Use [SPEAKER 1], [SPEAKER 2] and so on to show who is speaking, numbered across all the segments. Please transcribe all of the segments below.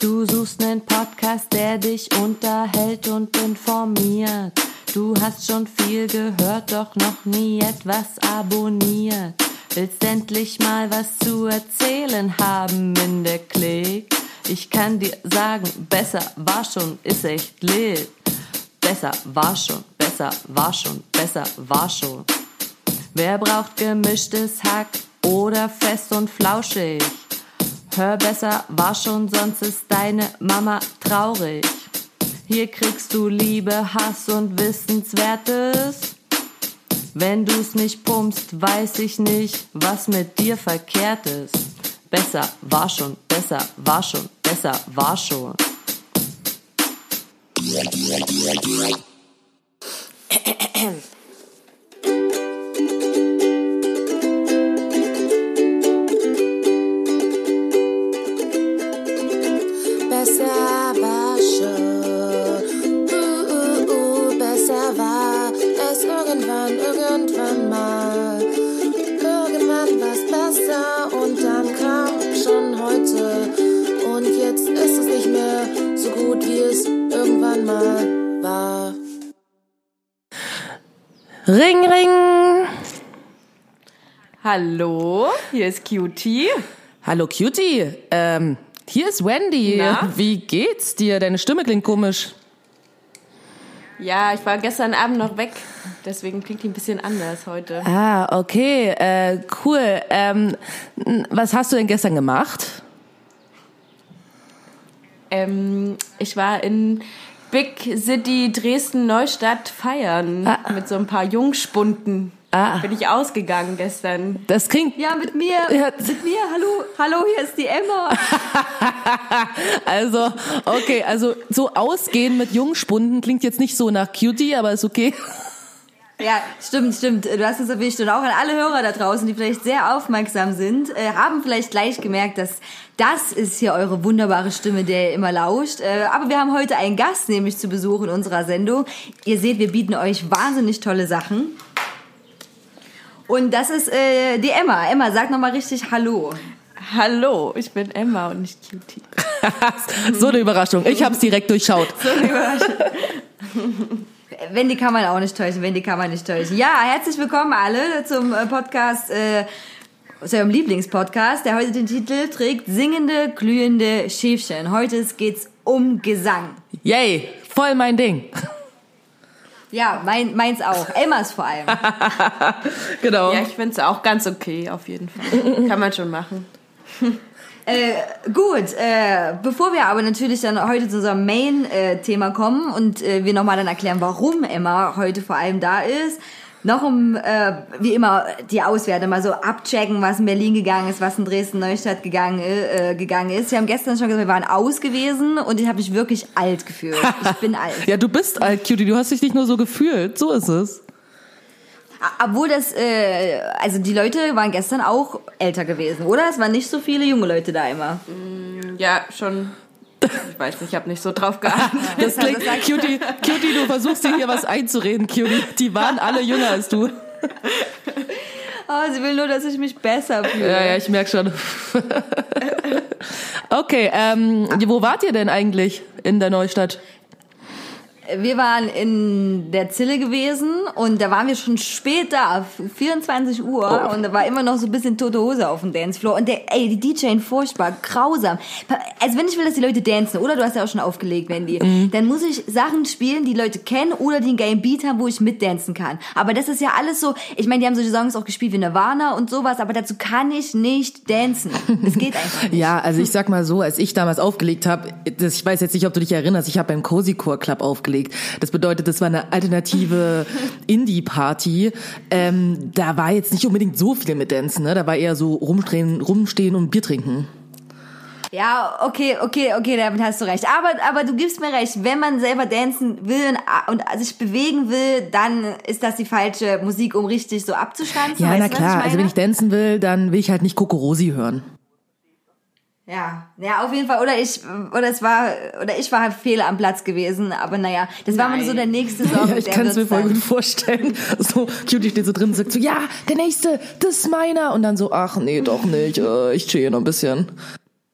[SPEAKER 1] Du suchst nen Podcast, der dich unterhält und informiert. Du hast schon viel gehört, doch noch nie etwas abonniert. Willst endlich mal was zu erzählen haben in der Klick? Ich kann dir sagen, besser war schon, ist echt lit. Besser war schon, besser war schon, besser war schon. Wer braucht gemischtes Hack oder fest und flauschig? Hör besser, war schon, sonst ist deine Mama traurig. Hier kriegst du Liebe, Hass und Wissenswertes. Wenn du's nicht pumpst, weiß ich nicht, was mit dir verkehrt ist. Besser war schon, besser war schon, besser war schon.
[SPEAKER 2] Ring, ring.
[SPEAKER 1] Hallo, hier ist Cutie.
[SPEAKER 2] Hallo Cutie. Ähm, hier ist Wendy.
[SPEAKER 1] Na?
[SPEAKER 2] Wie geht's dir? Deine Stimme klingt komisch.
[SPEAKER 1] Ja, ich war gestern Abend noch weg, deswegen klingt die ein bisschen anders heute.
[SPEAKER 2] Ah, okay. Äh, cool. Ähm, was hast du denn gestern gemacht?
[SPEAKER 1] Ähm, ich war in Big City Dresden Neustadt feiern
[SPEAKER 2] Ah.
[SPEAKER 1] mit so ein paar Jungspunden.
[SPEAKER 2] Ah.
[SPEAKER 1] Bin ich ausgegangen gestern.
[SPEAKER 2] Das klingt.
[SPEAKER 1] Ja, mit mir.
[SPEAKER 2] Ja.
[SPEAKER 1] Mit mir. Hallo, hallo, hier ist die Emma.
[SPEAKER 2] Also, okay, also so ausgehen mit Jungspunden klingt jetzt nicht so nach Cutie, aber ist okay.
[SPEAKER 3] Ja, stimmt, stimmt. Du hast es erwischt. Und auch an alle Hörer da draußen, die vielleicht sehr aufmerksam sind, äh, haben vielleicht gleich gemerkt, dass das ist hier eure wunderbare Stimme, der ihr immer lauscht. Äh, aber wir haben heute einen Gast nämlich zu Besuch in unserer Sendung. Ihr seht, wir bieten euch wahnsinnig tolle Sachen. Und das ist äh, die Emma. Emma, sag nochmal richtig Hallo.
[SPEAKER 1] Hallo, ich bin Emma und nicht Cutie.
[SPEAKER 2] so eine Überraschung. Ich hab's direkt durchschaut.
[SPEAKER 3] Wendy kann man auch nicht täuschen, Wendy kann man nicht täuschen. Ja, herzlich willkommen alle zum äh, Podcast, äh, zu eurem Lieblingspodcast, der heute den Titel trägt Singende, glühende Schäfchen. Heute geht's um Gesang.
[SPEAKER 2] Yay, voll mein Ding.
[SPEAKER 3] Ja, mein, meins auch. Emmas vor allem.
[SPEAKER 2] Genau.
[SPEAKER 1] Ja, ich finde es auch ganz okay, auf jeden Fall. Kann man schon machen.
[SPEAKER 3] Äh, gut, äh, bevor wir aber natürlich dann heute zu unserem Main-Thema kommen und äh, wir nochmal dann erklären, warum Emma heute vor allem da ist, noch um, äh, wie immer, die Auswerte mal so abchecken, was in Berlin gegangen ist, was in Dresden-Neustadt gegangen, äh, gegangen ist. Wir haben gestern schon gesagt, wir waren aus gewesen und ich habe mich wirklich alt gefühlt. Ich bin alt.
[SPEAKER 2] Ja, du bist alt, Cutie. Du hast dich nicht nur so gefühlt. So ist es.
[SPEAKER 3] Obwohl das, äh, also die Leute waren gestern auch älter gewesen, oder? Es waren nicht so viele junge Leute da immer.
[SPEAKER 1] Ja, schon. Ich weiß nicht, ich habe nicht so drauf geachtet.
[SPEAKER 2] Das klingt, Cutie, Cutie, du versuchst dir hier was einzureden, Cutie. Die waren alle jünger als du.
[SPEAKER 3] Oh, sie will nur, dass ich mich besser fühle.
[SPEAKER 2] Ja, ja, ich merk schon. Okay, ähm, wo wart ihr denn eigentlich in der Neustadt?
[SPEAKER 3] Wir waren in der Zille gewesen und da waren wir schon spät da, 24 Uhr
[SPEAKER 2] Oh.
[SPEAKER 3] und da war immer noch so ein bisschen tote Hose auf dem Dancefloor und der, ey, die DJ furchtbar, grausam. Also wenn ich will, dass die Leute dancen, oder du hast ja auch schon aufgelegt, Wendy,
[SPEAKER 2] Mhm.
[SPEAKER 3] dann muss ich Sachen spielen, die Leute kennen oder die einen geilen Beat haben, wo ich mitdancen kann. Aber das ist ja alles so, ich meine, die haben solche Songs auch gespielt wie Nirvana und sowas, aber dazu kann ich nicht dancen. Das geht einfach nicht.
[SPEAKER 2] Ja, also ich sag mal so, als ich damals aufgelegt habe, ich weiß jetzt nicht, ob du dich erinnerst, ich habe beim Cozy Core Club aufgelegt. Das bedeutet, das war eine alternative Indie-Party. Ähm, da war jetzt nicht unbedingt so viel mit Dancen, ne? Da war eher so rumstehen, rumstehen und Bier trinken.
[SPEAKER 3] Ja, okay, okay, okay, damit hast du recht. Aber, aber du gibst mir recht, wenn man selber dancen will und sich bewegen will, dann ist das die falsche Musik, um richtig so abzustanzen.
[SPEAKER 2] Ja,
[SPEAKER 3] weißt
[SPEAKER 2] na klar. Also wenn ich dancen will, dann will ich halt nicht Kokorosi hören.
[SPEAKER 3] Ja, ja, auf jeden Fall. Oder ich, oder es war, oder ich war halt Fehler am Platz gewesen. Aber naja, das war mal
[SPEAKER 1] Nein.
[SPEAKER 3] so der nächste Song.
[SPEAKER 2] Ja, ich kann es mir voll gut vorstellen. So, Cutie steht so drin und sagt so, ja, der nächste, das ist meiner. Und dann so, ach nee, doch nicht, äh, ich chill noch ein bisschen.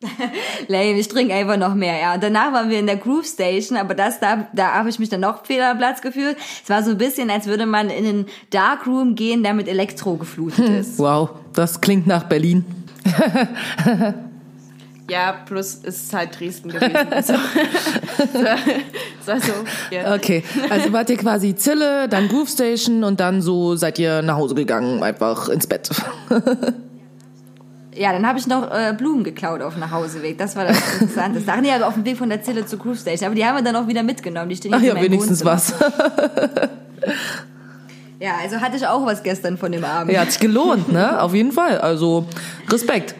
[SPEAKER 3] Lame, ich trinke einfach noch mehr, ja. Und danach waren wir in der Groove Station, aber das, da, da habe ich mich dann noch fehl am Platz gefühlt. Es war so ein bisschen, als würde man in einen Darkroom gehen, der mit Elektro geflutet ist.
[SPEAKER 2] Wow, das klingt nach Berlin.
[SPEAKER 4] Ja, plus es ist halt Dresden gewesen. Also, so, so, ja.
[SPEAKER 2] Okay, also wart ihr quasi Zille, dann Groove Station und dann so seid ihr nach Hause gegangen, einfach ins Bett.
[SPEAKER 3] Ja, dann habe ich noch äh, Blumen geklaut auf dem Nachhauseweg. Das war das Interessante. Ach nee, aber auf dem Weg von der Zille zur Groove Station. Aber die haben wir dann auch wieder mitgenommen. Die stehen
[SPEAKER 2] Ach ja, wenigstens
[SPEAKER 3] Wohnzimmer.
[SPEAKER 2] was.
[SPEAKER 3] Ja, also hatte ich auch was gestern von dem Abend.
[SPEAKER 2] Ja, hat sich gelohnt, ne? Auf jeden Fall. Also Respekt.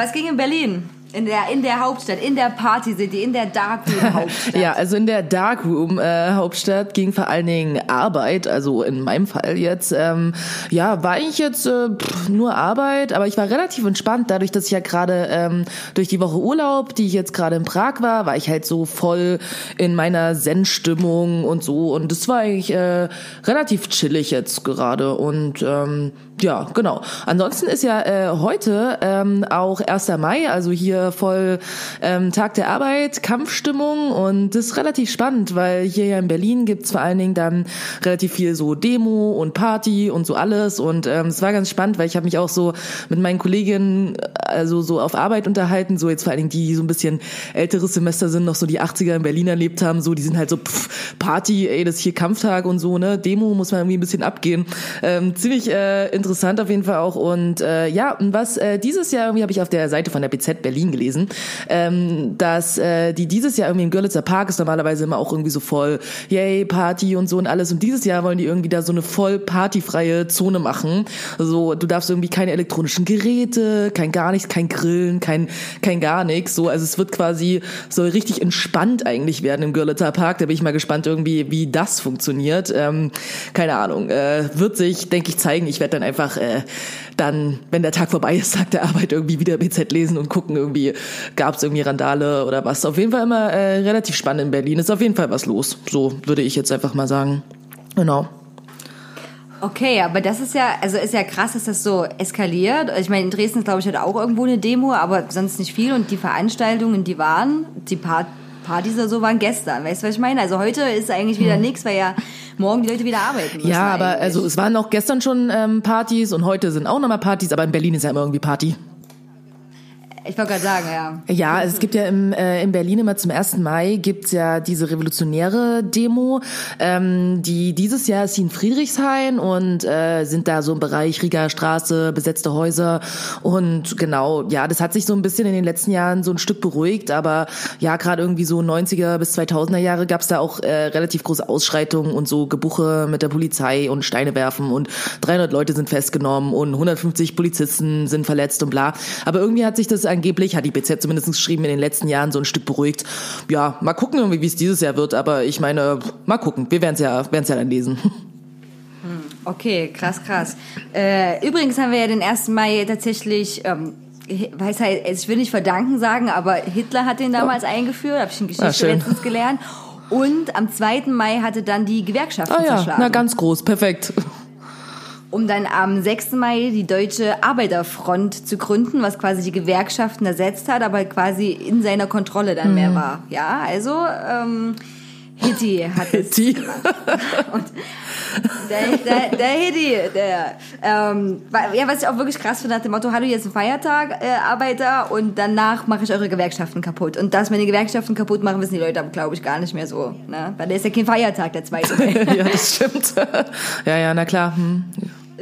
[SPEAKER 3] Was ging in Berlin? In der, in der Hauptstadt, in der Party City, in der Darkroom Hauptstadt.
[SPEAKER 2] Ja, also in der Darkroom äh, Hauptstadt ging vor allen Dingen Arbeit, also in meinem Fall jetzt. Ähm, ja, war ich jetzt äh, pff, nur Arbeit, aber ich war relativ entspannt, dadurch, dass ich ja gerade ähm, durch die Woche Urlaub, die ich jetzt gerade in Prag war, war ich halt so voll in meiner Zen-Stimmung und so. Und das war eigentlich äh, relativ chillig jetzt gerade. Und ähm, ja, genau. Ansonsten ist ja äh, heute ähm, auch 1. Mai, also hier voll ähm, Tag der Arbeit, Kampfstimmung und das ist relativ spannend, weil hier ja in Berlin gibt's vor allen Dingen dann relativ viel so Demo und Party und so alles und ähm, es war ganz spannend, weil ich habe mich auch so mit meinen Kolleginnen also so auf Arbeit unterhalten, so jetzt vor allen Dingen die, die so ein bisschen älteres Semester sind, noch so die 80er in Berlin erlebt haben, so die sind halt so pff, Party, ey, das ist hier Kampftag und so, ne, Demo muss man irgendwie ein bisschen abgehen. Ähm, ziemlich äh, interessant auf jeden Fall auch und äh, ja, was äh, dieses Jahr irgendwie habe ich auf der Seite von der BZ Berlin gelesen, ähm, dass äh, die dieses Jahr irgendwie im Görlitzer Park ist normalerweise immer auch irgendwie so voll, yay, Party und so und alles und dieses Jahr wollen die irgendwie da so eine voll partyfreie Zone machen. So, du darfst irgendwie keine elektronischen Geräte, kein gar nichts, kein Grillen, kein kein gar nichts. So, also es wird quasi soll richtig entspannt eigentlich werden im Görlitzer Park. Da bin ich mal gespannt irgendwie, wie das funktioniert. Ähm, keine Ahnung, äh, wird sich, denke ich, zeigen. Ich werde dann einfach äh, dann, wenn der Tag vorbei ist, Tag der Arbeit irgendwie wieder BZ lesen und gucken irgendwie, gab es irgendwie Randale oder was. Auf jeden Fall immer äh, relativ spannend in Berlin. Ist auf jeden Fall was los. So würde ich jetzt einfach mal sagen. Genau.
[SPEAKER 3] Okay, aber das ist ja, also ist ja krass, dass das so eskaliert. Ich meine, in Dresden glaube ich, halt auch irgendwo eine Demo, aber sonst nicht viel. Und die Veranstaltungen, die waren, die Part Partys oder so waren gestern. Weißt du, was ich meine? Also heute ist eigentlich wieder nichts, weil ja morgen die Leute wieder arbeiten müssen.
[SPEAKER 2] Ja, aber
[SPEAKER 3] eigentlich.
[SPEAKER 2] also es waren auch gestern schon ähm, Partys und heute sind auch nochmal Partys, aber in Berlin ist ja immer irgendwie Party.
[SPEAKER 3] Ich wollte gerade sagen, ja.
[SPEAKER 2] Ja, also es gibt ja im, äh, in Berlin immer zum 1. Mai gibt's ja diese revolutionäre Demo. Ähm, die dieses Jahr ist sie in Friedrichshain und äh, sind da so im Bereich Rieger Straße, besetzte Häuser und genau, ja, das hat sich so ein bisschen in den letzten Jahren so ein Stück beruhigt, aber ja, gerade irgendwie so 90er bis 2000er Jahre gab's da auch äh, relativ große Ausschreitungen und so Gebuche mit der Polizei und Steine werfen und 300 Leute sind festgenommen und 150 Polizisten sind verletzt und bla. Aber irgendwie hat sich das angeblich, hat die BZ zumindest geschrieben, in den letzten Jahren so ein Stück beruhigt. Ja, mal gucken irgendwie, wie es dieses Jahr wird, aber ich meine, mal gucken. Wir werden es ja, werden's ja dann lesen.
[SPEAKER 3] Okay, krass, krass. Äh, übrigens haben wir ja den 1. Mai tatsächlich, ähm, weiß halt, ich will nicht verdanken sagen, aber Hitler hat den damals eingeführt, habe ich in
[SPEAKER 2] Ah,
[SPEAKER 3] Geschichte
[SPEAKER 2] schön.
[SPEAKER 3] letztens gelernt. Und am 2. Mai hatte dann die Gewerkschaften
[SPEAKER 2] Ah ja,
[SPEAKER 3] zerschlagen.
[SPEAKER 2] na ganz groß, perfekt.
[SPEAKER 3] Um dann am 6. Mai die Deutsche Arbeiterfront zu gründen, was quasi die Gewerkschaften ersetzt hat, aber quasi in seiner Kontrolle dann
[SPEAKER 2] Mhm.
[SPEAKER 3] mehr war. Ja, also ähm, Hitti hat es
[SPEAKER 2] Die.
[SPEAKER 3] und der, der, der Hitti, der, ähm, ja, was ich auch wirklich krass finde, nach dem Motto, hallo, jetzt ein Feiertag, äh, Arbeiter, und danach mache ich eure Gewerkschaften kaputt. Und dass meine Gewerkschaften kaputt machen, wissen die Leute glaube ich, gar nicht mehr so. Ne? Weil der ist ja kein Feiertag, der zweite.
[SPEAKER 2] Ja, das stimmt. ja, ja, na klar. Hm.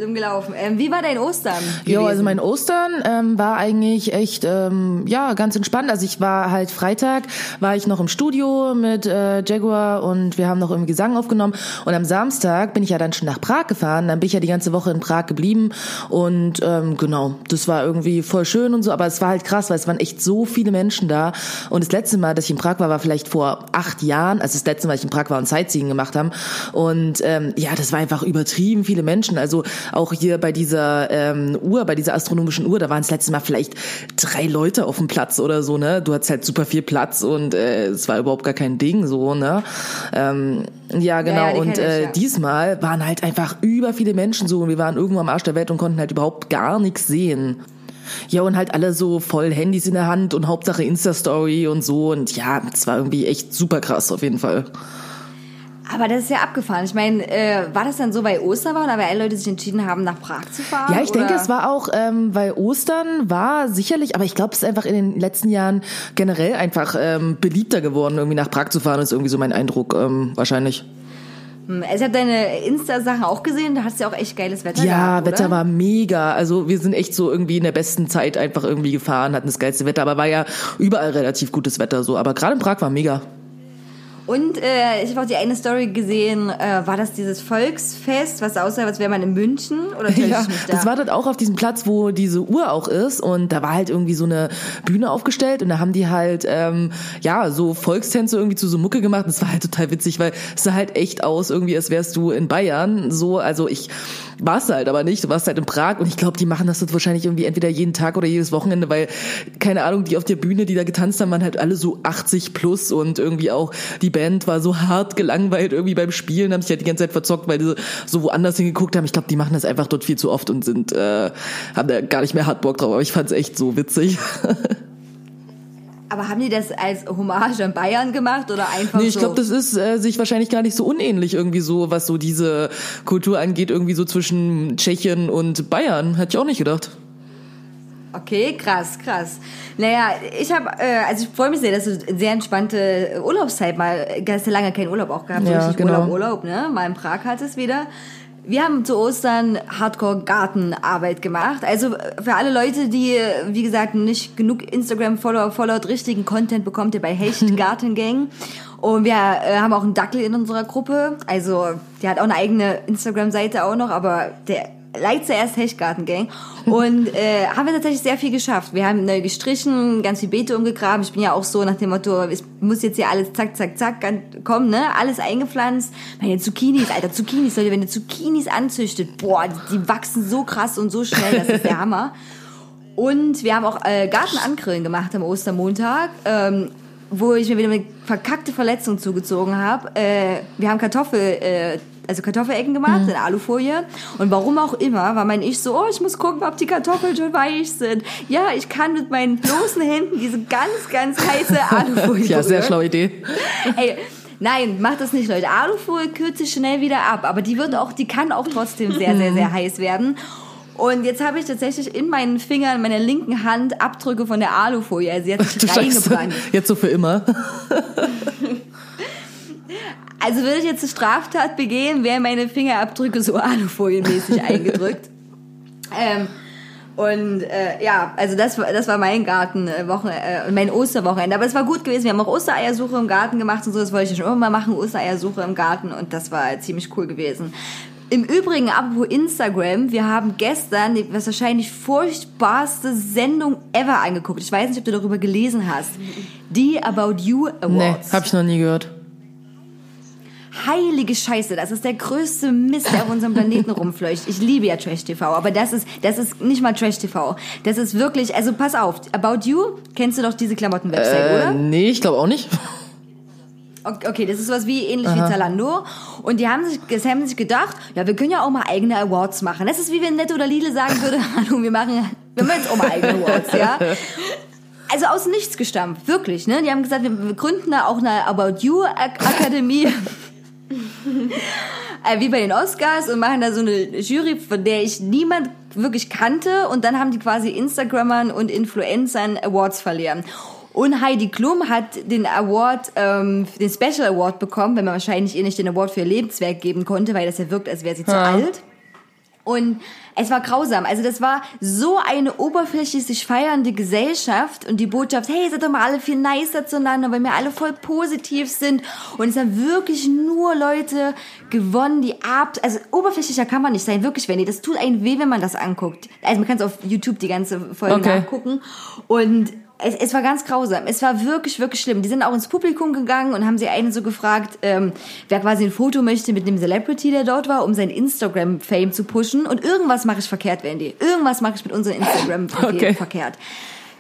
[SPEAKER 3] Umgelaufen. Ähm, wie war dein Ostern?
[SPEAKER 2] Jo, also mein Ostern ähm, war eigentlich echt ähm, ja ganz entspannt. Also ich war halt Freitag war ich noch im Studio mit äh, Jaguar und wir haben noch irgendwie Gesang aufgenommen und am Samstag bin ich ja dann schon nach Prag gefahren. Dann bin ich ja die ganze Woche in Prag geblieben und ähm, genau, das war irgendwie voll schön und so. Aber es war halt krass, weil es waren echt so viele Menschen da. Und das letzte Mal, dass ich in Prag war, war vielleicht vor acht Jahren. Also das letzte Mal, dass ich in Prag war und Sightseeing gemacht haben. Und ähm, ja, das war einfach übertrieben viele Menschen. Also auch hier bei dieser ähm, Uhr, bei dieser astronomischen Uhr, da waren es letztes Mal vielleicht drei Leute auf dem Platz oder so, ne? Du hattest halt super viel Platz und äh, es war überhaupt gar kein Ding so, ne? Ähm, ja, genau.
[SPEAKER 3] ja, die
[SPEAKER 2] und
[SPEAKER 3] ich,
[SPEAKER 2] äh,
[SPEAKER 3] ja.
[SPEAKER 2] diesmal waren halt einfach über viele Menschen so und wir waren irgendwo am Arsch der Welt und konnten halt überhaupt gar nichts sehen. Ja, und halt alle so voll Handys in der Hand und Hauptsache Insta-Story und so. Und ja, es war irgendwie echt super krass auf jeden Fall.
[SPEAKER 3] Aber das ist ja abgefahren. Ich meine, äh, war das dann so, weil Ostern war, weil alle Leute sich entschieden haben, nach Prag zu fahren?
[SPEAKER 2] Ja, ich denke,
[SPEAKER 3] oder?
[SPEAKER 2] es war auch, ähm, weil Ostern war sicherlich, aber ich glaube, es ist einfach in den letzten Jahren generell einfach ähm, beliebter geworden, irgendwie nach Prag zu fahren, ist irgendwie so mein Eindruck, ähm, wahrscheinlich.
[SPEAKER 3] Hm, ich habe deine Insta-Sachen auch gesehen, da hast du ja auch echt geiles Wetter
[SPEAKER 2] Ja,
[SPEAKER 3] gehabt,
[SPEAKER 2] Wetter
[SPEAKER 3] oder?
[SPEAKER 2] war mega. Also wir sind echt so irgendwie in der besten Zeit einfach irgendwie gefahren, hatten das geilste Wetter, aber war ja überall relativ gutes Wetter so. Aber gerade in Prag war mega.
[SPEAKER 3] Und äh, ich habe auch die eine Story gesehen, äh, war das dieses Volksfest, was aussah, als wäre man in München? Oder
[SPEAKER 2] Ja,
[SPEAKER 3] da?
[SPEAKER 2] das war dort auch auf diesem Platz, wo diese Uhr auch ist und da war halt irgendwie so eine Bühne aufgestellt und da haben die halt ähm, ja so Volkstänze irgendwie zu so Mucke gemacht. Und das war halt total witzig, weil es sah halt echt aus irgendwie, als wärst du in Bayern. So, also ich warst halt aber nicht. Du warst halt in Prag und ich glaube, die machen das dort wahrscheinlich irgendwie entweder jeden Tag oder jedes Wochenende, weil keine Ahnung, die auf der Bühne, die da getanzt haben, waren halt alle so 80 plus und irgendwie auch die Band war so hart gelangweilt irgendwie beim Spielen, haben sich halt die ganze Zeit verzockt, weil die so, so woanders hingeguckt haben. Ich glaube, die machen das einfach dort viel zu oft und sind äh, haben da gar nicht mehr hart Bock drauf. Aber ich fand's echt so witzig.
[SPEAKER 3] Aber haben die das als Hommage an Bayern gemacht oder einfach
[SPEAKER 2] Nee, ich
[SPEAKER 3] so?
[SPEAKER 2] glaube, das ist äh, sich wahrscheinlich gar nicht so unähnlich irgendwie so, was so diese Kultur angeht, irgendwie so zwischen Tschechien und Bayern. Hätte ich auch nicht gedacht.
[SPEAKER 3] Okay, krass, krass. Naja, ich habe, äh, also ich freue mich sehr, dass du sehr entspannte Urlaubszeit mal, hast ja lange keinen Urlaub auch gehabt, so
[SPEAKER 2] Ja,
[SPEAKER 3] richtig
[SPEAKER 2] genau.
[SPEAKER 3] Urlaub, Urlaub, ne? Mal in Prag hattest wieder. Wir haben zu Ostern Hardcore-Gartenarbeit gemacht. Also für alle Leute, die, wie gesagt, nicht genug Instagram-Follower, Follow richtigen Content bekommt ihr bei Hecht Garten Gang. Und wir äh, haben auch einen Dackel in unserer Gruppe. Also der hat auch eine eigene Instagram-Seite auch noch, aber der Like zuerst Hechtgarten Gang und äh, haben wir tatsächlich sehr viel geschafft. Wir haben neu gestrichen, ganz viel Beete umgegraben. Ich bin ja auch so nach dem Motto, es muss jetzt hier alles zack, zack, zack kommen, ne? Alles eingepflanzt. Meine Zucchinis, alter Zucchinis, Leute, wenn ihr Zucchinis anzüchtet, boah, die, die wachsen so krass und so schnell, das ist der Hammer. Und wir haben auch äh, Gartenangrillen gemacht am Ostermontag, ähm, wo ich mir wieder eine verkackte Verletzung zugezogen habe. Äh, wir haben Kartoffel, äh, also Kartoffelecken gemacht in Alufolie. Und warum auch immer, war mein Ich so, oh, ich muss gucken, ob die Kartoffeln schon weich sind. Ja, ich kann mit meinen bloßen Händen diese ganz, ganz heiße Alufolie
[SPEAKER 2] Ja, sehr schlaue Idee.
[SPEAKER 3] Ey, nein, macht das nicht, Leute. Alufolie kühlt sich schnell wieder ab, aber die wird auch, die kann auch trotzdem sehr, sehr, sehr heiß werden. Und jetzt habe ich tatsächlich in meinen Fingern, in meiner linken Hand Abdrücke von der Alufolie. Also sie hat sich reingebrannt.
[SPEAKER 2] Jetzt so für immer.
[SPEAKER 3] Also würde ich jetzt eine Straftat begehen, wären meine Fingerabdrücke so alufolienmäßig eingedrückt. Ähm, und äh, ja, also das, war- das war mein Gartenwochen, äh, mein Osterwochenende. Aber es war gut gewesen. Wir haben auch Ostereiersuche im Garten gemacht und so. Das wollte ich schon immer mal machen, Ostereiersuche im Garten. Und das war ziemlich cool gewesen. Im Übrigen, apropos Instagram, wir haben gestern die was wahrscheinlich furchtbarste Sendung ever angeguckt. Ich weiß nicht, ob du darüber gelesen hast. Die About You Awards.
[SPEAKER 2] Nee, hab ich noch nie gehört.
[SPEAKER 3] Heilige Scheiße, das ist der größte Mist, der auf unserem Planeten rumfleucht. Ich liebe ja Trash TV, aber das ist, das ist nicht mal Trash TV. Das ist wirklich, also pass auf, About You, kennst du doch diese Klamotten-Website,
[SPEAKER 2] Äh,
[SPEAKER 3] oder?
[SPEAKER 2] nee, ich glaube auch nicht.
[SPEAKER 3] Okay, das ist was wie ähnlich wie Zalando. Und die haben sich, das haben sich gedacht, ja, wir können ja auch mal eigene Awards machen. Das ist wie wenn Netto oder Lidl sagen würde, hallo, wir machen, wir machen jetzt auch mal eigene Awards, ja. Also aus nichts gestampft, wirklich, ne? Die haben gesagt, wir wir gründen da auch eine About You Ak- Akademie. äh, wie bei den Oscars und machen da so eine Jury, von der ich niemand wirklich kannte und dann haben die quasi Instagrammern und Influencern Awards verlieren. Und Heidi Klum hat den Award, ähm, den Special Award bekommen, wenn man wahrscheinlich ihr nicht den Award für ihr Lebenswerk geben konnte, weil das ja wirkt, als wäre sie zu alt. Und es war grausam. Also das war so eine oberflächlich sich feiernde Gesellschaft und die Botschaft, hey, seid doch mal alle viel nicer zueinander, weil wir alle voll positiv sind. Und es haben wirklich nur Leute gewonnen, die ab, also oberflächlicher kann man nicht sein, wirklich, wenn ihr, das tut einen weh, wenn man das anguckt. Also man kann es auf YouTube die ganze Folge
[SPEAKER 2] Okay.
[SPEAKER 3] nachgucken. Und es, es war ganz grausam. Es war wirklich, wirklich schlimm. Die sind auch ins Publikum gegangen und haben sie einen so gefragt, ähm, wer quasi ein Foto möchte mit dem Celebrity, der dort war, um sein Instagram-Fame zu pushen. Und irgendwas mache ich verkehrt, Wendy. Irgendwas mache ich mit unserem Instagram-Profil
[SPEAKER 2] Okay.
[SPEAKER 3] verkehrt.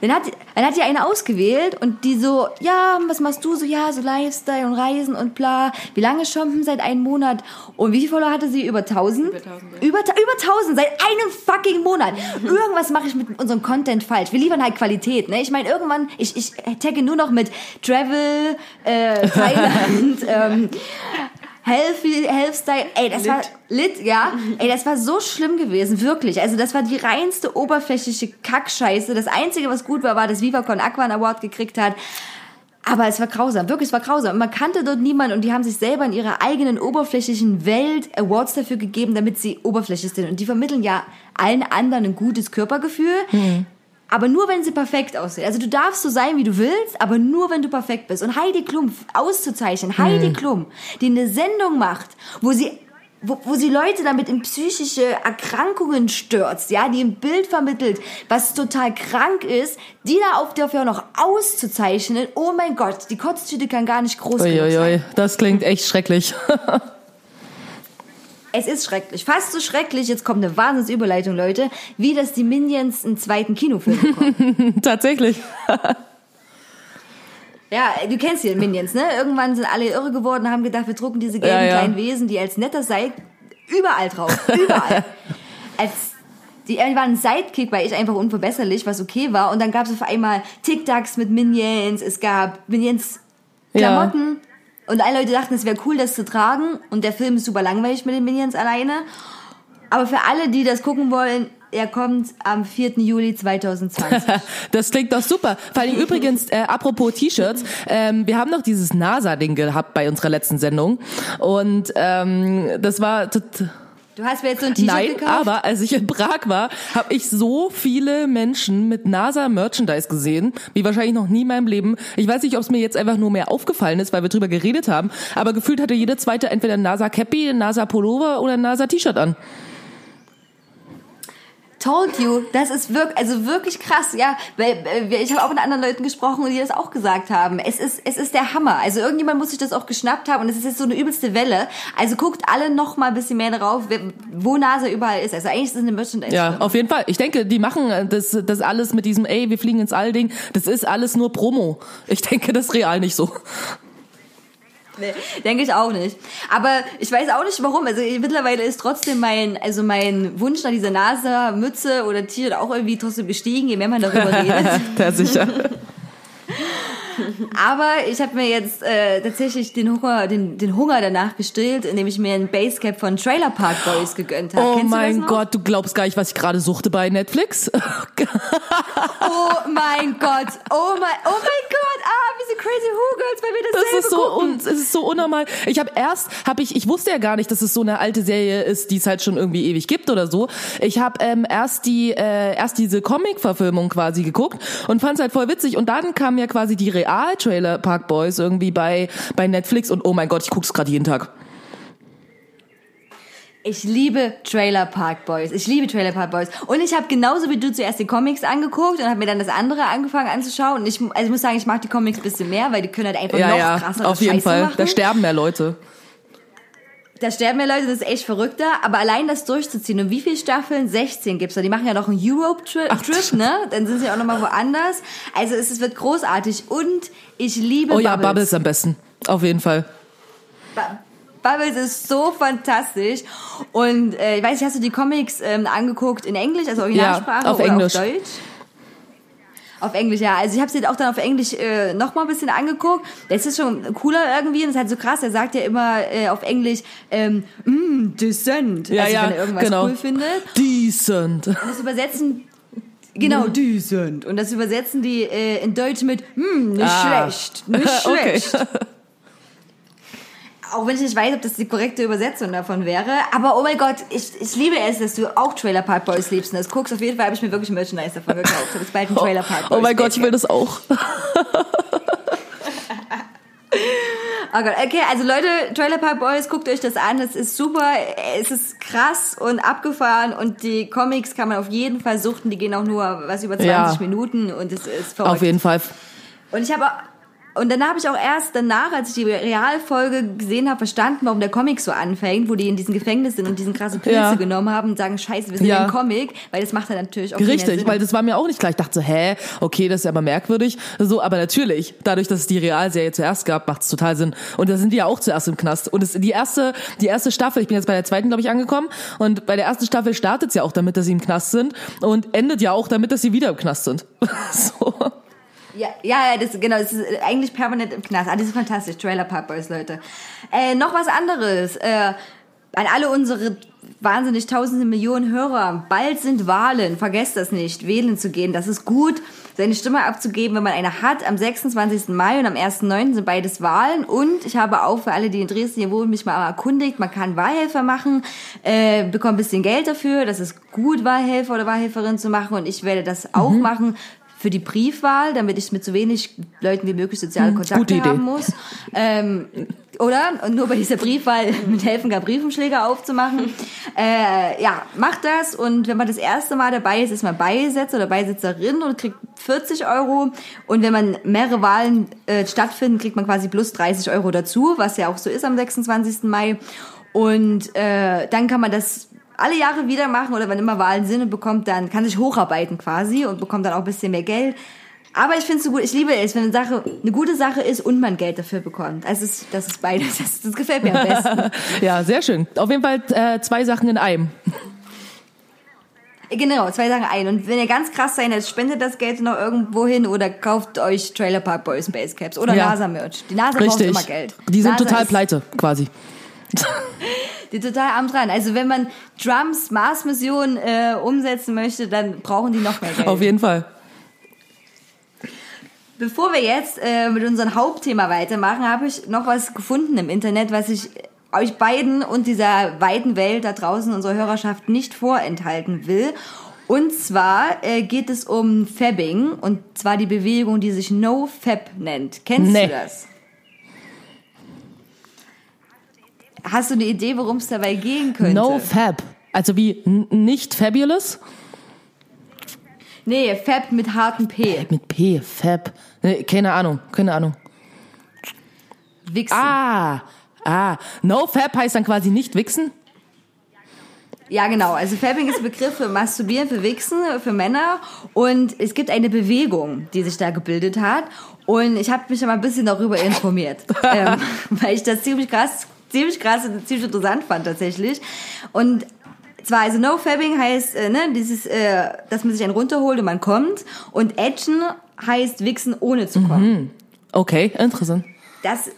[SPEAKER 3] Dann hat, dann hat die eine ausgewählt und die so, ja, was machst du so? Ja, so Lifestyle und Reisen und bla. Wie lange? Hm, Seit einem Monat. Und wie viele Follower hatte sie? Über 1000? Über
[SPEAKER 4] 1000, ja.
[SPEAKER 3] Über, über 1000, seit einem fucking Monat. Irgendwas mache ich mit unserem Content falsch. Wir liefern halt Qualität, ne? Ich meine, irgendwann, ich, ich tagge nur noch mit Travel, äh, Thailand, ähm, Healthy, Healthstyle, ey, das war lit, ja. Ey, das war so schlimm gewesen, wirklich. Also das war die reinste oberflächliche Kackscheiße. Das Einzige, was gut war, war, dass VivaCon Aqua einen Award gekriegt hat. Aber es war grausam, wirklich, es war grausam. Und man kannte dort niemanden und die haben sich selber in ihrer eigenen oberflächlichen Welt Awards dafür gegeben, damit sie oberflächlich sind. Und die vermitteln ja allen anderen ein gutes Körpergefühl. Aber nur, wenn sie perfekt aussehen. Also du darfst so sein, wie du willst, aber nur, wenn du perfekt bist. Und Heidi Klum auszuzeichnen, Heidi Klum, die eine Sendung macht, wo sie wo, wo sie Leute damit in psychische Erkrankungen stürzt, ja, die ein Bild vermittelt, was total krank ist, die da auf dafür noch auszuzeichnen, oh mein Gott, die Kotztüte kann gar nicht groß genug sein.
[SPEAKER 2] Das klingt echt schrecklich.
[SPEAKER 3] Es ist schrecklich, fast so schrecklich, jetzt kommt eine Wahnsinnsüberleitung, Leute, wie dass die Minions einen zweiten Kinofilm bekommen.
[SPEAKER 2] Tatsächlich.
[SPEAKER 3] Ja, du kennst die Minions, ne? Irgendwann sind alle irre geworden, haben gedacht, wir drucken diese gelben
[SPEAKER 2] Ja, ja.
[SPEAKER 3] kleinen Wesen, die als netter Seid überall drauf, überall. als die, waren ein Sidekick, weil ich einfach unverbesserlich, was okay war. Und dann gab es auf einmal TikToks mit Minions, es gab Minions Klamotten. Und alle Leute dachten, es wäre cool, das zu tragen. Und der Film ist super langweilig mit den Minions alleine. Aber für alle, die das gucken wollen, er kommt am 4. Juli 2020.
[SPEAKER 2] Das klingt doch super. Vor allem übrigens, äh, apropos T-Shirts, ähm, wir haben noch dieses NASA-Ding gehabt bei unserer letzten Sendung. Und ähm, das war... tot-
[SPEAKER 3] Du hast mir jetzt so ein T-Shirt
[SPEAKER 2] Nein,
[SPEAKER 3] gekauft?
[SPEAKER 2] aber als ich in Prag war, habe ich so viele Menschen mit NASA-Merchandise gesehen, wie wahrscheinlich noch nie in meinem Leben. Ich weiß nicht, ob es mir jetzt einfach nur mehr aufgefallen ist, weil wir drüber geredet haben, aber gefühlt hatte jede zweite entweder ein NASA-Cappy, ein NASA-Pullover oder ein NASA-T-Shirt an.
[SPEAKER 3] Told you, das ist wirklich, also wirklich krass, ja. Weil äh, ich habe auch mit anderen Leuten gesprochen, die das auch gesagt haben. Es ist, es ist der Hammer. Also irgendjemand muss sich das auch geschnappt haben und es ist jetzt so eine übelste Welle. Also guckt alle noch mal ein bisschen mehr darauf, wer- wo NASA überall ist. Also eigentlich ist es eine Merchandise.
[SPEAKER 2] Ja, auf jeden Fall. Ich denke, die machen das, das alles mit diesem, ey, wir fliegen ins All-Ding. Das ist alles nur Promo. Ich denke, das ist real nicht so.
[SPEAKER 3] Nee, denke ich auch nicht. Aber ich weiß auch nicht warum. Also mittlerweile ist trotzdem mein, also mein Wunsch nach dieser NASA-Mütze oder T-Shirt auch irgendwie trotzdem gestiegen, je mehr man darüber redet.
[SPEAKER 2] Der sicher.
[SPEAKER 3] Aber ich habe mir jetzt äh, tatsächlich den Hunger, den, den Hunger danach gestillt, indem ich mir ein Basecap von Trailer Park Boys gegönnt habe.
[SPEAKER 2] Oh
[SPEAKER 3] Kennst du
[SPEAKER 2] mein
[SPEAKER 3] noch?
[SPEAKER 2] Gott, du glaubst gar nicht, was ich gerade suchte bei Netflix.
[SPEAKER 3] Oh mein Gott. Oh mein, oh mein Gott. Ah, wie so Crazy Who Girls, weil wir das,
[SPEAKER 2] Das ist so
[SPEAKER 3] gucken.
[SPEAKER 2] un, es ist so unnormal. Ich habe erst habe ich ich wusste ja gar nicht, dass es so eine alte Serie ist, die es halt schon irgendwie ewig gibt oder so. Ich habe ähm, erst die äh, erst diese Comic Verfilmung quasi geguckt und fand es halt voll witzig und dann kam ja quasi die Real Trailer Park Boys irgendwie bei bei Netflix und oh mein Gott, ich guck's gerade jeden Tag.
[SPEAKER 3] Ich liebe Trailer Park Boys. Ich liebe Trailer Park Boys. Und ich habe genauso wie du zuerst die Comics angeguckt und habe mir dann das andere angefangen anzuschauen. Und ich, also ich muss sagen, ich mag die Comics ein bisschen mehr, weil die können halt einfach
[SPEAKER 2] Ja,
[SPEAKER 3] noch
[SPEAKER 2] ja,
[SPEAKER 3] krassere
[SPEAKER 2] auf jeden
[SPEAKER 3] Scheiße
[SPEAKER 2] Fall.
[SPEAKER 3] machen.
[SPEAKER 2] Da sterben mehr Leute.
[SPEAKER 3] Da sterben ja Leute, das ist echt verrückter. Aber allein das durchzuziehen. Und wie viele Staffeln? 16 gibt's da. Die machen ja noch einen Europe-Trip, Trip, ne? Dann sind sie auch noch mal woanders. Also es, es wird großartig. Und ich liebe
[SPEAKER 2] Oh ja,
[SPEAKER 3] Bubbles.
[SPEAKER 2] Bubbles am besten. Auf jeden Fall.
[SPEAKER 3] Bu- Bubbles ist so fantastisch. Und äh, ich weiß nicht, hast du die Comics ähm, angeguckt in Englisch, also Originalsprache
[SPEAKER 2] Ja, auf
[SPEAKER 3] oder
[SPEAKER 2] Englisch.
[SPEAKER 3] auf Deutsch? Auf Englisch, ja. Also ich habe sie auch dann auf Englisch äh, noch mal ein bisschen angeguckt. Das ist schon cooler irgendwie und es ist halt so krass. Er sagt ja immer äh, auf Englisch ähm, mm, decent,
[SPEAKER 2] Ja,
[SPEAKER 3] also
[SPEAKER 2] ja,
[SPEAKER 3] wenn er irgendwas
[SPEAKER 2] genau.
[SPEAKER 3] cool findet.
[SPEAKER 2] Decent.
[SPEAKER 3] Und das übersetzen Genau, decent. Und das übersetzen die äh, in Deutsch mit, hm, nicht
[SPEAKER 2] Ah.
[SPEAKER 3] schlecht, nicht
[SPEAKER 2] Okay.
[SPEAKER 3] Auch wenn ich nicht weiß, ob das die korrekte Übersetzung davon wäre. Aber oh mein Gott, ich, ich liebe es, dass du auch Trailer Park Boys liebst und das guckst. Auf jeden Fall habe ich mir wirklich Merchandise davon gekauft. Ich habe jetzt bald einen Trailer Park Boys.
[SPEAKER 2] Oh mein Gott, ich will das auch.
[SPEAKER 3] Oh Gott, okay, also Leute, Trailer Park Boys, guckt euch das an. Es ist super, es ist krass und abgefahren und die Comics kann man auf jeden Fall suchten. Die gehen auch nur was über 20
[SPEAKER 2] Ja.
[SPEAKER 3] Minuten und es ist verrückt.
[SPEAKER 2] Auf jeden Fall.
[SPEAKER 3] Und ich habe und dann habe ich auch erst danach, als ich die Realfolge gesehen habe, verstanden, warum der Comic so anfängt, wo die in diesem Gefängnis sind und diesen krassen Pilze
[SPEAKER 2] Ja.
[SPEAKER 3] genommen haben und sagen, scheiße, wir sind
[SPEAKER 2] Ja.
[SPEAKER 3] im Comic, weil das macht dann natürlich auch
[SPEAKER 2] Richtig, weil das war mir auch nicht klar. Ich dachte so, hä, okay, das ist ja aber merkwürdig. So, aber natürlich, dadurch, dass es die Realserie zuerst gab, macht es total Sinn. Und da sind die ja auch zuerst im Knast. Und es, die erste, die erste Staffel, ich bin jetzt bei der zweiten, glaube ich, angekommen. Und bei der ersten Staffel startet es ja auch damit, dass sie im Knast sind und endet ja auch damit, dass sie wieder im Knast sind. so.
[SPEAKER 3] Ja, ja, das, genau, das ist eigentlich permanent im Knast. Ah, das ist fantastisch. Trailer Park Boys, Leute. Äh, noch was anderes. Äh, an alle unsere wahnsinnig tausende Millionen Hörer. Bald sind Wahlen. Vergesst das nicht, wählen zu gehen. Das ist gut, seine Stimme abzugeben, wenn man eine hat. Am 26. Mai und am 1.9. sind beides Wahlen. Und ich habe auch für alle, die in Dresden hier wohnen, mich mal erkundigt. Man kann Wahlhelfer machen, äh, bekommt ein bisschen Geld dafür. Das ist gut, Wahlhelfer oder Wahlhelferin zu machen. Und ich werde das auch machen für die Briefwahl, damit ich mit so wenig Leuten wie möglich soziale Kontakte
[SPEAKER 2] gute Idee.
[SPEAKER 3] haben muss. Ähm, oder? Und nur bei dieser Briefwahl mit helfen gar Briefumschläge aufzumachen. Äh, ja, macht das. Und wenn man das erste Mal dabei ist, ist man Beisetzer oder Beisitzerin und kriegt 40 Euro. Und wenn man mehrere Wahlen äh, stattfinden, kriegt man quasi plus 30 Euro dazu, was ja auch so ist am 26. Mai. Und äh, dann kann man das alle Jahre wieder machen oder wenn immer Wahlen sind und bekommt dann, kann sich hocharbeiten quasi und bekommt dann auch ein bisschen mehr Geld. Aber ich finde es so gut, ich liebe es, wenn eine Sache eine gute Sache ist und man Geld dafür bekommt. Also es ist, das ist beides, das, das gefällt mir am besten.
[SPEAKER 2] ja, sehr schön. Auf jeden Fall äh, zwei Sachen in einem.
[SPEAKER 3] genau, zwei Sachen ein. Und wenn ihr ganz krass seid, dann spendet das Geld noch irgendwo hin oder kauft euch Trailer Park Boys Basecaps oder
[SPEAKER 2] Ja.
[SPEAKER 3] NASA-Merch. Die NASA braucht
[SPEAKER 2] Richtig.
[SPEAKER 3] immer Geld.
[SPEAKER 2] Die sind
[SPEAKER 3] NASA
[SPEAKER 2] total pleite, quasi.
[SPEAKER 3] Die total arm dran. Also wenn man Trumps Mars-Mission äh, umsetzen möchte, dann brauchen die noch mehr Geld.
[SPEAKER 2] Auf jeden Fall.
[SPEAKER 3] Bevor wir jetzt äh, mit unserem Hauptthema weitermachen, habe ich noch was gefunden im Internet, was ich euch beiden und dieser weiten Welt da draußen, unserer Hörerschaft, nicht vorenthalten will. Und zwar äh, geht es um Fabbing und zwar die Bewegung, die sich NoFab nennt. Kennst
[SPEAKER 2] Nee.
[SPEAKER 3] du das? Hast du eine Idee, worum es dabei gehen könnte?
[SPEAKER 2] No Fab. Also wie nicht fabulous?
[SPEAKER 3] Nee, Fab mit hartem P.
[SPEAKER 2] Mit P, Fab. Nee, keine Ahnung, keine Ahnung.
[SPEAKER 3] Wichsen.
[SPEAKER 2] Ah, ah. No Fab heißt dann quasi nicht wichsen?
[SPEAKER 3] Ja, genau. Also Fabbing ist ein Begriff für Masturbieren, für Wichsen, für Männer. Und es gibt eine Bewegung, die sich da gebildet hat. Und ich habe mich ja mal ein bisschen darüber informiert, ähm, weil ich das ziemlich krass, ziemlich krass und ziemlich interessant fand tatsächlich. Und zwar, also No Fabbing heißt, äh, ne, dieses, äh, dass man sich einen runterholt und man kommt. Und Action heißt Wichsen ohne zu kommen.
[SPEAKER 2] Okay, interessant.
[SPEAKER 3] Das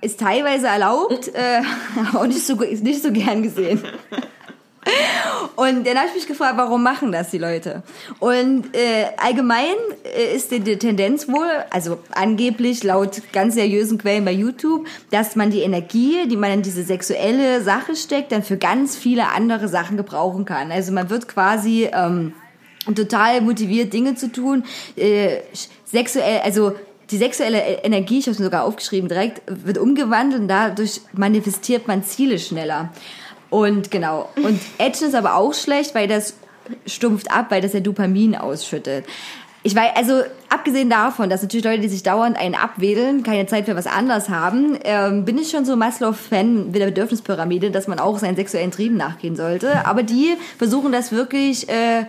[SPEAKER 3] ist teilweise erlaubt, äh, aber auch nicht so, ist nicht so gern gesehen. Und dann habe ich mich gefragt, warum machen das die Leute? Und äh, allgemein äh, ist die, die Tendenz wohl, also angeblich laut ganz seriösen Quellen bei YouTube, dass man die Energie, die man in diese sexuelle Sache steckt, dann für ganz viele andere Sachen gebrauchen kann. Also man wird quasi ähm, total motiviert, Dinge zu tun, äh, sexuell, also die sexuelle Energie, ich habe es sogar aufgeschrieben direkt, wird umgewandelt und dadurch manifestiert man Ziele schneller. Und genau. Und Action ist aber auch schlecht, weil das stumpft ab, weil das ja Dopamin ausschüttet. Ich weiß, also abgesehen davon, dass natürlich Leute, die sich dauernd einen abwedeln, keine Zeit für was anderes haben, ähm, bin ich schon so Maslow-Fan mit der Bedürfnispyramide, dass man auch seinen sexuellen Trieben nachgehen sollte. Aber die versuchen das wirklich äh,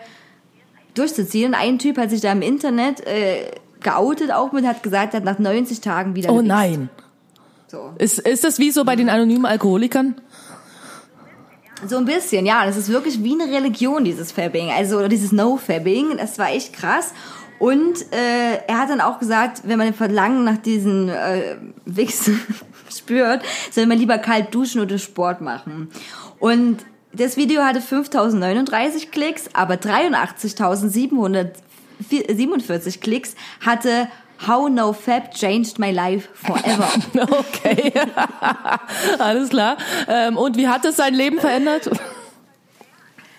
[SPEAKER 3] durchzuziehen. Ein Typ hat sich da im Internet äh, geoutet auch mit, hat gesagt, er hat nach 90 Tagen wieder
[SPEAKER 2] Oh nein.
[SPEAKER 3] So.
[SPEAKER 2] Ist, ist das wie so bei den anonymen Alkoholikern?
[SPEAKER 3] So ein bisschen, ja. Das ist wirklich wie eine Religion, dieses Fabbing. Also oder dieses No-Fabbing. Das war echt krass. Und äh, er hat dann auch gesagt, wenn man den Verlangen nach diesen äh, Wichsen spürt, soll man lieber kalt duschen oder Sport machen. Und das Video hatte 5039 Klicks, aber 83.747 Klicks hatte How No Fab Changed My Life Forever.
[SPEAKER 2] Okay. Alles klar. Ähm, und wie hat es sein Leben verändert?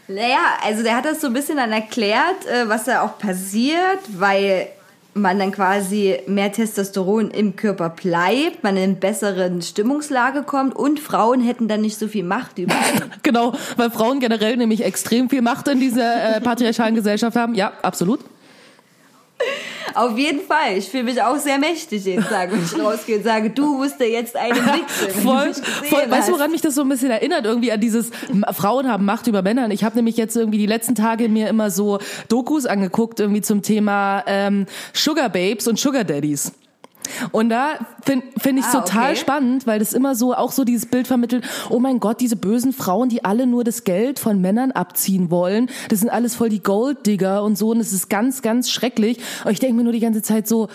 [SPEAKER 3] Naja, also der hat das so ein bisschen dann erklärt, äh, was da auch passiert, weil man dann quasi mehr Testosteron im Körper bleibt, man in eine bessere Stimmungslage kommt und Frauen hätten dann nicht so viel Macht über einen.
[SPEAKER 2] Genau, weil Frauen generell nämlich extrem viel Macht in dieser äh, patriarchalen Gesellschaft haben. Ja, absolut.
[SPEAKER 3] Auf jeden Fall. Ich fühle mich auch sehr mächtig jeden Tag, wenn ich rausgehe und sage, du musst dir jetzt einen Wichse, wenn du
[SPEAKER 2] Voll, voll. Weißt du, woran mich das so ein bisschen erinnert? Irgendwie an dieses Frauen haben Macht über Männer. Und Ich habe nämlich jetzt irgendwie die letzten Tage mir immer so Dokus angeguckt, irgendwie zum Thema ähm, Sugar Babes und Sugar Daddies. Und da finde find ich
[SPEAKER 3] Ah,
[SPEAKER 2] total
[SPEAKER 3] okay.
[SPEAKER 2] spannend, weil das immer so auch so dieses Bild vermittelt, oh mein Gott, diese bösen Frauen, die alle nur das Geld von Männern abziehen wollen, das sind alles voll die Golddigger und so und es ist ganz, ganz schrecklich. Und ich denke mir nur die ganze Zeit so,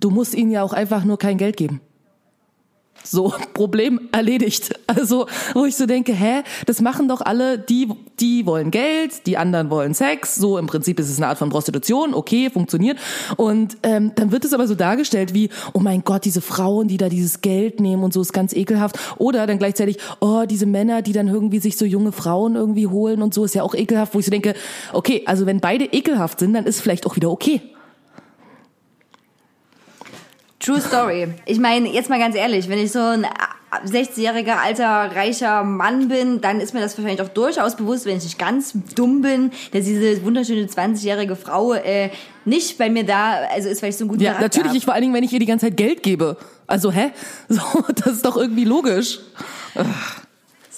[SPEAKER 2] du musst ihnen ja auch einfach nur kein Geld geben. So, Problem erledigt. Also, wo ich so denke, hä, das machen doch alle, die, die wollen Geld, die anderen wollen Sex. So, im Prinzip ist es eine Art von Prostitution, okay, funktioniert. Und ähm, dann wird es aber so dargestellt wie, oh mein Gott, diese Frauen, die da dieses Geld nehmen und so, ist ganz ekelhaft. Oder dann gleichzeitig, oh, diese Männer, die dann irgendwie sich so junge Frauen irgendwie holen und so, ist ja auch ekelhaft, wo ich so denke, okay, also wenn beide ekelhaft sind, dann ist vielleicht auch wieder okay.
[SPEAKER 3] True Story. Ich meine, jetzt mal ganz ehrlich, wenn ich so ein 60-jähriger alter reicher Mann bin, dann ist mir das wahrscheinlich auch durchaus bewusst, wenn ich nicht ganz dumm bin, dass diese wunderschöne 20-jährige Frau äh, nicht bei mir da, also ist, weil ich so einen guten
[SPEAKER 2] Ja,
[SPEAKER 3] Charakter
[SPEAKER 2] natürlich, ich vor allen Dingen, wenn ich ihr die ganze Zeit Geld gebe. Also, hä? So, das ist doch irgendwie logisch.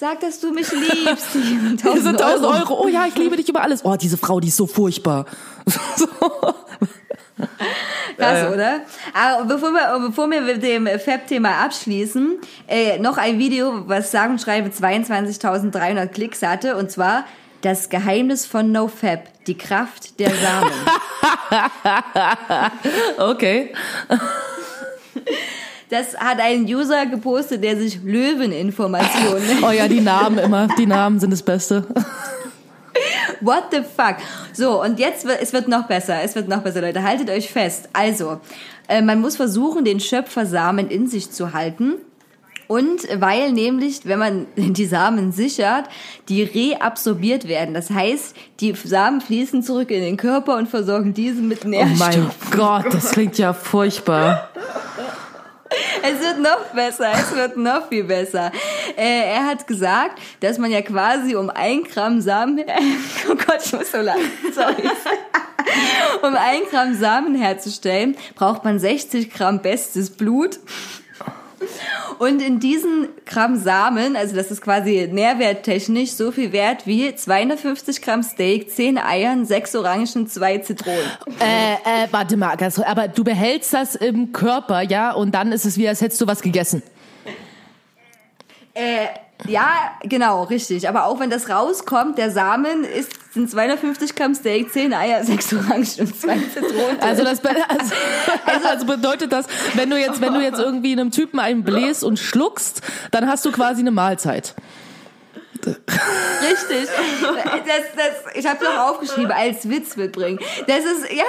[SPEAKER 3] Sag, dass du mich liebst.
[SPEAKER 2] Sind 1000 Euro. Oh ja, ich liebe dich über alles. Oh, diese Frau, die ist so furchtbar. So.
[SPEAKER 3] Krass, oder? Aber bevor wir, bevor wir mit dem Fab-Thema abschließen, äh, noch ein Video, was sagen und schreibe 22.300 Klicks hatte, und zwar das Geheimnis von NoFab, die Kraft der Samen.
[SPEAKER 2] Okay.
[SPEAKER 3] Das hat ein User gepostet, der sich Löweninformationen.
[SPEAKER 2] Oh ja, die Namen immer. Die Namen sind das Beste.
[SPEAKER 3] What the fuck? So, und jetzt wird, es wird noch besser. Es wird noch besser, Leute. Haltet euch fest. Also, äh, man muss versuchen, den Schöpfersamen in sich zu halten. Und weil nämlich, wenn man die Samen sichert, die reabsorbiert werden. Das heißt, die Samen fließen zurück in den Körper und versorgen diesen mit
[SPEAKER 2] Oh
[SPEAKER 3] Nährstoffen.
[SPEAKER 2] mein Gott, das klingt ja furchtbar.
[SPEAKER 3] Es wird noch besser, es wird noch viel besser. Äh, er hat gesagt, dass man ja quasi um ein Gramm Samen, oh Gott, ich muss so lachen, sorry. Um ein Gramm Samen herzustellen, braucht man 60 Gramm bestes Blut. Und in diesen Gramm Samen, also das ist quasi nährwerttechnisch so viel wert wie 250 Gramm Steak, 10 Eiern, 6 Orangen, 2 Zitronen.
[SPEAKER 2] Äh, äh, warte mal, aber du behältst das im Körper, ja, und dann ist es wie, als hättest du was gegessen.
[SPEAKER 3] Äh, ja, genau, richtig. Aber auch wenn das rauskommt, der Samen ist, sind 250 Gramm Steak, 10 Eier, 6 Orangen und 2 Zitronen.
[SPEAKER 2] Also das also, also bedeutet das, wenn du jetzt, wenn du jetzt irgendwie einem Typen einen bläst und schluckst, dann hast du quasi eine Mahlzeit.
[SPEAKER 3] Richtig. Das, das, ich habe noch aufgeschrieben, als Witz mitbringen. Das ist, ja,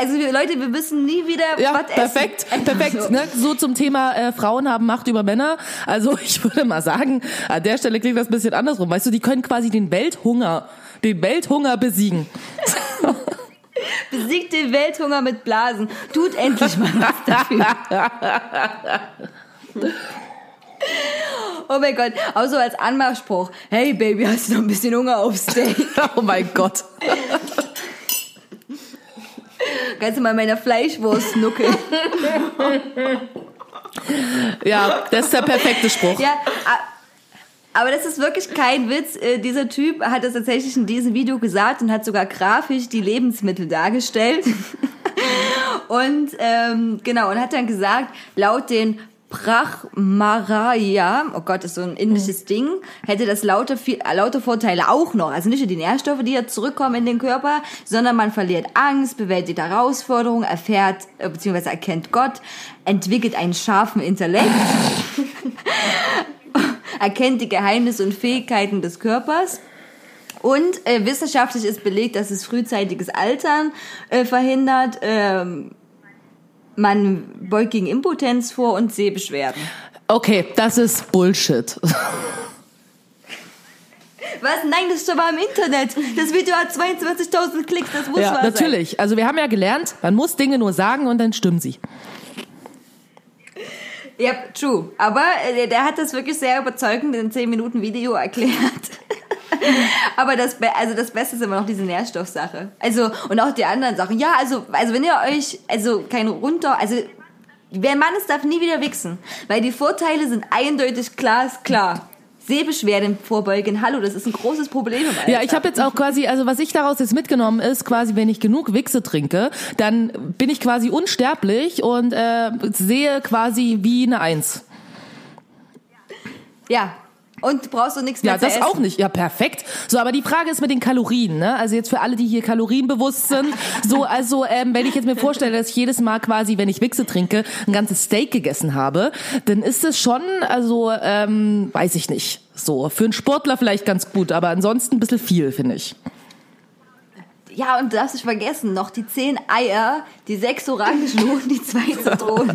[SPEAKER 3] also Leute, wir müssen nie wieder
[SPEAKER 2] Ja,
[SPEAKER 3] was
[SPEAKER 2] perfekt,
[SPEAKER 3] essen.
[SPEAKER 2] perfekt.
[SPEAKER 3] So.
[SPEAKER 2] Ne? So zum Thema äh, Frauen haben Macht über Männer. Also ich würde mal sagen, an der Stelle klingt das ein bisschen andersrum. Weißt du, die können quasi den Welthunger, den Welthunger besiegen.
[SPEAKER 3] Besiegt den Welthunger mit Blasen. Tut endlich mal was dafür. Oh mein Gott, auch so als Anmachspruch. Hey Baby, hast du noch ein bisschen Hunger auf Steak?
[SPEAKER 2] Oh mein Gott.
[SPEAKER 3] Kannst du mal meiner Fleischwurst nuckeln?
[SPEAKER 2] Ja, das ist der perfekte Spruch.
[SPEAKER 3] Ja, aber das ist wirklich kein Witz. Äh, Dieser Typ hat das tatsächlich in diesem Video gesagt und hat sogar grafisch die Lebensmittel dargestellt. und ähm, genau, und hat dann gesagt, laut den Brahmaraya, oh Gott, ist so ein indisches Ding, hätte das lauter, viel, äh, lauter Vorteile auch noch. Also nicht nur die Nährstoffe, die jetzt zurückkommen in den Körper, sondern man verliert Angst, bewältigt Herausforderungen, erfährt äh, bzw. erkennt Gott, entwickelt einen scharfen Intellekt erkennt die Geheimnisse und Fähigkeiten des Körpers. Und äh, wissenschaftlich ist belegt, dass es frühzeitiges Altern äh, verhindert. Ähm, man beugt gegen Impotenz vor und Sehbeschwerden.
[SPEAKER 2] Okay, das ist Bullshit.
[SPEAKER 3] Was? Nein, das ist aber im Internet. Das Video hat 22.000 Klicks, das muss
[SPEAKER 2] Ja,
[SPEAKER 3] wahr sein.
[SPEAKER 2] natürlich. Also wir haben ja gelernt, man muss Dinge nur sagen und dann stimmen sie.
[SPEAKER 3] Ja, true. Aber äh, der hat das wirklich sehr überzeugend in 10 Minuten Video erklärt. Aber das, also das Beste ist immer noch diese Nährstoffsache. Also, und auch die anderen Sachen. Ja, also, also wenn ihr euch, also kein runter, also, wer Mann ist, darf nie wieder wichsen. Weil die Vorteile sind eindeutig glasklar. Sehbeschwerden vorbeugen. Hallo, das ist ein großes Problem Alter.
[SPEAKER 2] Ja, ich habe jetzt auch quasi, also was ich daraus jetzt mitgenommen ist, quasi, wenn ich genug Wichse trinke, dann bin ich quasi unsterblich und äh, sehe quasi wie eine Eins.
[SPEAKER 3] Ja. Und brauchst du nichts mehr
[SPEAKER 2] Ja, das
[SPEAKER 3] essen.
[SPEAKER 2] auch nicht. Ja, perfekt. So, aber die Frage ist mit den Kalorien, ne? Also jetzt für alle, die hier kalorienbewusst sind. So, also ähm, wenn ich jetzt mir vorstelle, dass ich jedes Mal quasi, wenn ich Wichse trinke, ein ganzes Steak gegessen habe, dann ist es schon, also ähm, weiß ich nicht. So, für einen Sportler vielleicht ganz gut, aber ansonsten ein bisschen viel, finde ich.
[SPEAKER 3] Ja, und du darfst nicht vergessen, noch die zehn Eier, die sechs Orangen und die zwei Zitronen.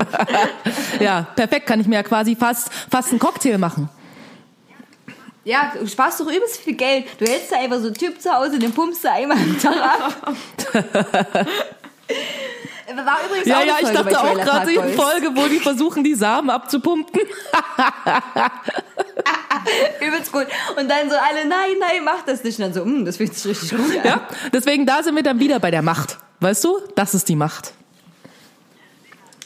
[SPEAKER 2] Ja, perfekt, kann ich mir ja quasi fast, fast einen Cocktail machen.
[SPEAKER 3] Ja, du sparst doch übelst viel Geld. Du hältst da einfach so einen Typ zu Hause, den pumpst du einmal am Tag ab. War übrigens
[SPEAKER 2] Ja,
[SPEAKER 3] auch
[SPEAKER 2] ja, ich dachte auch gerade die. Folge, wo die versuchen, die Samen abzupumpen.
[SPEAKER 3] Übelst gut. Und dann so alle, nein, nein, mach das nicht. Und dann so, "Hm, das fühlt sich richtig gut an.
[SPEAKER 2] Ja, deswegen da sind wir dann wieder bei der Macht. Weißt du? Das ist die Macht.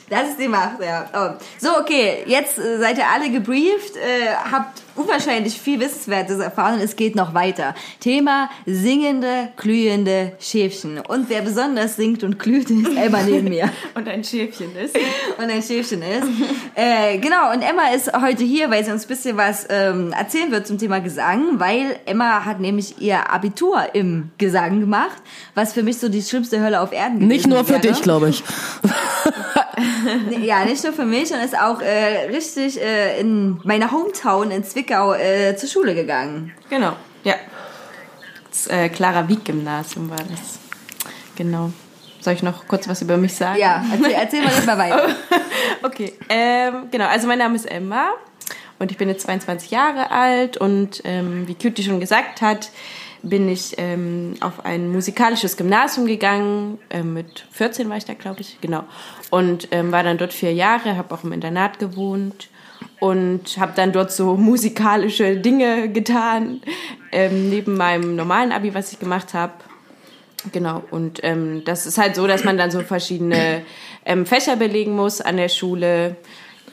[SPEAKER 3] Das ist die Macht, ja. Oh. So, okay, jetzt äh, seid ihr alle gebrieft, äh, habt unwahrscheinlich viel Wissenswertes erfahren und es geht noch weiter. Thema singende, glühende Schäfchen. Und wer besonders singt und glüht, ist Emma neben mir.
[SPEAKER 4] Und ein Schäfchen ist.
[SPEAKER 3] und ein Schäfchen ist. äh, genau, und Emma ist heute hier, weil sie uns ein bisschen was ähm, erzählen wird zum Thema Gesang, weil Emma hat nämlich ihr Abitur im Gesang gemacht, was für mich so die schlimmste Hölle auf Erden gewesen
[SPEAKER 2] Nicht nur für
[SPEAKER 3] wäre.
[SPEAKER 2] dich, glaube ich.
[SPEAKER 3] Ja, nicht nur für mich und ist auch äh, richtig äh, in meiner Hometown in Zwickau äh, zur Schule gegangen.
[SPEAKER 4] Genau, ja. Das äh, Clara Wieck Gymnasium war das. Genau. Soll ich noch kurz was über mich sagen?
[SPEAKER 3] Ja, erzähl, erzähl mal jetzt mal weiter.
[SPEAKER 4] Okay, ähm, genau. Also mein Name ist Emma und ich bin jetzt 22 Jahre alt und ähm, wie Cutie schon gesagt hat, bin ich ähm, auf ein musikalisches Gymnasium gegangen. Ähm, mit 14 war ich da, glaube ich, genau. Und ähm, war dann dort vier Jahre, habe auch im Internat gewohnt und habe dann dort so musikalische Dinge getan ähm, neben meinem normalen Abi, was ich gemacht habe. Genau, und ähm, das ist halt so, dass man dann so verschiedene ähm, Fächer belegen muss an der Schule,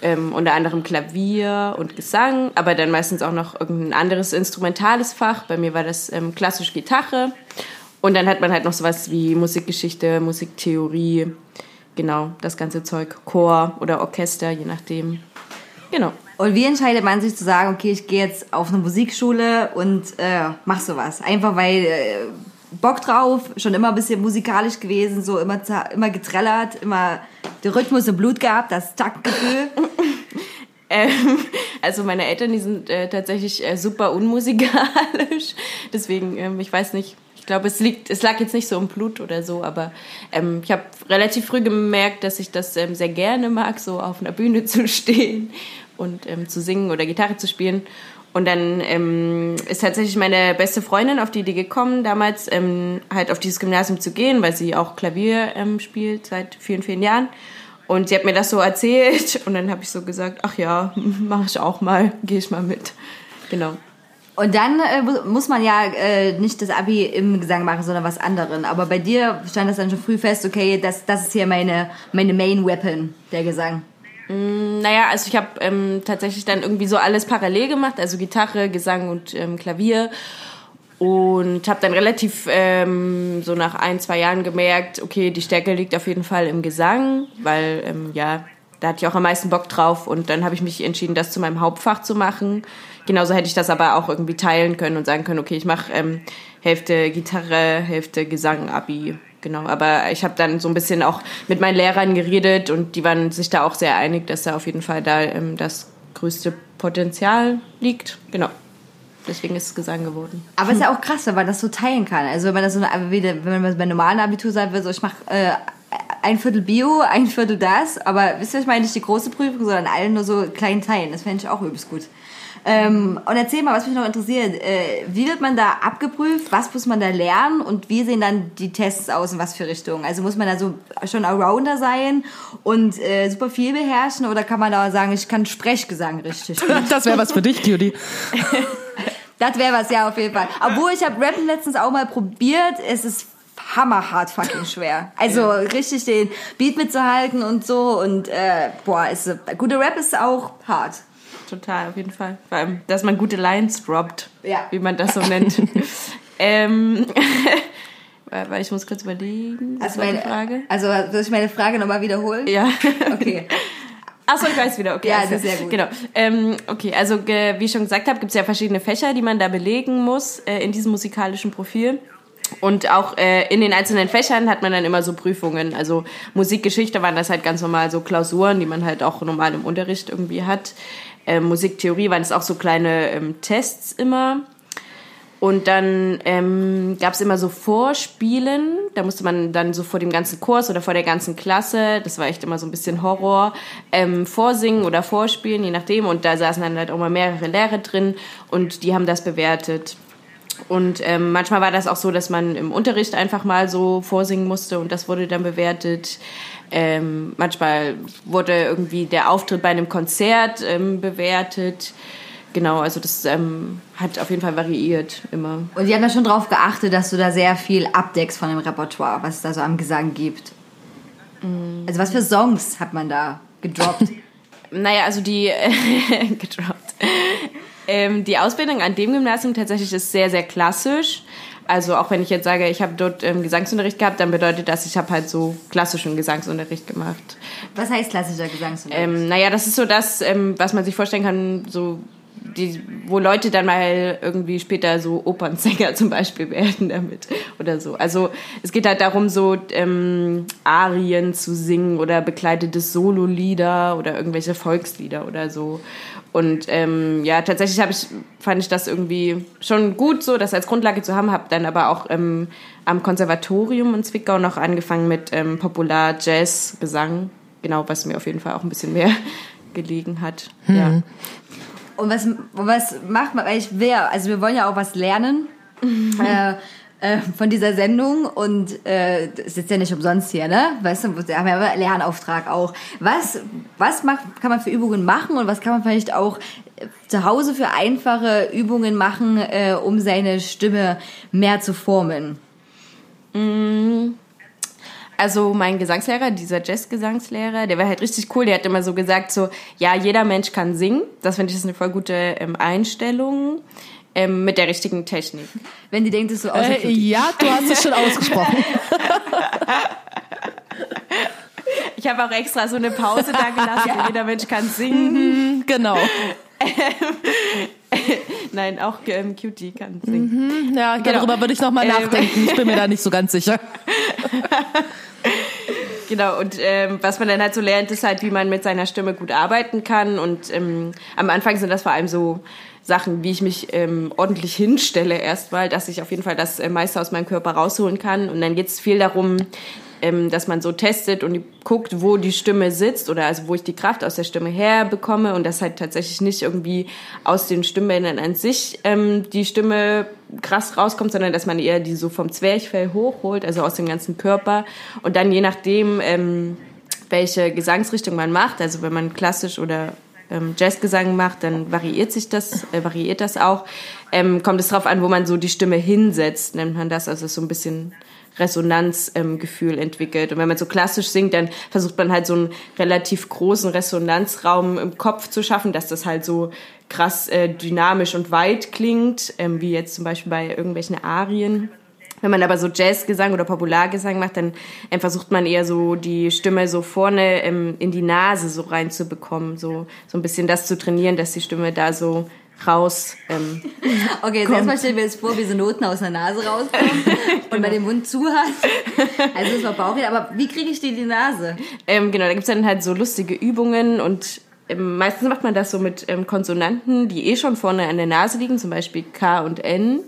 [SPEAKER 4] ähm, unter anderem Klavier und Gesang, aber dann meistens auch noch irgendein anderes instrumentales Fach. Bei mir war das ähm, klassisch Gitarre. Und dann hat man halt noch sowas wie Musikgeschichte, Musiktheorie, genau, das ganze Zeug, Chor oder Orchester, je nachdem. Genau.
[SPEAKER 3] Und wie entscheidet man sich zu sagen, okay, ich gehe jetzt auf eine Musikschule und äh, mach sowas? Einfach weil äh, Bock drauf, schon immer ein bisschen musikalisch gewesen, so immer, immer getrellert, immer der Rhythmus im Blut gehabt, das Taktgefühl.
[SPEAKER 4] Ähm, also meine Eltern, die sind äh, tatsächlich äh, super unmusikalisch. Deswegen, ähm, ich weiß nicht, ich glaube, es es lag jetzt nicht so im Blut oder so, aber ähm, ich habe relativ früh gemerkt, dass ich das ähm, sehr gerne mag, so auf einer Bühne zu stehen und ähm, zu singen oder Gitarre zu spielen. Und dann ähm, ist tatsächlich meine beste Freundin auf die Idee gekommen, damals ähm, halt auf dieses Gymnasium zu gehen, weil sie auch Klavier ähm, spielt seit vielen, vielen Jahren. Und sie hat mir das so erzählt und dann habe ich so gesagt, ach ja, mache ich auch mal, gehe ich mal mit. Genau.
[SPEAKER 3] Und dann äh, mu- muss man ja äh, nicht das Abi im Gesang machen, sondern was anderen. Aber bei dir stand das dann schon früh fest, okay, das, das ist hier meine, meine Main Weapon, der Gesang.
[SPEAKER 4] Naja, also ich habe ähm, tatsächlich dann irgendwie so alles parallel gemacht, also Gitarre, Gesang und ähm, Klavier. Und habe dann relativ ähm, so nach ein, zwei Jahren gemerkt, okay, die Stärke liegt auf jeden Fall im Gesang, weil ähm, ja, da hatte ich auch am meisten Bock drauf. Und dann habe ich mich entschieden, das zu meinem Hauptfach zu machen. Genauso hätte ich das aber auch irgendwie teilen können und sagen können, okay, ich mache ähm, Hälfte Gitarre, Hälfte Gesang, Abi. Genau, aber ich habe dann so ein bisschen auch mit meinen Lehrern geredet und die waren sich da auch sehr einig, dass da auf jeden Fall da ähm, das größte Potenzial liegt. Genau. Deswegen ist es Gesang geworden.
[SPEAKER 3] Aber es ist ja auch krass, wenn man das so teilen kann. Also wenn man das so wenn man beim normalen Abitur sagt, so ich mache äh, ein Viertel Bio, ein Viertel das, aber wisst ihr, ich meine nicht die große Prüfung, sondern allen nur so kleinen Teilen. Das fände ich auch übelst gut. Ähm, und erzähl mal, was mich noch interessiert. Äh, wie wird man da abgeprüft? Was muss man da lernen? Und wie sehen dann die Tests aus in was für Richtungen? Also muss man da so schon Allrounder sein und äh, super viel beherrschen? Oder kann man da sagen, ich kann Sprechgesang richtig?
[SPEAKER 2] Das wäre was für dich, Cutie.
[SPEAKER 3] Das wäre was, ja, auf jeden Fall. Obwohl, ich habe Rappen letztens auch mal probiert. Es ist hammerhart fucking schwer. Also richtig den Beat mitzuhalten und so. Und äh, boah, ist, gute Rap ist auch hart.
[SPEAKER 4] Total, auf jeden Fall. Vor allem, dass man gute Lines droppt,
[SPEAKER 3] Ja.
[SPEAKER 4] wie man das so nennt. ähm, weil ich muss kurz überlegen. Was
[SPEAKER 3] Also meine,
[SPEAKER 4] Frage?
[SPEAKER 3] also soll ich meine Frage nochmal wiederholen?
[SPEAKER 4] Ja.
[SPEAKER 3] Okay.
[SPEAKER 4] Achso, ich weiß wieder. Okay,
[SPEAKER 3] Ja,
[SPEAKER 4] alles
[SPEAKER 3] das ist
[SPEAKER 4] klar.
[SPEAKER 3] sehr gut.
[SPEAKER 4] Genau. Ähm, okay, also wie ich schon gesagt habe, gibt es ja verschiedene Fächer, die man da belegen muss äh, in diesem musikalischen Profil. Und auch äh, in den einzelnen Fächern hat man dann immer so Prüfungen. Also Musikgeschichte waren das halt ganz normal so Klausuren, die man halt auch normal im Unterricht irgendwie hat. Ähm, Musiktheorie waren es auch so kleine ähm, Tests immer. Und dann ähm, gab es immer so Vorspielen. Da musste man dann so vor dem ganzen Kurs oder vor der ganzen Klasse, das war echt immer so ein bisschen Horror, ähm, vorsingen oder vorspielen, je nachdem. Und da saßen dann halt auch mal mehrere Lehrer drin und die haben das bewertet. Und ähm, manchmal war das auch so, dass man im Unterricht einfach mal so vorsingen musste und das wurde dann bewertet. Ähm, manchmal wurde irgendwie der Auftritt bei einem Konzert ähm, bewertet. Genau, also das ähm, hat auf jeden Fall variiert immer.
[SPEAKER 3] Und die haben da schon drauf geachtet, dass du da sehr viel abdeckst von dem Repertoire, was es da so am Gesang gibt.
[SPEAKER 4] Mm.
[SPEAKER 3] Also was für Songs hat man da gedroppt?
[SPEAKER 4] Naja, also die gedroppt. Ähm, die Ausbildung an dem Gymnasium tatsächlich ist sehr, sehr klassisch. Also auch wenn ich jetzt sage, ich habe dort ähm, Gesangsunterricht gehabt, dann bedeutet das, ich habe halt so klassischen Gesangsunterricht gemacht.
[SPEAKER 3] was heißt klassischer Gesangsunterricht?
[SPEAKER 4] Ähm, naja, das ist so das, ähm, was man sich vorstellen kann, so die, wo Leute dann mal irgendwie später so Opernsänger zum Beispiel werden damit oder so. Also es geht halt darum, so ähm, Arien zu singen oder begleitete Sololieder oder irgendwelche Volkslieder oder so. Und ähm, ja, tatsächlich habe ich fand ich das irgendwie schon gut, so das als Grundlage zu haben. Habe dann aber auch ähm, am Konservatorium in Zwickau noch angefangen mit ähm, Popular Jazz Gesang, genau, was mir auf jeden Fall auch ein bisschen mehr gelegen hat. Ja.
[SPEAKER 3] Und was, was macht man? Weil ich will ja, also wir wollen ja auch was lernen äh, äh, von dieser Sendung und äh, ist ja nicht umsonst hier, ne? Weißt du, wir haben ja einen Lernauftrag auch. Was, was macht, kann man für Übungen machen und was kann man vielleicht auch äh, zu Hause für einfache Übungen machen, äh, um seine Stimme mehr zu formen?
[SPEAKER 4] Also mein Gesangslehrer, dieser Jazz-Gesangslehrer, der war halt richtig cool. Der hat immer so gesagt, so, ja, jeder Mensch kann singen. Das finde ich ist eine voll gute ähm, Einstellung ähm, mit der richtigen Technik.
[SPEAKER 3] Wenn die denkt, es so aus.
[SPEAKER 2] Äh, ja, du hast es schon ausgesprochen.
[SPEAKER 4] Ich habe auch extra so eine Pause da gelassen. Jeder Mensch kann singen.
[SPEAKER 2] genau.
[SPEAKER 4] Nein, auch ähm, Cutie kann singen.
[SPEAKER 2] Ja, darüber würde ich noch mal
[SPEAKER 4] Ähm.
[SPEAKER 2] nachdenken. Ich bin mir da nicht so ganz sicher.
[SPEAKER 4] Genau, und ähm, was man dann halt so lernt, ist halt, wie man mit seiner Stimme gut arbeiten kann. Und ähm, am Anfang sind das vor allem so Sachen, wie ich mich ähm, ordentlich hinstelle erstmal, dass ich auf jeden Fall das äh, meiste aus meinem Körper rausholen kann. Und dann geht es viel darum, ähm, dass man so testet und guckt, wo die Stimme sitzt oder also wo ich die Kraft aus der Stimme herbekomme und dass halt tatsächlich nicht irgendwie aus den Stimmbändern an sich ähm, die Stimme krass rauskommt, sondern dass man eher die so vom Zwerchfell hochholt, also aus dem ganzen Körper und dann je nachdem, ähm, welche Gesangsrichtung man macht, also wenn man klassisch oder ähm, Jazzgesang macht, dann variiert sich das, äh, variiert das auch. Ähm, kommt es drauf an, wo man so die Stimme hinsetzt, nennt man das, also so ein bisschen Resonanzgefühl ähm, entwickelt. Und wenn man so klassisch singt, dann versucht man halt so einen relativ großen Resonanzraum im Kopf zu schaffen, dass das halt so krass äh, dynamisch und weit klingt, ähm, wie jetzt zum Beispiel bei irgendwelchen Arien. Wenn man aber so Jazzgesang oder Populargesang macht, dann ähm, versucht man eher so die Stimme so vorne ähm, in die Nase so reinzubekommen, so so ein bisschen das zu trainieren, dass die Stimme da so raus. Ähm,
[SPEAKER 3] Okay, jetzt erstmal stellen wir jetzt vor, wie so Noten aus der Nase rauskommen und man den Mund zu hat. Also das war Bauchweh, aber wie kriege ich die in die Nase?
[SPEAKER 4] ähm, genau, da gibt's dann halt so lustige Übungen und ähm, meistens macht man das so mit ähm, Konsonanten, die eh schon vorne an der Nase liegen, zum Beispiel K und N.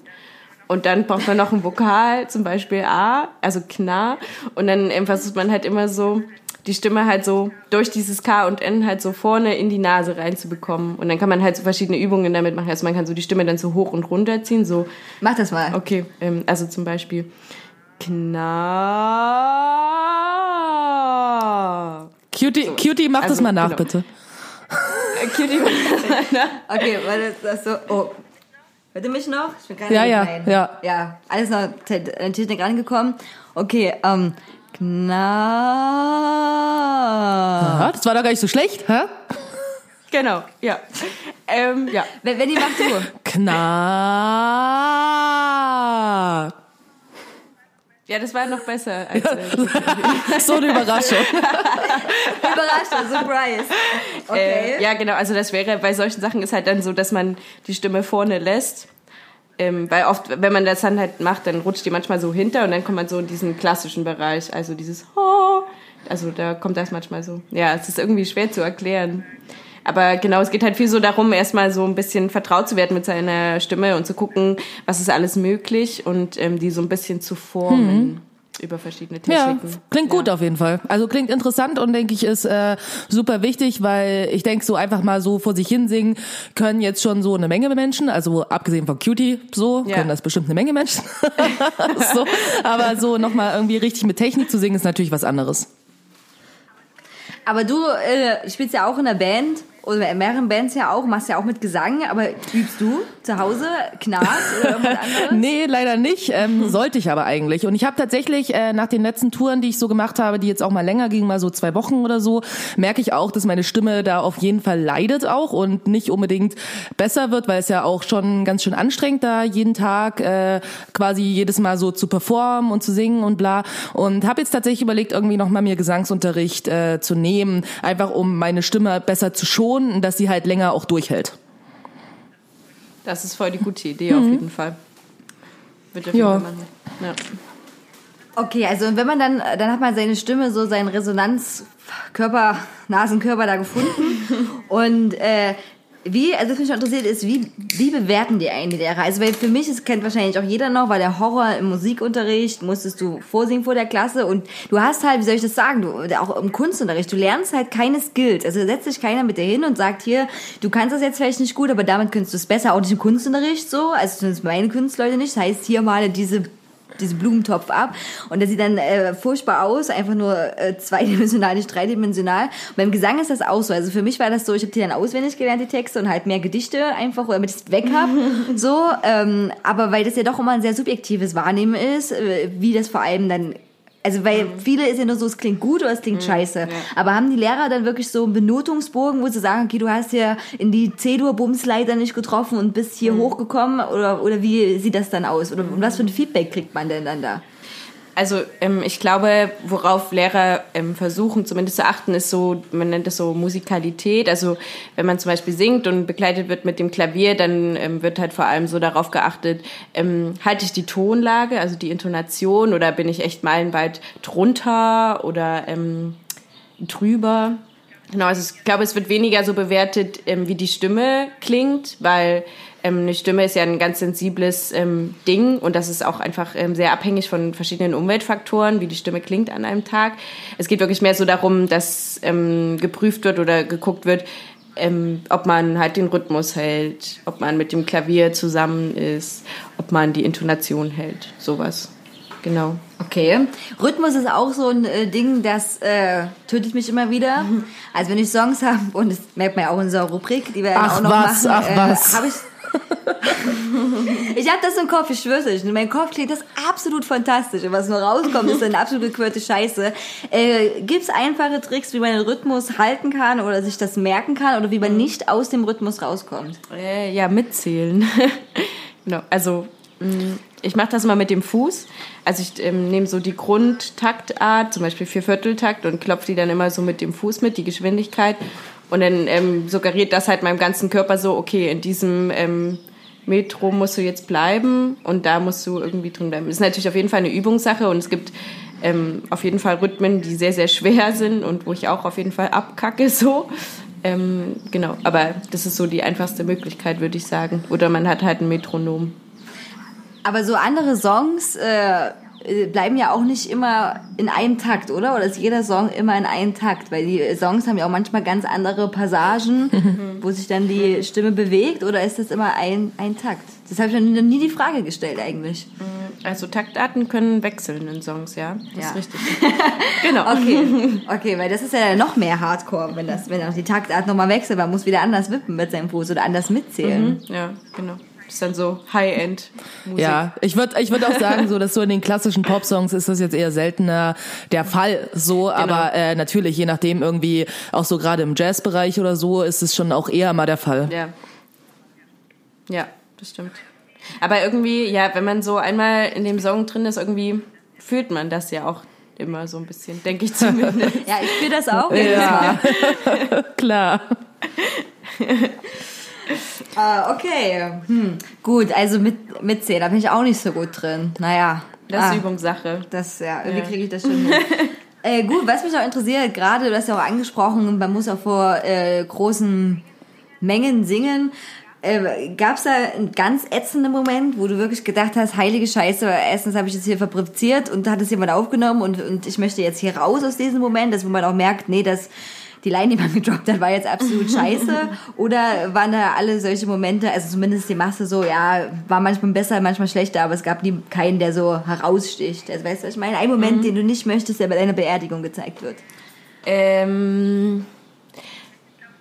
[SPEAKER 4] Und dann braucht man noch ein Vokal, zum Beispiel A, also Kna. Und dann versucht man halt immer so, die Stimme halt so durch dieses K und N halt so vorne in die Nase reinzubekommen. Und dann kann man halt so verschiedene Übungen damit machen. Also man kann so die Stimme dann so hoch und runter ziehen, so
[SPEAKER 3] Mach das mal.
[SPEAKER 4] Okay, ähm, also zum Beispiel Kna.
[SPEAKER 2] Cutie, Cutie mach das
[SPEAKER 4] also,
[SPEAKER 2] mal nach,
[SPEAKER 4] genau.
[SPEAKER 2] bitte.
[SPEAKER 4] Cutie.
[SPEAKER 3] Okay, weil das, das so. Oh. Hört ihr mich noch? Ich bin gerade
[SPEAKER 2] Ja, ja,
[SPEAKER 3] rein.
[SPEAKER 2] ja.
[SPEAKER 3] Ja, alles noch an Technik rangekommen. Okay, ähm, Knall.
[SPEAKER 2] Ja, das war doch gar nicht so schlecht, hä?
[SPEAKER 4] Genau, ja. Ähm, ja.
[SPEAKER 3] Wenn, wenn die macht so.
[SPEAKER 2] Knack.
[SPEAKER 4] Ja, das war noch besser. Als, äh,
[SPEAKER 2] So eine Überraschung.
[SPEAKER 3] Überraschung, Surprise. Okay.
[SPEAKER 4] Äh, ja, genau. Also das wäre bei solchen Sachen ist halt dann so, dass man die Stimme vorne lässt. Ähm, weil oft, wenn man das dann halt macht, dann rutscht die manchmal so hinter und dann kommt man so in diesen klassischen Bereich. Also dieses oh, also da kommt das manchmal so. Ja, es ist irgendwie schwer zu erklären. Aber genau, es geht halt viel so darum, erstmal so ein bisschen vertraut zu werden mit seiner Stimme und zu gucken, was ist alles möglich und ähm, die so ein bisschen zu formen über verschiedene
[SPEAKER 2] Ja,
[SPEAKER 4] Techniken.
[SPEAKER 2] klingt gut
[SPEAKER 4] ja.
[SPEAKER 2] auf jeden Fall. Also klingt interessant und denke ich ist äh, super wichtig, weil ich denke so einfach mal so vor sich hin singen können jetzt schon so eine Menge Menschen, also abgesehen von Cutie so
[SPEAKER 4] Ja.
[SPEAKER 2] können das bestimmt eine Menge Menschen. so, aber so nochmal irgendwie richtig mit Technik zu singen ist natürlich was anderes.
[SPEAKER 3] Aber du äh, spielst ja auch in der Band oder in mehreren Bands ja auch, machst ja auch mit Gesang, aber übst du zu Hause Knarz oder irgendwas anderes?
[SPEAKER 2] Nee, leider nicht. Ähm, sollte ich aber eigentlich. Und ich habe tatsächlich äh, nach den letzten Touren, die ich so gemacht habe, die jetzt auch mal länger gingen, mal so zwei Wochen oder so, merke ich auch, dass meine Stimme da auf jeden Fall leidet auch und nicht unbedingt besser wird, weil es ja auch schon ganz schön anstrengend da jeden Tag äh, quasi jedes Mal so zu performen und zu singen und bla. Und habe jetzt tatsächlich überlegt, irgendwie nochmal mir Gesangsunterricht äh, zu nehmen, einfach um meine Stimme besser zu schonen, dass sie halt länger auch durchhält.
[SPEAKER 4] Das ist voll die gute Idee auf jeden Fall. Jeden
[SPEAKER 2] Ja.
[SPEAKER 4] Ja.
[SPEAKER 3] Okay, also und wenn man dann, dann hat man seine Stimme, so seinen Resonanzkörper, Nasenkörper da gefunden. und äh, wie, also was mich interessiert ist, wie, wie bewerten die einen die Lehrer? Also weil für mich, das kennt wahrscheinlich auch jeder noch, weil der Horror im Musikunterricht musstest du vorsingen vor der Klasse und du hast halt, wie soll ich das sagen, du, auch im Kunstunterricht, du lernst halt keine Skills. Also setzt sich keiner mit dir hin und sagt hier, du kannst das jetzt vielleicht nicht gut, aber damit könntest du es besser, auch nicht im Kunstunterricht so, also zumindest meine Kunstleute nicht. Das heißt, hier male diese diese Blumentopf ab und der sieht dann äh, furchtbar aus, einfach nur äh, zweidimensional, nicht dreidimensional. Und beim Gesang ist das auch so. Also für mich war das so, ich habe die dann auswendig gelernt, die Texte und halt mehr Gedichte einfach, damit ich es weg hab. so, ähm, aber weil das ja doch immer ein sehr subjektives Wahrnehmen ist, äh, wie das vor allem dann also weil viele ist ja nur so, es klingt gut oder es klingt scheiße. Aber haben die Lehrer dann wirklich so einen Benotungsbogen, wo sie sagen, okay, du hast ja in die C-Dur-Bumsleiter nicht getroffen und bist hier hochgekommen? Oder, oder wie sieht das dann aus? Oder und was für ein Feedback kriegt man denn dann da?
[SPEAKER 4] Also ähm, ich glaube, worauf Lehrer ähm, versuchen zumindest zu achten, ist so, man nennt das so Musikalität. Also wenn man zum Beispiel singt und begleitet wird mit dem Klavier, dann ähm, wird halt vor allem so darauf geachtet, ähm, halte ich die Tonlage, also die Intonation, oder bin ich echt meilenweit drunter oder ähm, drüber. Genau, also ich glaube, es wird weniger so bewertet, ähm, wie die Stimme klingt, weil ähm, eine Stimme ist ja ein ganz sensibles ähm, Ding und das ist auch einfach ähm, sehr abhängig von verschiedenen Umweltfaktoren, wie die Stimme klingt an einem Tag. Es geht wirklich mehr so darum, dass ähm, geprüft wird oder geguckt wird, ähm, ob man halt den Rhythmus hält, ob man mit dem Klavier zusammen ist, ob man die Intonation hält, sowas. Genau.
[SPEAKER 3] Okay. Rhythmus ist auch so ein äh, Ding, das äh, tötet mich immer wieder. Also wenn ich Songs habe, und das merkt man ja auch in unserer Rubrik, die wir ja
[SPEAKER 2] Ach
[SPEAKER 3] auch noch
[SPEAKER 2] was,
[SPEAKER 3] machen,
[SPEAKER 2] ach
[SPEAKER 3] äh,
[SPEAKER 2] was.
[SPEAKER 3] habe ich ich habe das im Kopf, ich schwör's euch. In meinem Kopf klingt das absolut fantastisch. Und was nur rauskommt, ist eine absolute quirlte Scheiße. Äh, gibt's einfache Tricks, wie man den Rhythmus halten kann oder sich das merken kann oder wie man nicht aus dem Rhythmus rauskommt?
[SPEAKER 4] Äh, ja, mitzählen. genau. Also mh, ich mache das mal mit dem Fuß. Also ich ähm, nehme so die Grundtaktart, zum Beispiel Viervierteltakt und klopfe die dann immer so mit dem Fuß mit, die Geschwindigkeit. Und dann ähm, suggeriert das halt meinem ganzen Körper so, okay, in diesem ähm, Metro musst du jetzt bleiben und da musst du irgendwie drin bleiben. Ist natürlich auf jeden Fall eine Übungssache und es gibt ähm, auf jeden Fall Rhythmen, die sehr, sehr schwer sind und wo ich auch auf jeden Fall abkacke so. Ähm, genau, aber das ist so die einfachste Möglichkeit, würde ich sagen. Oder man hat halt ein Metronom.
[SPEAKER 3] Aber so andere Songs äh, bleiben ja auch nicht immer in einem Takt, oder? Oder ist jeder Song immer in einem Takt? Weil die Songs haben ja auch manchmal ganz andere Passagen, wo sich dann die Stimme bewegt. Oder ist das immer ein, ein Takt? Das habe ich mir nie die Frage gestellt eigentlich.
[SPEAKER 4] Also Taktarten können wechseln in Songs, ja. Das
[SPEAKER 3] Ja.
[SPEAKER 4] ist richtig. genau.
[SPEAKER 3] Okay, okay, weil das ist ja noch mehr Hardcore, wenn das, wenn auch die Taktart nochmal wechselt, man muss wieder anders wippen mit seinem Fuß oder anders mitzählen.
[SPEAKER 4] Ja, genau. Ist dann so High-End Musik.
[SPEAKER 2] Ja, ich würde ich würd auch sagen, so dass so in den klassischen Popsongs ist das jetzt eher seltener der Fall. So, aber äh, natürlich, je nachdem irgendwie, auch so gerade im Jazzbereich oder so, ist es schon auch eher mal der Fall.
[SPEAKER 4] Ja. Ja, das stimmt. Aber irgendwie, ja, wenn man so einmal in dem Song drin ist, irgendwie fühlt man das ja auch immer so ein bisschen, denke ich zumindest.
[SPEAKER 3] Ja, ich fühle das auch.
[SPEAKER 2] Ja, klar.
[SPEAKER 3] Ah, okay. Hm. Gut, also mit, mitzählen, da bin ich auch nicht so gut drin. Naja.
[SPEAKER 4] Das
[SPEAKER 3] ah,
[SPEAKER 4] ist Übungssache.
[SPEAKER 3] Das, ja, irgendwie
[SPEAKER 4] Ja.
[SPEAKER 3] kriege ich das schon hin. äh, gut, was mich auch interessiert, gerade, du hast ja auch angesprochen, man muss auch vor äh, großen Mengen singen. Äh, Gab es da einen ganz ätzenden Moment, wo du wirklich gedacht hast, heilige Scheiße, erstens habe ich das hier fabriziert und da hat es jemand aufgenommen und, und ich möchte jetzt hier raus aus diesem Moment, dass wo man auch merkt, nee, das die Line, die man gedroppt hat, war jetzt absolut scheiße? Oder waren da alle solche Momente, also zumindest die Masse so, ja, war manchmal besser, manchmal schlechter, aber es gab nie keinen, der so heraussticht. Also weißt du, was ich meine, ein Moment, den du nicht möchtest, der bei deiner Beerdigung gezeigt wird.
[SPEAKER 4] Ähm,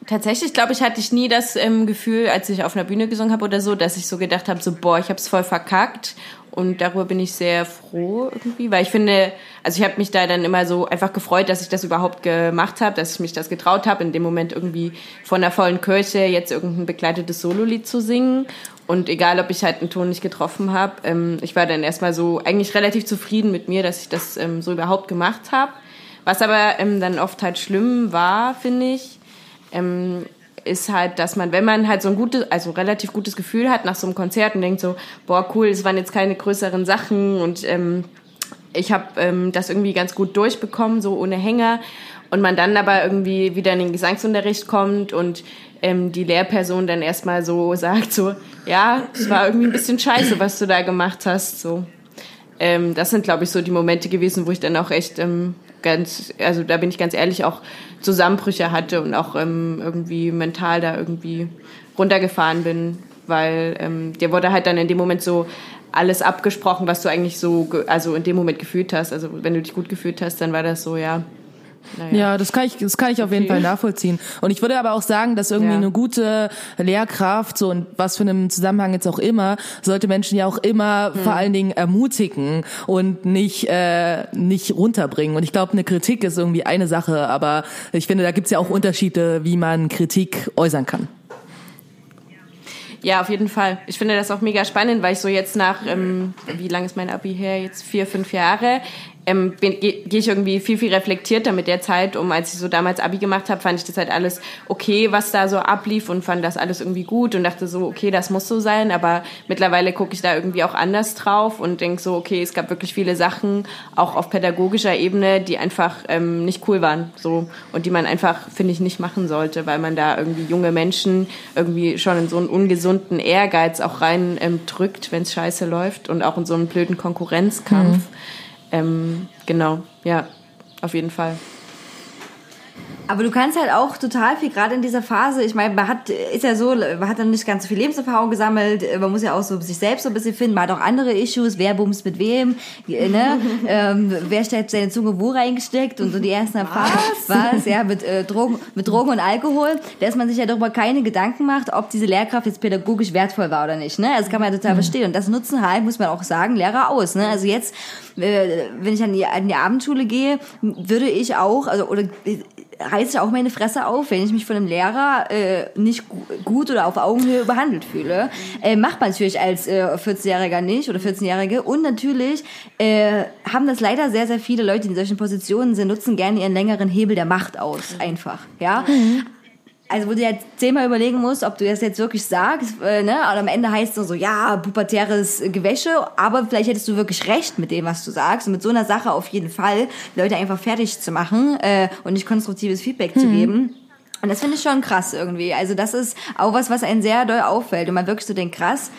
[SPEAKER 4] tatsächlich, glaube ich, hatte ich nie das ähm, Gefühl, als ich auf einer Bühne gesungen habe oder so, dass ich so gedacht habe, so, boah, ich habe es voll verkackt. Und darüber bin ich sehr froh irgendwie, weil ich finde, also ich habe mich da dann immer so einfach gefreut, dass ich das überhaupt gemacht habe, dass ich mich das getraut habe, in dem Moment irgendwie von der vollen Kirche jetzt irgendein begleitetes Sololied zu singen. Und egal, ob ich halt einen Ton nicht getroffen habe, ähm, ich war dann erstmal so eigentlich relativ zufrieden mit mir, dass ich das ähm, so überhaupt gemacht habe. Was aber ähm, dann oft halt schlimm war, finde ich, ähm, ist halt, dass man, wenn man halt so ein gutes, also relativ gutes Gefühl hat nach so einem Konzert und denkt so, boah, cool, es waren jetzt keine größeren Sachen und ähm, ich habe ähm, das irgendwie ganz gut durchbekommen, so ohne Hänger. Und man dann aber irgendwie wieder in den Gesangsunterricht kommt und ähm, die Lehrperson dann erstmal so sagt, so, ja, es war irgendwie ein bisschen scheiße, was du da gemacht hast. So. Ähm, das sind, glaube ich, so die Momente gewesen, wo ich dann auch echt ähm, ganz, also da bin ich ganz ehrlich, auch Zusammenbrüche hatte und auch ähm, irgendwie mental da irgendwie runtergefahren bin, weil ähm, dir wurde halt dann in dem Moment so alles abgesprochen, was du eigentlich so, also in dem Moment gefühlt hast. Also wenn du dich gut gefühlt hast, dann war das so, ja. Naja.
[SPEAKER 2] Ja, das kann ich, das kann ich auf jeden Fall nachvollziehen. Und ich würde aber auch sagen, dass irgendwie
[SPEAKER 4] Ja.
[SPEAKER 2] eine gute Lehrkraft, so in was für einem Zusammenhang jetzt auch immer, sollte Menschen ja auch immer
[SPEAKER 4] Hm.
[SPEAKER 2] vor allen Dingen ermutigen und nicht, äh, nicht runterbringen. Und ich glaube, eine Kritik ist irgendwie eine Sache, aber ich finde, da gibt's ja auch Unterschiede, wie man Kritik äußern kann.
[SPEAKER 4] Ja, auf jeden Fall. Ich finde das auch mega spannend, weil ich so jetzt nach, ähm, wie lange ist mein Abi her? Jetzt vier, fünf Jahre. Ähm, gehe geh ich irgendwie viel, viel reflektierter mit der Zeit um. Als ich so damals Abi gemacht habe, fand ich das halt alles okay, was da so ablief und fand das alles irgendwie gut und dachte so, okay, das muss so sein. Aber mittlerweile gucke ich da irgendwie auch anders drauf und denke so, okay, es gab wirklich viele Sachen, auch auf pädagogischer Ebene, die einfach ähm, nicht cool waren. So und die man einfach, finde ich, nicht machen sollte, weil man da irgendwie junge Menschen irgendwie schon in so einen ungesunden Ehrgeiz auch rein ähm, drückt, wenn es scheiße läuft und auch in so einen blöden Konkurrenzkampf. Ähm, genau, ja, auf jeden Fall.
[SPEAKER 3] Aber du kannst halt auch total viel, gerade in dieser Phase, ich meine, man hat, ist ja so, man hat dann nicht ganz so viel Lebenserfahrung gesammelt, man muss ja auch so sich selbst so ein bisschen finden, man hat auch andere Issues, wer bumst mit wem, ne? ähm, wer stellt seine Zunge wo reingesteckt und so die ersten Erfahrungen, was, ja, mit, äh, Drogen, mit Drogen und Alkohol, dass man sich ja darüber keine Gedanken macht, ob diese Lehrkraft jetzt pädagogisch wertvoll war oder nicht, ne? Also das kann man ja total verstehen und das nutzen halt, muss man auch sagen, Lehrer aus, ne? Also jetzt, äh, wenn ich an die, an die Abendschule gehe, würde ich auch, also, oder reiße ich auch meine Fresse auf, wenn ich mich von einem Lehrer äh, nicht gu gut oder auf Augenhöhe behandelt fühle. Äh, macht man natürlich als äh, 14-Jähriger nicht oder 14-Jährige. Und natürlich äh, haben das leider sehr, sehr viele Leute, die in solchen Positionen sind, nutzen gerne ihren längeren Hebel der Macht aus. Einfach. Ja. Also wo du jetzt zehnmal überlegen musst, ob du das jetzt wirklich sagst, äh, ne? Und am Ende heißt es so, ja, pubertäres Gewäsche, aber vielleicht hättest du wirklich recht mit dem, was du sagst. Und mit so einer Sache auf jeden Fall, Leute einfach fertig zu machen äh, und nicht konstruktives Feedback zu geben. Und das finde ich schon krass irgendwie. Also das ist auch was, was einen sehr doll auffällt. Und man wirklich so denkt, krass,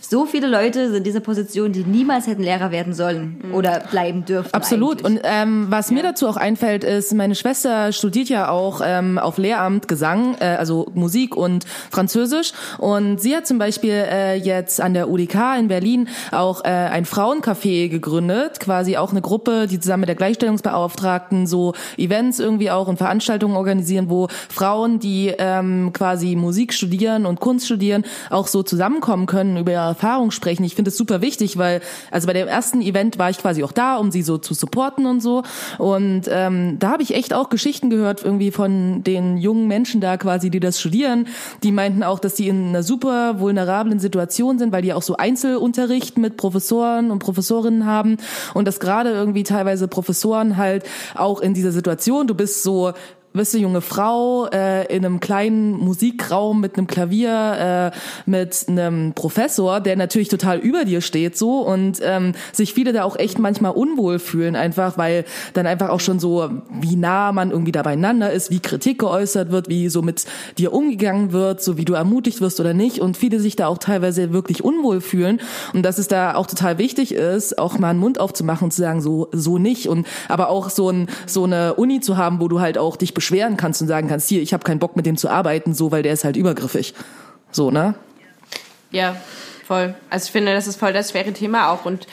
[SPEAKER 3] so viele Leute sind in dieser Position, die niemals hätten Lehrer werden sollen oder bleiben dürfen.
[SPEAKER 2] Absolut.
[SPEAKER 3] eigentlich.
[SPEAKER 2] Und ähm, was mir dazu auch einfällt, ist, meine Schwester studiert ja auch ähm, auf Lehramt Gesang, äh, also Musik und Französisch. Und sie hat zum Beispiel äh, jetzt an der UDK in Berlin auch äh, ein Frauencafé gegründet, quasi auch eine Gruppe, die zusammen mit der Gleichstellungsbeauftragten so Events irgendwie auch und Veranstaltungen organisieren, wo Frauen, die ähm, quasi Musik studieren und Kunst studieren, auch so zusammenkommen können, über Erfahrung sprechen. Ich finde es super wichtig, weil also bei dem ersten Event war ich quasi auch da, um sie so zu supporten und so. Und ähm, da habe ich echt auch Geschichten gehört irgendwie von den jungen Menschen da quasi, die das studieren. Die meinten auch, dass die in einer super vulnerablen Situation sind, weil die auch so Einzelunterricht mit Professoren und Professorinnen haben und dass gerade irgendwie teilweise Professoren halt auch in dieser Situation, du bist so bist du junge Frau äh, in einem kleinen Musikraum mit einem Klavier, äh, mit einem Professor, der natürlich total über dir steht so. Und ähm, sich viele da auch echt manchmal unwohl fühlen, einfach weil dann einfach auch schon so, wie nah man irgendwie da beieinander ist, wie Kritik geäußert wird, wie so mit dir umgegangen wird, so wie du ermutigt wirst oder nicht. Und viele sich da auch teilweise wirklich unwohl fühlen. Und dass es da auch total wichtig ist, auch mal einen Mund aufzumachen und zu sagen, so, so nicht. Und aber auch so, ein, so eine Uni zu haben, wo du halt auch dich beschweren kannst und sagen kannst, hier, ich habe keinen Bock mit dem zu arbeiten, so, weil der ist halt übergriffig. So, ne?
[SPEAKER 4] Ja, voll. Also ich finde, das ist voll das schwere Thema auch. Und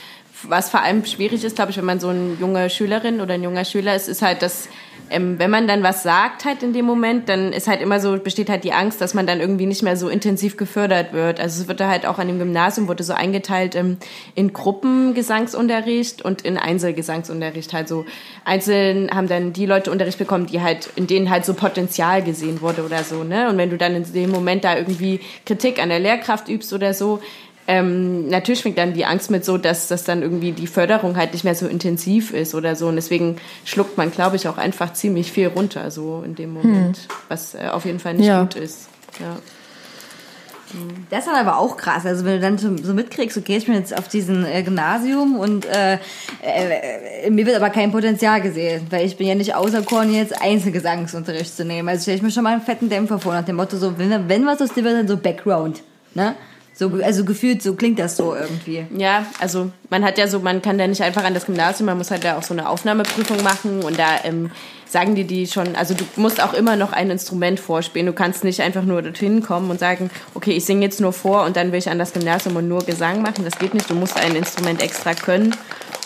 [SPEAKER 4] was vor allem schwierig ist, glaube ich, wenn man so eine junge Schülerin oder ein junger Schüler ist, ist halt, dass ähm, wenn man dann was sagt halt in dem Moment, dann ist halt immer so, besteht halt die Angst, dass man dann irgendwie nicht mehr so intensiv gefördert wird. Also es wird da halt auch an dem Gymnasium wurde so eingeteilt ähm, in Gruppengesangsunterricht und in Einzelgesangsunterricht. Halt so einzeln haben dann die Leute Unterricht bekommen, die halt, in denen halt so Potenzial gesehen wurde oder so, ne? Und wenn du dann in dem Moment da irgendwie Kritik an der Lehrkraft übst oder so, ähm, natürlich schwingt dann die Angst mit so, dass das dann irgendwie die Förderung halt nicht mehr so intensiv ist oder so. Und deswegen schluckt man, glaube ich, auch einfach ziemlich viel runter, so in dem Moment, was äh, auf jeden Fall nicht
[SPEAKER 2] Ja.
[SPEAKER 4] gut ist. Ja.
[SPEAKER 3] Das ist dann aber auch krass. Also wenn du dann so, so mitkriegst, okay, ich bin jetzt auf diesem äh, Gymnasium und äh, äh, mir wird aber kein Potenzial gesehen, weil ich bin ja nicht auserkoren, jetzt Einzelgesangsunterricht zu nehmen. Also stelle ich mir schon mal einen fetten Dämpfer vor, nach dem Motto, so, wenn, wenn was aus dir wird, dann so Background. Ne? So, also gefühlt, so klingt das so irgendwie.
[SPEAKER 4] Ja, also man hat ja so, man kann da nicht einfach an das Gymnasium, man muss halt da auch so eine Aufnahmeprüfung machen und da ähm, sagen die die schon, also du musst auch immer noch ein Instrument vorspielen. Du kannst nicht einfach nur dorthin kommen und sagen, okay, ich singe jetzt nur vor und dann will ich an das Gymnasium und nur Gesang machen. Das geht nicht. Du musst ein Instrument extra können.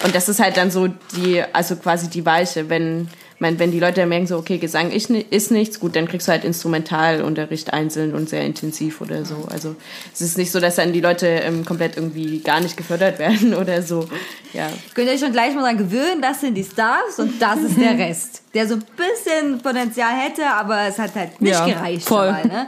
[SPEAKER 4] Und das ist halt dann so die, also quasi die Weiche, wenn man, wenn die Leute merken so, okay, Gesang ist, ni- ist nichts, gut, dann kriegst du halt Instrumentalunterricht einzeln und sehr intensiv oder so. Also es ist nicht so, dass dann die Leute ähm, komplett irgendwie gar nicht gefördert werden oder so. Ja.
[SPEAKER 3] Könnt ihr euch schon gleich mal daran gewöhnen, das sind die Stars und das ist der Rest. Der so ein bisschen Potenzial hätte, aber es hat halt nicht
[SPEAKER 2] Ja,
[SPEAKER 3] gereicht.
[SPEAKER 2] voll.
[SPEAKER 3] Mal, ne?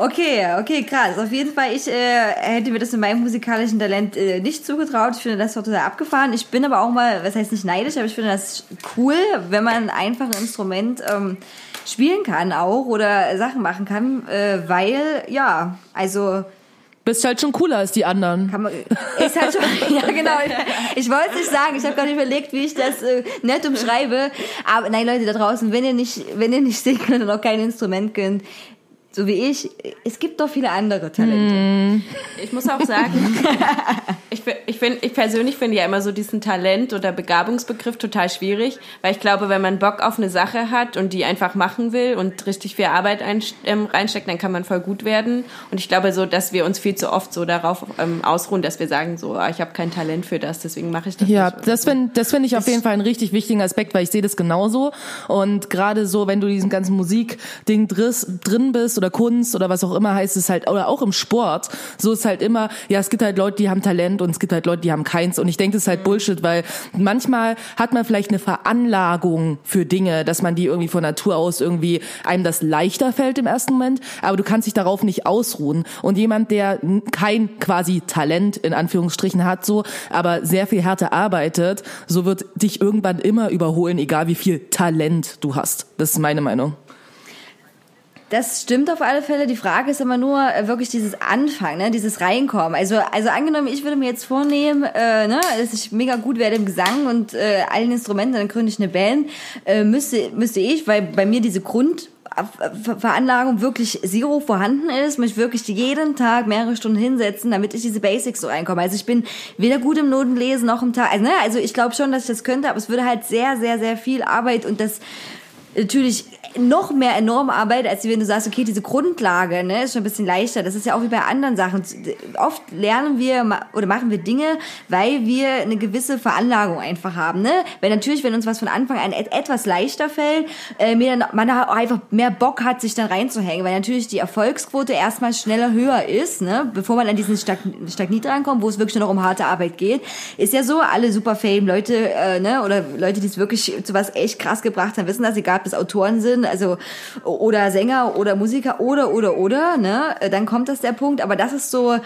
[SPEAKER 3] Okay, okay, krass. Auf jeden Fall, ich äh, hätte mir das in meinem musikalischen Talent äh, nicht zugetraut. Ich finde das total abgefahren. Ich bin aber auch mal, was heißt nicht neidisch, aber ich finde das cool, wenn man einfach ein Instrument ähm, spielen kann auch oder Sachen machen kann, äh, weil, ja, also
[SPEAKER 2] Bist halt schon cooler als die anderen.
[SPEAKER 3] kann man, ist halt schon, ja genau. Ich wollte es nicht sagen. Ich habe gerade überlegt, wie ich das äh, nett umschreibe. Aber nein, Leute da draußen, wenn ihr nicht, wenn ihr nicht singen könnt und auch kein Instrument könnt, so wie ich, es gibt doch viele andere Talente.
[SPEAKER 4] Ich muss auch sagen, ich, ich, find, ich persönlich finde ja immer so diesen Talent- oder Begabungsbegriff total schwierig, weil ich glaube, wenn man Bock auf eine Sache hat und die einfach machen will und richtig viel Arbeit ein, ähm, reinsteckt, dann kann man voll gut werden. Und ich glaube so, dass wir uns viel zu oft so darauf ähm, ausruhen, dass wir sagen so, ah, ich habe kein Talent für das, deswegen mache ich das
[SPEAKER 2] Ja,
[SPEAKER 4] nicht.
[SPEAKER 2] das finde das find ich auf jeden Fall einen richtig wichtigen Aspekt, weil ich sehe das genauso. Und gerade so, wenn du diesen ganzen Musikding drin bist oder Kunst oder was auch immer heißt es halt, oder auch im Sport, so ist halt immer, ja, es gibt halt Leute, die haben Talent und es gibt halt Leute, die haben keins. Und ich denke, das ist halt Bullshit, weil manchmal hat man vielleicht eine Veranlagung für Dinge, dass man die irgendwie von Natur aus irgendwie einem das leichter fällt im ersten Moment, aber du kannst dich darauf nicht ausruhen. Und jemand, der kein quasi Talent in Anführungsstrichen hat, so, aber sehr viel härter arbeitet, so wird dich irgendwann immer überholen, egal wie viel Talent du hast. Das ist meine Meinung.
[SPEAKER 3] Das stimmt auf alle Fälle. Die Frage ist immer nur äh, wirklich dieses Anfangen, ne? dieses Reinkommen. Also, also angenommen, ich würde mir jetzt vornehmen, äh, ne, dass ich mega gut werde im Gesang und äh, allen Instrumenten, dann gründe ich eine Band, äh, müsste, müsste ich, weil bei mir diese Grund Veranlagung wirklich zero vorhanden ist, mich wirklich jeden Tag mehrere Stunden hinsetzen, damit ich diese Basics so reinkomme. Also ich bin weder gut im Notenlesen noch im Tag. Also, ne, also ich glaube schon, dass ich das könnte, aber es würde halt sehr, sehr, sehr viel Arbeit und das natürlich noch mehr enorme Arbeit, als wenn du sagst, okay, diese Grundlage ne, ist schon ein bisschen leichter. Das ist ja auch wie bei anderen Sachen. Oft lernen wir oder machen wir Dinge, weil wir eine gewisse Veranlagung einfach haben. Ne? Weil natürlich, wenn uns was von Anfang an etwas leichter fällt, äh, mir dann, man da einfach mehr Bock hat, sich dann reinzuhängen, weil natürlich die Erfolgsquote erstmal schneller höher ist, ne? bevor man an diesen Stag Stagnit rankommt, wo es wirklich nur noch um harte Arbeit geht. Ist ja so, alle super Fame Leute äh, ne? oder Leute, die es wirklich zu was echt krass gebracht haben, wissen das, egal ob es Autoren sind, also oder Sänger oder Musiker oder oder oder, ne? Dann kommt das der Punkt, aber das ist so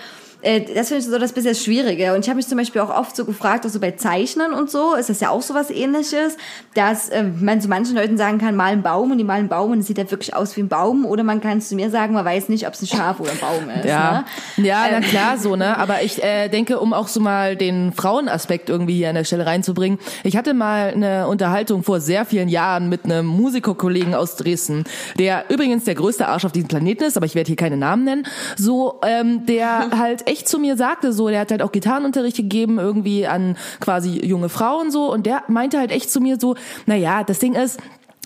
[SPEAKER 3] äh, das finde ich so das bisschen Schwierige. Und ich habe mich zum Beispiel auch oft so gefragt, auch so bei Zeichnen und so, ist das ja auch so was ähnliches, dass äh, man zu manchen Leuten sagen kann, mal ein Baum und die malen einen Baum und es sieht halt wirklich aus wie ein Baum. Oder man kann es zu mir sagen, man weiß nicht, ob es ein Schaf oder ein Baum ist.
[SPEAKER 2] Ja,
[SPEAKER 3] ne?
[SPEAKER 2] ja na klar, so, ne? Aber ich äh, denke, um auch so mal den Frauenaspekt irgendwie hier an der Stelle reinzubringen, ich hatte mal eine Unterhaltung vor sehr vielen Jahren mit einem Musikerkollegen aus Dresden, der übrigens der größte Arsch auf diesem Planeten ist, aber ich werde hier keine Namen nennen, so, ähm, der halt echt zu mir sagte, so, der hat halt auch Gitarrenunterricht gegeben, irgendwie an quasi junge Frauen so, und der meinte halt echt zu mir so, na ja, das Ding ist,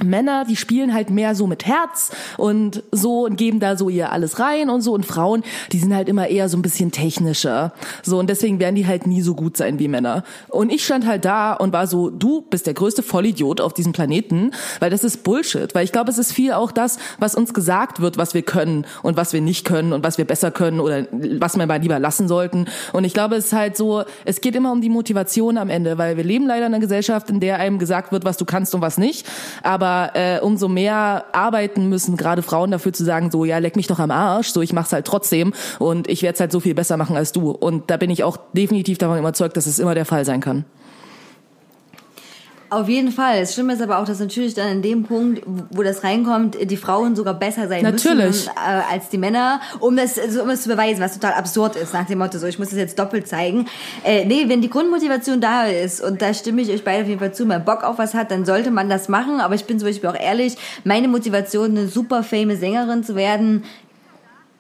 [SPEAKER 2] Männer, die spielen halt mehr so mit Herz und so und geben da so ihr alles rein und so und Frauen, die sind halt immer eher so ein bisschen technischer. So und deswegen werden die halt nie so gut sein wie Männer. Und ich stand halt da und war so, du bist der größte Vollidiot auf diesem Planeten, weil das ist Bullshit, weil ich glaube, es ist viel auch das, was uns gesagt wird, was wir können und was wir nicht können und was wir besser können oder was wir mal lieber lassen sollten. Und ich glaube, es ist halt so, es geht immer um die Motivation am Ende, weil wir leben leider in einer Gesellschaft, in der einem gesagt wird, was du kannst und was nicht, aber aber äh, umso mehr arbeiten müssen gerade Frauen dafür zu sagen, so ja, leck mich doch am Arsch, so ich mach's halt trotzdem und ich werde es halt so viel besser machen als du. Und da bin ich auch definitiv davon überzeugt, dass es immer der Fall sein kann.
[SPEAKER 3] Auf jeden Fall. Das Schlimme ist aber auch, dass natürlich dann in dem Punkt, wo das reinkommt, die Frauen sogar besser sein natürlich. müssen äh, als die Männer, um das, also, um das zu beweisen, was total absurd ist, nach dem Motto, so ich muss das jetzt doppelt zeigen. Äh, nee, wenn die Grundmotivation da ist, und da stimme ich euch beide auf jeden Fall zu, man Bock auf was hat, dann sollte man das machen. Aber ich bin zum Beispiel auch ehrlich, meine Motivation, eine super famous Sängerin zu werden,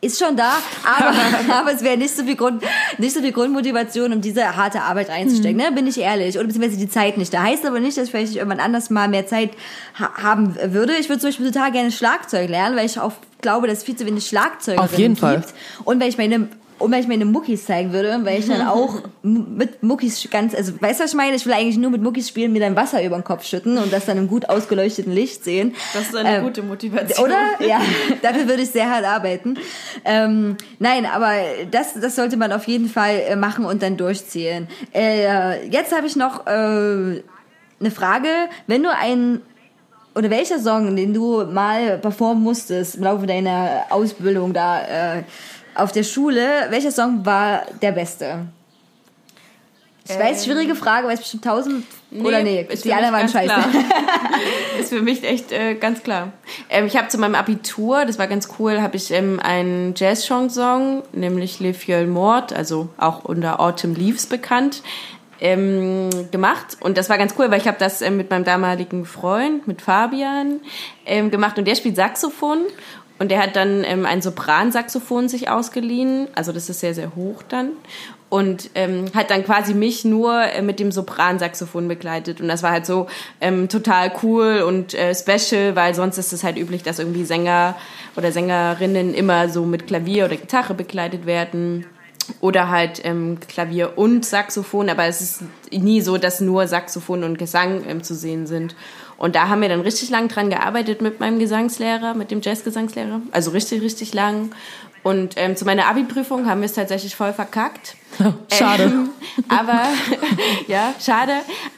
[SPEAKER 3] ist schon da, aber, aber es wäre nicht so viel Grund, nicht so viel Grundmotivation, um diese harte Arbeit reinzustecken, mhm. ne? Bin ich ehrlich. Oder beziehungsweise die Zeit nicht da. Heißt aber nicht, dass ich vielleicht irgendwann anders mal mehr Zeit ha haben würde. Ich würde zum Beispiel total gerne Schlagzeug lernen, weil ich auch glaube, dass es viel zu wenig Schlagzeuge gibt.
[SPEAKER 2] Auf jeden Fall.
[SPEAKER 3] Und weil ich meine und wenn ich meine Muckis zeigen würde, weil ich dann auch mit Muckis ganz, also weißt du, was ich meine? Ich will eigentlich nur mit Muckis spielen, mir dann Wasser über den Kopf schütten und das dann im gut ausgeleuchteten Licht sehen.
[SPEAKER 4] Das ist eine ähm, gute Motivation.
[SPEAKER 3] Oder? Ja, dafür würde ich sehr hart arbeiten. Ähm, nein, aber das, das sollte man auf jeden Fall äh, machen und dann durchziehen. Äh, jetzt habe ich noch äh, eine Frage. Wenn du einen oder welcher Song, den du mal performen musstest im Laufe deiner Ausbildung da, äh, auf der Schule, welcher Song war der beste? Ich ähm, weiß, schwierige Frage, weil es bestimmt tausend nee, oder nee, die anderen waren scheiße.
[SPEAKER 4] ist für mich echt äh, ganz klar. Ähm, ich habe zu meinem Abitur, das war ganz cool, habe ich ähm, einen Jazz-Song, nämlich Le Fiel Mort, also auch unter Autumn Leaves bekannt, ähm, gemacht. Und das war ganz cool, weil ich habe das ähm, mit meinem damaligen Freund, mit Fabian, ähm, gemacht und der spielt Saxophon. Und der hat dann ähm, ein Sopransaxophon sich ausgeliehen, also das ist sehr, sehr hoch dann. Und ähm, hat dann quasi mich nur äh, mit dem Sopransaxophon begleitet. Und das war halt so ähm, total cool und äh, special, weil sonst ist es halt üblich, dass irgendwie Sänger oder Sängerinnen immer so mit Klavier oder Gitarre begleitet werden oder halt ähm, Klavier und Saxophon, aber es ist nie so, dass nur Saxophon und Gesang ähm, zu sehen sind. Und da haben wir dann richtig lang dran gearbeitet mit meinem Gesangslehrer, mit dem Jazzgesangslehrer. Also richtig, richtig lang. Und ähm, zu meiner Abi-Prüfung haben wir es tatsächlich voll verkackt.
[SPEAKER 2] Oh, schade. Ähm,
[SPEAKER 4] aber, ja, schade.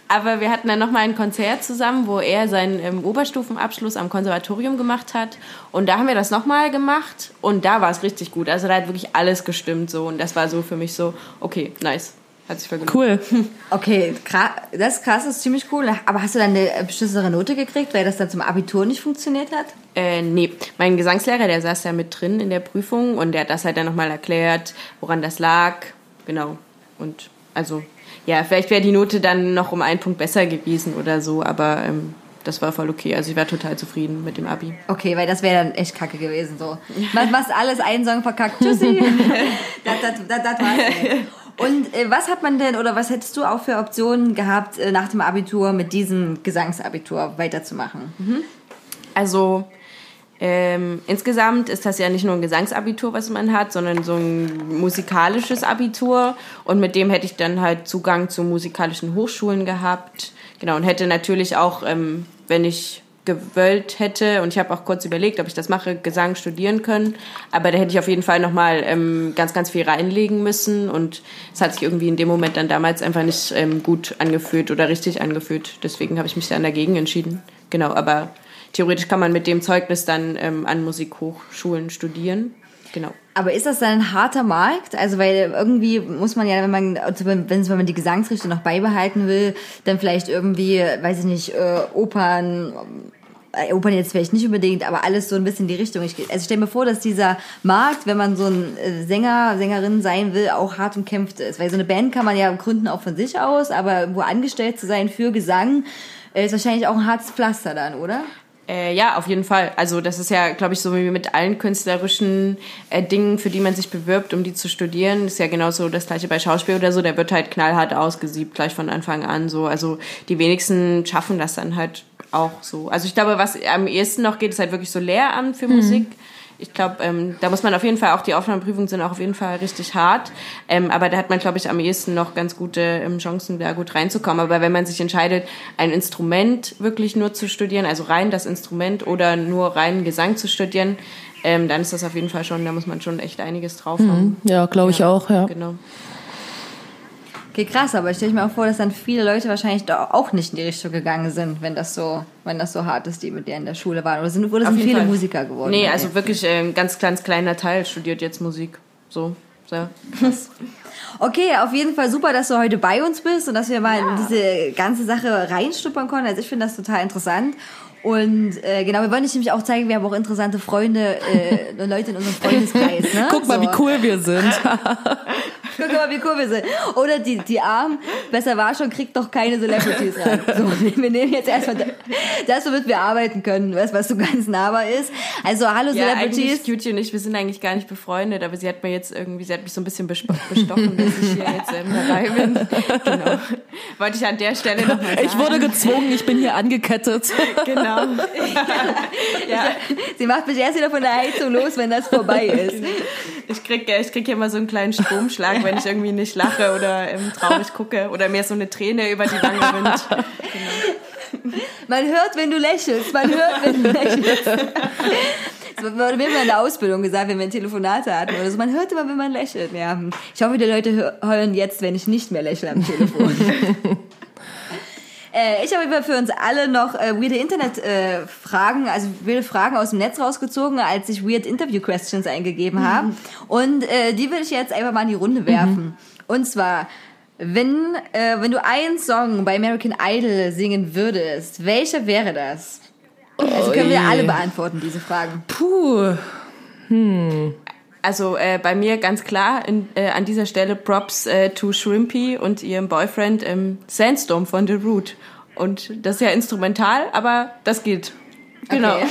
[SPEAKER 4] Aber wir hatten dann nochmal ein Konzert zusammen, wo er seinen ähm, Oberstufenabschluss am Konservatorium gemacht hat. Und da haben wir das nochmal gemacht. Und da war es richtig gut. Also da hat wirklich alles gestimmt so. Und das war so für mich so, okay, nice. Hat sich vergenommen.
[SPEAKER 2] Cool.
[SPEAKER 3] Okay, das ist krass, das ist ziemlich cool. Aber hast du dann eine bestimmte Note gekriegt, weil das dann zum Abitur nicht funktioniert hat?
[SPEAKER 4] Äh, nee. Mein Gesangslehrer, der saß ja mit drin in der Prüfung und der hat das halt dann nochmal erklärt, woran das lag. Genau. Und also, ja, vielleicht wäre die Note dann noch um einen Punkt besser gewesen oder so, aber ähm, das war voll okay. Also ich war total zufrieden mit dem Abi.
[SPEAKER 3] Okay, weil das wäre dann echt kacke gewesen. So. Man machst alles einen Song verkackt. Tschüssi. das, das, das, das war's. ey. Und äh, was hat man denn oder was hättest du auch für Optionen gehabt, äh, nach dem Abitur mit diesem Gesangsabitur weiterzumachen?
[SPEAKER 4] Also ähm, insgesamt ist das ja nicht nur ein Gesangsabitur, was man hat, sondern so ein musikalisches Abitur. Und mit dem hätte ich dann halt Zugang zu musikalischen Hochschulen gehabt. Genau, und hätte natürlich auch, ähm, wenn ich gewollt hätte, und ich habe auch kurz überlegt, ob ich das mache, Gesang studieren können. Aber da hätte ich auf jeden Fall nochmal ähm, ganz, ganz viel reinlegen müssen. Und es hat sich irgendwie in dem Moment dann damals einfach nicht ähm, gut angefühlt oder richtig angefühlt. Deswegen habe ich mich dann dagegen entschieden. Genau, aber theoretisch kann man mit dem Zeugnis dann ähm, an Musikhochschulen studieren. Genau.
[SPEAKER 3] Aber ist das dann ein harter Markt? Also weil irgendwie muss man ja, wenn man also wenn, wenn man die Gesangsrichtung noch beibehalten will, dann vielleicht irgendwie, weiß ich nicht, äh, Opern, Opern jetzt vielleicht nicht unbedingt, aber alles so ein bisschen in die Richtung. Ich, also ich stelle mir vor, dass dieser Markt, wenn man so ein äh, Sänger, Sängerin sein will, auch hart umkämpft ist. Weil so eine Band kann man ja gründen auch von sich aus, aber wo angestellt zu sein für Gesang, äh, ist wahrscheinlich auch ein hartes Pflaster dann, oder?
[SPEAKER 4] Äh, ja, auf jeden Fall. Also das ist ja, glaube ich, so wie mit allen künstlerischen äh, Dingen, für die man sich bewirbt, um die zu studieren. Ist ja genauso das gleiche bei Schauspiel oder so. Der wird halt knallhart ausgesiebt, gleich von Anfang an so. Also die wenigsten schaffen das dann halt auch so. Also ich glaube, was am ehesten noch geht, ist halt wirklich so Lehramt für Musik. Ich glaube, ähm, da muss man auf jeden Fall auch, die Aufnahmeprüfungen sind auch auf jeden Fall richtig hart. Ähm, aber da hat man, glaube ich, am ehesten noch ganz gute ähm, Chancen, da gut reinzukommen. Aber wenn man sich entscheidet, ein Instrument wirklich nur zu studieren, also rein das Instrument oder nur rein Gesang zu studieren, ähm, dann ist das auf jeden Fall schon, da muss man schon echt einiges drauf haben.
[SPEAKER 2] Ja, glaube ich auch, ja.
[SPEAKER 4] Genau.
[SPEAKER 3] Okay, krass, aber ich stelle mir auch vor, dass dann viele Leute wahrscheinlich da auch nicht in die Richtung gegangen sind, wenn das so, wenn das so hart ist, die mit der in der Schule waren. Oder sind, oder sind viele
[SPEAKER 4] Fall.
[SPEAKER 3] Musiker geworden?
[SPEAKER 4] Nee, also wirklich äh, ein ganz, ganz kleiner Teil studiert jetzt Musik. So, sehr.
[SPEAKER 3] Okay, auf jeden Fall super, dass du heute bei uns bist und dass wir mal in diese ganze Sache reinstuppern konnten. Also ich finde das total interessant. Und äh, genau, wir wollen dich nämlich auch zeigen, wir haben auch interessante Freunde, äh, Leute in unserem Freundeskreis. Ne?
[SPEAKER 2] Guck mal,
[SPEAKER 3] So.
[SPEAKER 2] wie cool wir sind.
[SPEAKER 3] Guck mal, wie cool wir sind. Oder die, die Armen, besser war schon, kriegt doch keine Celebrities rein. So, wir nehmen jetzt erstmal das, womit wir arbeiten können, was, was so ganz nahbar ist. Also, hallo
[SPEAKER 4] Ja,
[SPEAKER 3] Celebrities.
[SPEAKER 4] Cutie und ich, wir sind eigentlich gar nicht befreundet, aber sie hat mir jetzt irgendwie, sie hat mich so ein bisschen bestochen, dass ich hier jetzt ähm, dabei bin. Genau. Wollte ich an der Stelle nochmal sagen.
[SPEAKER 2] Ich wurde gezwungen, ich bin hier angekettet.
[SPEAKER 4] Genau. ja,
[SPEAKER 3] Sie macht mich erst wieder von der Heizung los, wenn das vorbei ist.
[SPEAKER 4] ich krieg, äh, ich krieg hier immer so einen kleinen Stromschlag, wenn ich irgendwie nicht lache oder ähm, traurig gucke oder mir so eine Träne über die Wange rinnt.
[SPEAKER 3] Man hört, wenn du lächelst. Man hört, wenn du lächelst. Das wurde mir immer in der Ausbildung gesagt, wenn wir ein Telefonat hatten oder so. Man hört immer, wenn man lächelt. Ja. Ich hoffe, die Leute hören jetzt, wenn ich nicht mehr lächle am Telefon. Äh, Ich habe für uns alle noch äh, weirde Internet-Fragen, also wilde Fragen aus dem Netz rausgezogen, als ich weird Interview Questions eingegeben habe. Und äh, die will ich jetzt einfach mal in die Runde werfen. Und zwar, wenn, äh, wenn du einen Song bei American Idol singen würdest, welcher wäre das? Also können wir alle beantworten, diese Fragen.
[SPEAKER 2] Puh.
[SPEAKER 4] Also äh, bei mir ganz klar in, äh, an dieser Stelle Props äh, to Shrimpy und ihrem Boyfriend ähm, Sandstorm von The Root. Und das ist ja instrumental, aber das geht. Genau.
[SPEAKER 3] Okay.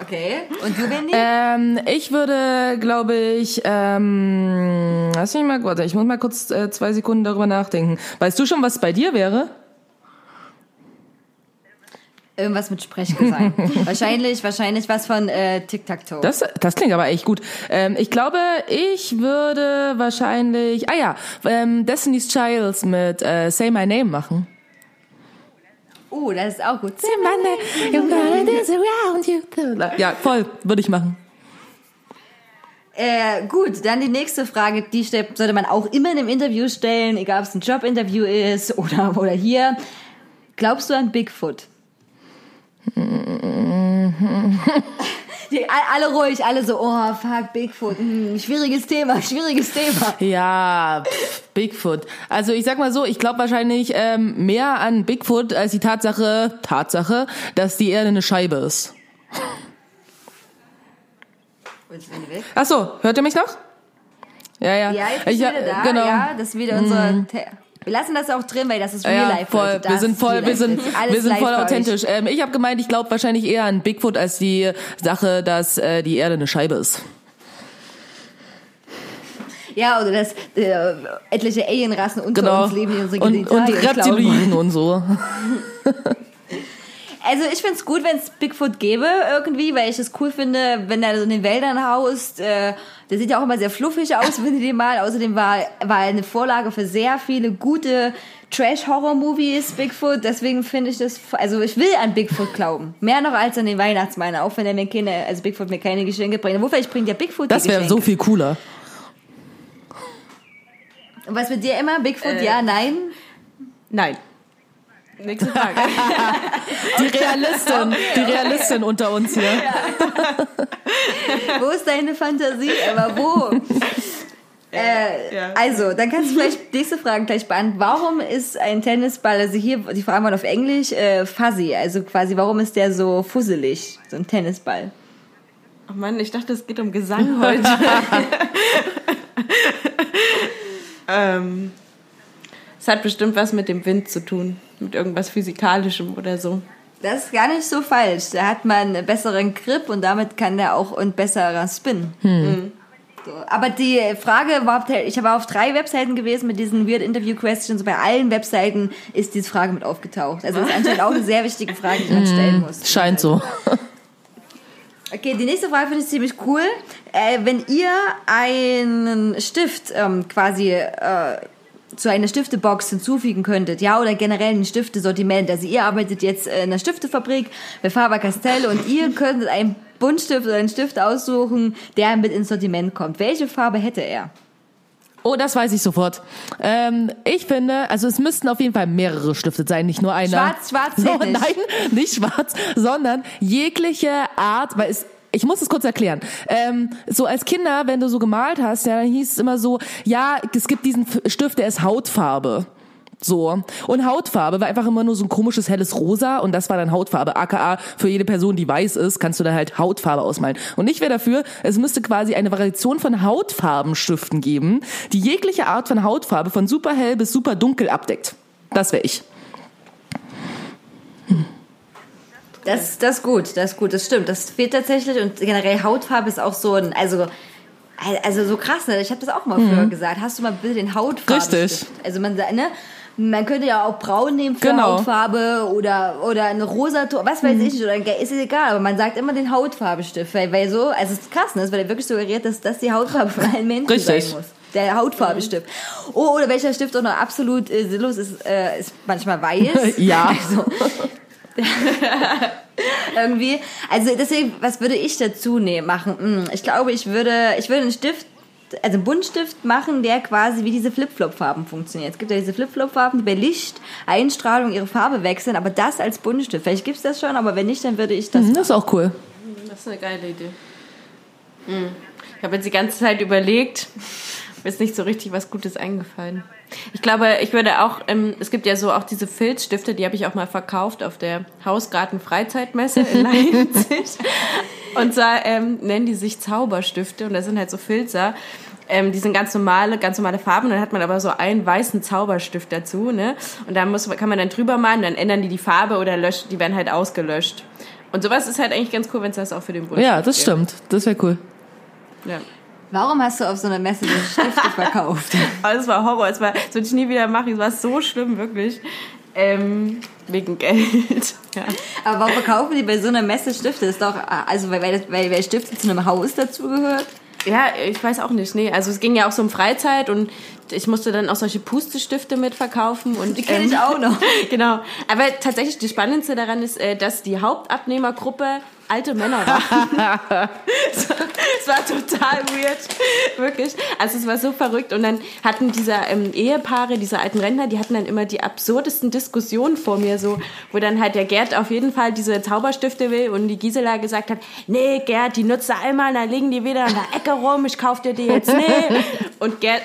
[SPEAKER 3] okay. Und du, Wendy?
[SPEAKER 2] Ähm, ich würde, glaube ich, ähm, lass mich mal, warte, ich muss mal kurz äh, zwei Sekunden darüber nachdenken. Weißt du schon, was bei dir wäre?
[SPEAKER 3] Irgendwas mit Sprechgesang. wahrscheinlich, wahrscheinlich was von äh, Tic-Tac-Toe.
[SPEAKER 2] Das, das klingt aber echt gut. Ähm, ich glaube, ich würde wahrscheinlich, ah ja, ähm, Destiny's Child mit äh, Say My Name machen.
[SPEAKER 3] Oh, das ist auch gut.
[SPEAKER 2] Say my name, you're dance around you. Ja, voll, würde ich machen.
[SPEAKER 3] Äh, gut, dann die nächste Frage, die stellt, sollte man auch immer in einem Interview stellen, egal ob es ein Jobinterview ist oder, oder hier. Glaubst du an Bigfoot? Die, all- alle ruhig, alle so, oh fuck, Bigfoot, hm, schwieriges Thema, schwieriges Thema.
[SPEAKER 2] Ja, pff, Bigfoot. Also ich sag mal so, ich glaube wahrscheinlich ähm, mehr an Bigfoot als die Tatsache, Tatsache, dass die Erde eine Scheibe ist. Ach so, hört ihr mich noch? Ja, ja.
[SPEAKER 3] Ja, jetzt
[SPEAKER 2] Ich
[SPEAKER 3] wieder da,
[SPEAKER 2] Genau.
[SPEAKER 3] ja, das ist wieder unsere Te Wir lassen das auch drin, weil das ist real
[SPEAKER 2] ja,
[SPEAKER 3] life.
[SPEAKER 2] voll.
[SPEAKER 3] Leute. Das
[SPEAKER 2] Wir sind voll, wir sind, wir sind voll authentisch. Ähm, ich habe gemeint, ich glaube wahrscheinlich eher an Bigfoot als die Sache, dass äh, die Erde eine Scheibe ist.
[SPEAKER 3] Ja, oder dass äh, etliche Alienrassen unter
[SPEAKER 2] Genau.
[SPEAKER 3] uns leben, die unsere
[SPEAKER 2] Und, und
[SPEAKER 3] wollen.
[SPEAKER 2] Reptiloiden und so.
[SPEAKER 3] Also ich find's gut, wenn es Bigfoot gäbe irgendwie, weil ich es cool finde, wenn er so in den Wäldern haust. Äh, der sieht ja auch immer sehr fluffig aus, finde ich den mal. Außerdem war, war er eine Vorlage für sehr viele gute Trash-Horror-Movies, Bigfoot. Deswegen finde ich das, also ich will an Bigfoot glauben. Mehr noch als an den Weihnachtsmann, auch wenn er mir keine, also Bigfoot mir keine Geschenke bringt. Wo vielleicht bringt ja Bigfoot
[SPEAKER 2] Das wäre so viel cooler.
[SPEAKER 3] Und was mit dir immer? Bigfoot,
[SPEAKER 2] Äh.
[SPEAKER 3] ja, nein?
[SPEAKER 4] Nein. Nächste Frage.
[SPEAKER 2] Die Realistin, die Realistin unter uns hier.
[SPEAKER 3] Wo ist deine Fantasie? Aber wo? Äh,
[SPEAKER 4] Ja.
[SPEAKER 3] Also, dann kannst du vielleicht nächste Frage gleich beantworten. Warum ist ein Tennisball, also hier, die Fragen waren auf Englisch, äh, fuzzy, also quasi, warum ist der so fusselig, so ein Tennisball?
[SPEAKER 4] Oh Mann, ich dachte, es geht um Gesang heute. ähm, hat bestimmt was mit dem Wind zu tun. Mit irgendwas Physikalischem oder so.
[SPEAKER 3] Das ist gar nicht so falsch. Da hat man einen besseren Grip und damit kann der auch ein besserer Spin.
[SPEAKER 2] Hm.
[SPEAKER 3] So, aber die Frage war, ich habe auf drei Webseiten gewesen mit diesen Weird Interview Questions. Bei allen Webseiten ist diese Frage mit aufgetaucht. Also das ist anscheinend auch eine sehr wichtige Frage, die man stellen muss.
[SPEAKER 2] Hm. Scheint so.
[SPEAKER 3] Okay, die nächste Frage finde ich ziemlich cool. Äh, wenn ihr einen Stift ähm, quasi äh, zu einer Stiftebox hinzufügen könntet, ja, oder generell ein Stiftesortiment. Also ihr arbeitet jetzt in einer Stiftefabrik bei Faber-Castell und ihr könntet einen Buntstift oder einen Stift aussuchen, der mit ins Sortiment kommt. Welche Farbe hätte er?
[SPEAKER 2] Oh, das weiß ich sofort. Ähm, ich finde, also es müssten auf jeden Fall mehrere Stifte sein, nicht nur einer.
[SPEAKER 3] Schwarz, schwarz
[SPEAKER 2] no,
[SPEAKER 3] nicht.
[SPEAKER 2] Nein, nicht schwarz, sondern jegliche Art, weil es ich muss es kurz erklären. Ähm, so als Kinder, wenn du so gemalt hast, ja, dann hieß es immer so, ja, es gibt diesen Stift, der ist Hautfarbe. So. Und Hautfarbe war einfach immer nur so ein komisches helles Rosa und das war dann Hautfarbe. AKA für jede Person, die weiß ist, kannst du da halt Hautfarbe ausmalen. Und ich wäre dafür, es müsste quasi eine Variation von Hautfarbenstiften geben, die jegliche Art von Hautfarbe von super hell bis super dunkel abdeckt. Das wäre ich.
[SPEAKER 3] Das, das ist gut, das ist gut, das stimmt. Das fehlt tatsächlich und generell Hautfarbe ist auch so ein, also, also so krass, ne? Ich habe das auch mal früher gesagt. Hast du mal bitte den Hautfarbenstift?
[SPEAKER 2] Mhm. Richtig.
[SPEAKER 3] Also man, ne? Man könnte ja auch braun nehmen für
[SPEAKER 2] Genau.
[SPEAKER 3] Hautfarbe oder, oder eine rosa, was weiß ich, oder ist es egal, aber man sagt immer den Hautfarbestift, weil, weil so, also es ist krass, ne? weil er wirklich suggeriert, dass das die Hautfarbe von allen Menschen
[SPEAKER 2] Richtig.
[SPEAKER 3] sein muss. Der Hautfarbestift. Oh, oder welcher Stift auch noch absolut äh, sinnlos ist, äh, ist manchmal weiß.
[SPEAKER 2] Ja.
[SPEAKER 3] Also, irgendwie. Also deswegen, was würde ich dazu nehmen, machen? Hm, Ich glaube, ich würde, ich würde einen Stift, also einen Buntstift machen, der quasi wie diese Flip-Flop-Farben funktioniert. Es gibt ja diese Flip-Flop-Farben, die bei Licht, Einstrahlung ihre Farbe wechseln, aber das als Buntstift. Vielleicht gibt's das schon, aber wenn nicht, dann würde ich das.
[SPEAKER 2] Mhm, Das ist auch cool.
[SPEAKER 4] Das ist eine geile Idee. Hm. Ich habe jetzt die ganze Zeit überlegt, mir ist nicht so richtig was Gutes eingefallen. Ich glaube, ich würde auch, ähm, es gibt ja so auch diese Filzstifte, die habe ich auch mal verkauft auf der Hausgarten-Freizeitmesse in Leipzig. Und zwar ähm, nennen die sich Zauberstifte und das sind halt so Filzer. Ähm, die sind ganz normale, ganz normale Farben. Und dann hat man aber so einen weißen Zauberstift dazu, ne? Und da muss, kann man dann drüber malen, dann ändern die die Farbe oder löschen, die werden halt ausgelöscht. Und sowas ist halt eigentlich ganz cool, wenn es das auch für den Buntstift
[SPEAKER 2] Ja, das
[SPEAKER 4] gibt.
[SPEAKER 2] stimmt. Das wäre cool.
[SPEAKER 4] Ja.
[SPEAKER 3] Warum hast du auf so einer Messe diese Stifte verkauft?
[SPEAKER 4] Es war Horror, es war, das würde ich nie wieder machen, es war so schlimm, wirklich. Ähm, wegen Geld. Ja.
[SPEAKER 3] Aber warum verkaufen die bei so einer Messe Stifte? Das ist doch, also weil, weil, weil, weil Stifte zu einem Haus dazugehört.
[SPEAKER 4] ja, ich weiß auch nicht, nee. Also es ging ja auch so um Freizeit und ich musste dann auch solche Pustestifte mitverkaufen. Und,
[SPEAKER 3] Die kenn ich auch noch.
[SPEAKER 4] genau. Aber tatsächlich, das Spannendste daran ist, äh, dass die Hauptabnehmergruppe alte Männer waren. es war- es war total weird, wirklich. Also es war so verrückt. Und dann hatten diese ähm, Ehepaare, diese alten Rentner, die hatten dann immer die absurdesten Diskussionen vor mir, so, wo dann halt der Gerd auf jeden Fall diese Zauberstifte will und die Gisela gesagt hat, nee, Gerd, die nutzt du einmal, dann liegen die wieder in der Ecke rum, ich kauf dir die jetzt, nee. Und Gerd,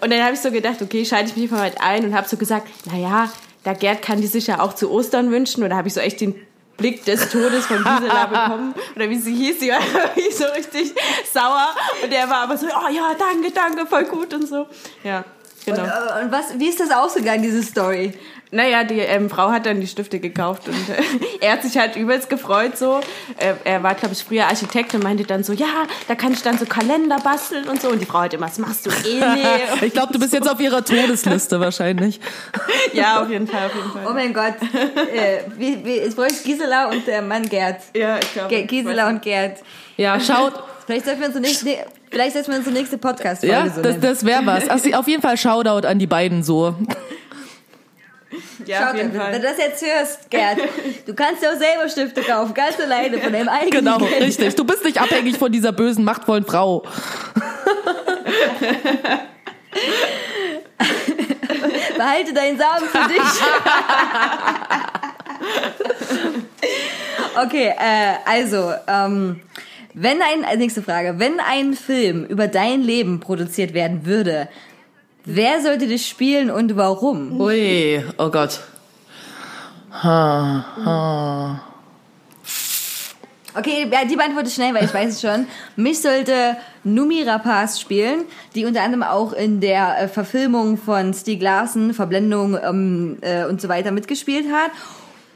[SPEAKER 4] und dann habe ich so gedacht, okay, schalte ich mich mal mit ein und habe so gesagt, naja, der Gerd kann die sich ja auch zu Ostern wünschen. Oder habe ich so echt den Blick des Todes von Gisela bekommen. Oder wie sie hieß, sie war irgendwie so richtig sauer. Und der war aber so, oh ja, danke, danke, voll gut und so. Ja. Genau.
[SPEAKER 3] Und, äh, und was, wie ist das ausgegangen, diese Story?
[SPEAKER 4] Naja, die ähm, Frau hat dann die Stifte gekauft und äh, er hat sich halt übelst gefreut so. Äh, er war, glaube ich, früher Architekt und meinte dann so, ja, da kann ich dann so Kalender basteln und so. Und die Frau hat immer, das machst du eh nie.
[SPEAKER 2] Ich glaube, du bist jetzt auf ihrer Todesliste wahrscheinlich.
[SPEAKER 4] ja, auf jeden Fall, auf jeden Fall.
[SPEAKER 3] Oh mein Gott. äh, wie, wie, jetzt brauche ich Gisela und der Mann Gerd.
[SPEAKER 4] Ja, ich glaube.
[SPEAKER 3] Gisela und Gerd.
[SPEAKER 2] Ja, schaut.
[SPEAKER 3] Vielleicht sollten wir unsere nächste, vielleicht sollten wir unsere nächste Podcast-Folge
[SPEAKER 2] Ja,
[SPEAKER 3] so
[SPEAKER 2] das, das wäre was. Also auf jeden Fall Shoutout an die beiden so.
[SPEAKER 4] ja, jeden
[SPEAKER 3] wenn
[SPEAKER 4] Fall.
[SPEAKER 3] du das jetzt hörst, Gerd, du kannst dir auch selber Stifte kaufen, ganz alleine von deinem eigenen
[SPEAKER 2] Genau,
[SPEAKER 3] Geld.
[SPEAKER 2] richtig. Du bist nicht abhängig von dieser bösen, machtvollen Frau.
[SPEAKER 3] Behalte deinen Samen für dich. okay, äh, also, ähm, wenn ein, nächste Frage, wenn ein Film über dein Leben produziert werden würde, wer sollte dich spielen und warum?
[SPEAKER 2] Ui, oh Gott. Ha, ha.
[SPEAKER 3] Okay, die beantworte schnell, weil ich weiß es schon. Mich sollte Numi Rapaz spielen, die unter anderem auch in der äh, Verfilmung von Stieg Larsen, Verblendung ähm, äh, und so weiter mitgespielt hat.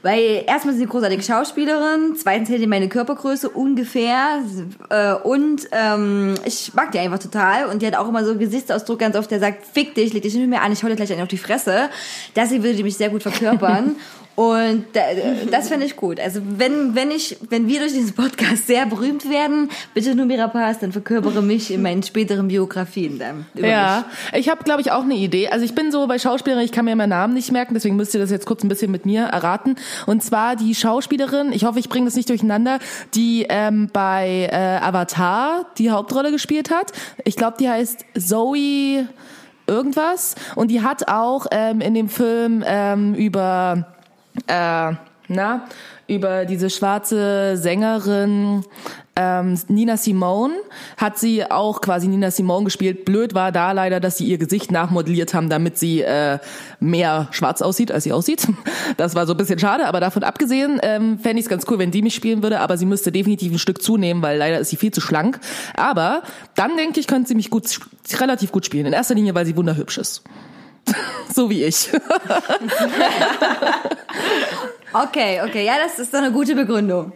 [SPEAKER 3] Weil erstmal ist sie eine großartige Schauspielerin, zweitens hält sie meine Körpergröße ungefähr äh, und ähm, ich mag die einfach total und die hat auch immer so einen Gesichtsausdruck ganz oft, der sagt, fick dich, leg dich nicht mehr an, ich hau dir gleich einen auf die Fresse. Das hier würde die mich sehr gut verkörpern und da, das fände ich gut. Also wenn, wenn ich, wenn wir durch diesen Podcast sehr berühmt werden, bitte nur Mirapas, dann verkörpere mich in meinen späteren Biografien dann.
[SPEAKER 2] Ja, ich habe, glaube ich, auch eine Idee. Also ich bin so bei Schauspielerinnen, ich kann mir meinen Namen nicht merken, deswegen müsst ihr das jetzt kurz ein bisschen mit mir erraten. Und zwar die Schauspielerin, ich hoffe, ich bringe das nicht durcheinander, die ähm, bei äh, Avatar die Hauptrolle gespielt hat. Ich glaube, die heißt Zoe irgendwas. Und die hat auch ähm, in dem Film ähm, über äh, na, über diese schwarze Sängerin ähm, Nina Simone hat sie auch quasi Nina Simone gespielt. Blöd war da leider, dass sie ihr Gesicht nachmodelliert haben, damit sie äh, mehr schwarz aussieht, als sie aussieht. Das war so ein bisschen schade, aber davon abgesehen ähm, fände ich es ganz cool, wenn die mich spielen würde, aber sie müsste definitiv ein Stück zunehmen, weil leider ist sie viel zu schlank. Aber dann denke ich, könnte sie mich gut, relativ gut spielen. In erster Linie, weil sie wunderhübsch ist. so wie ich.
[SPEAKER 3] Okay, okay, ja, das ist doch eine gute Begründung.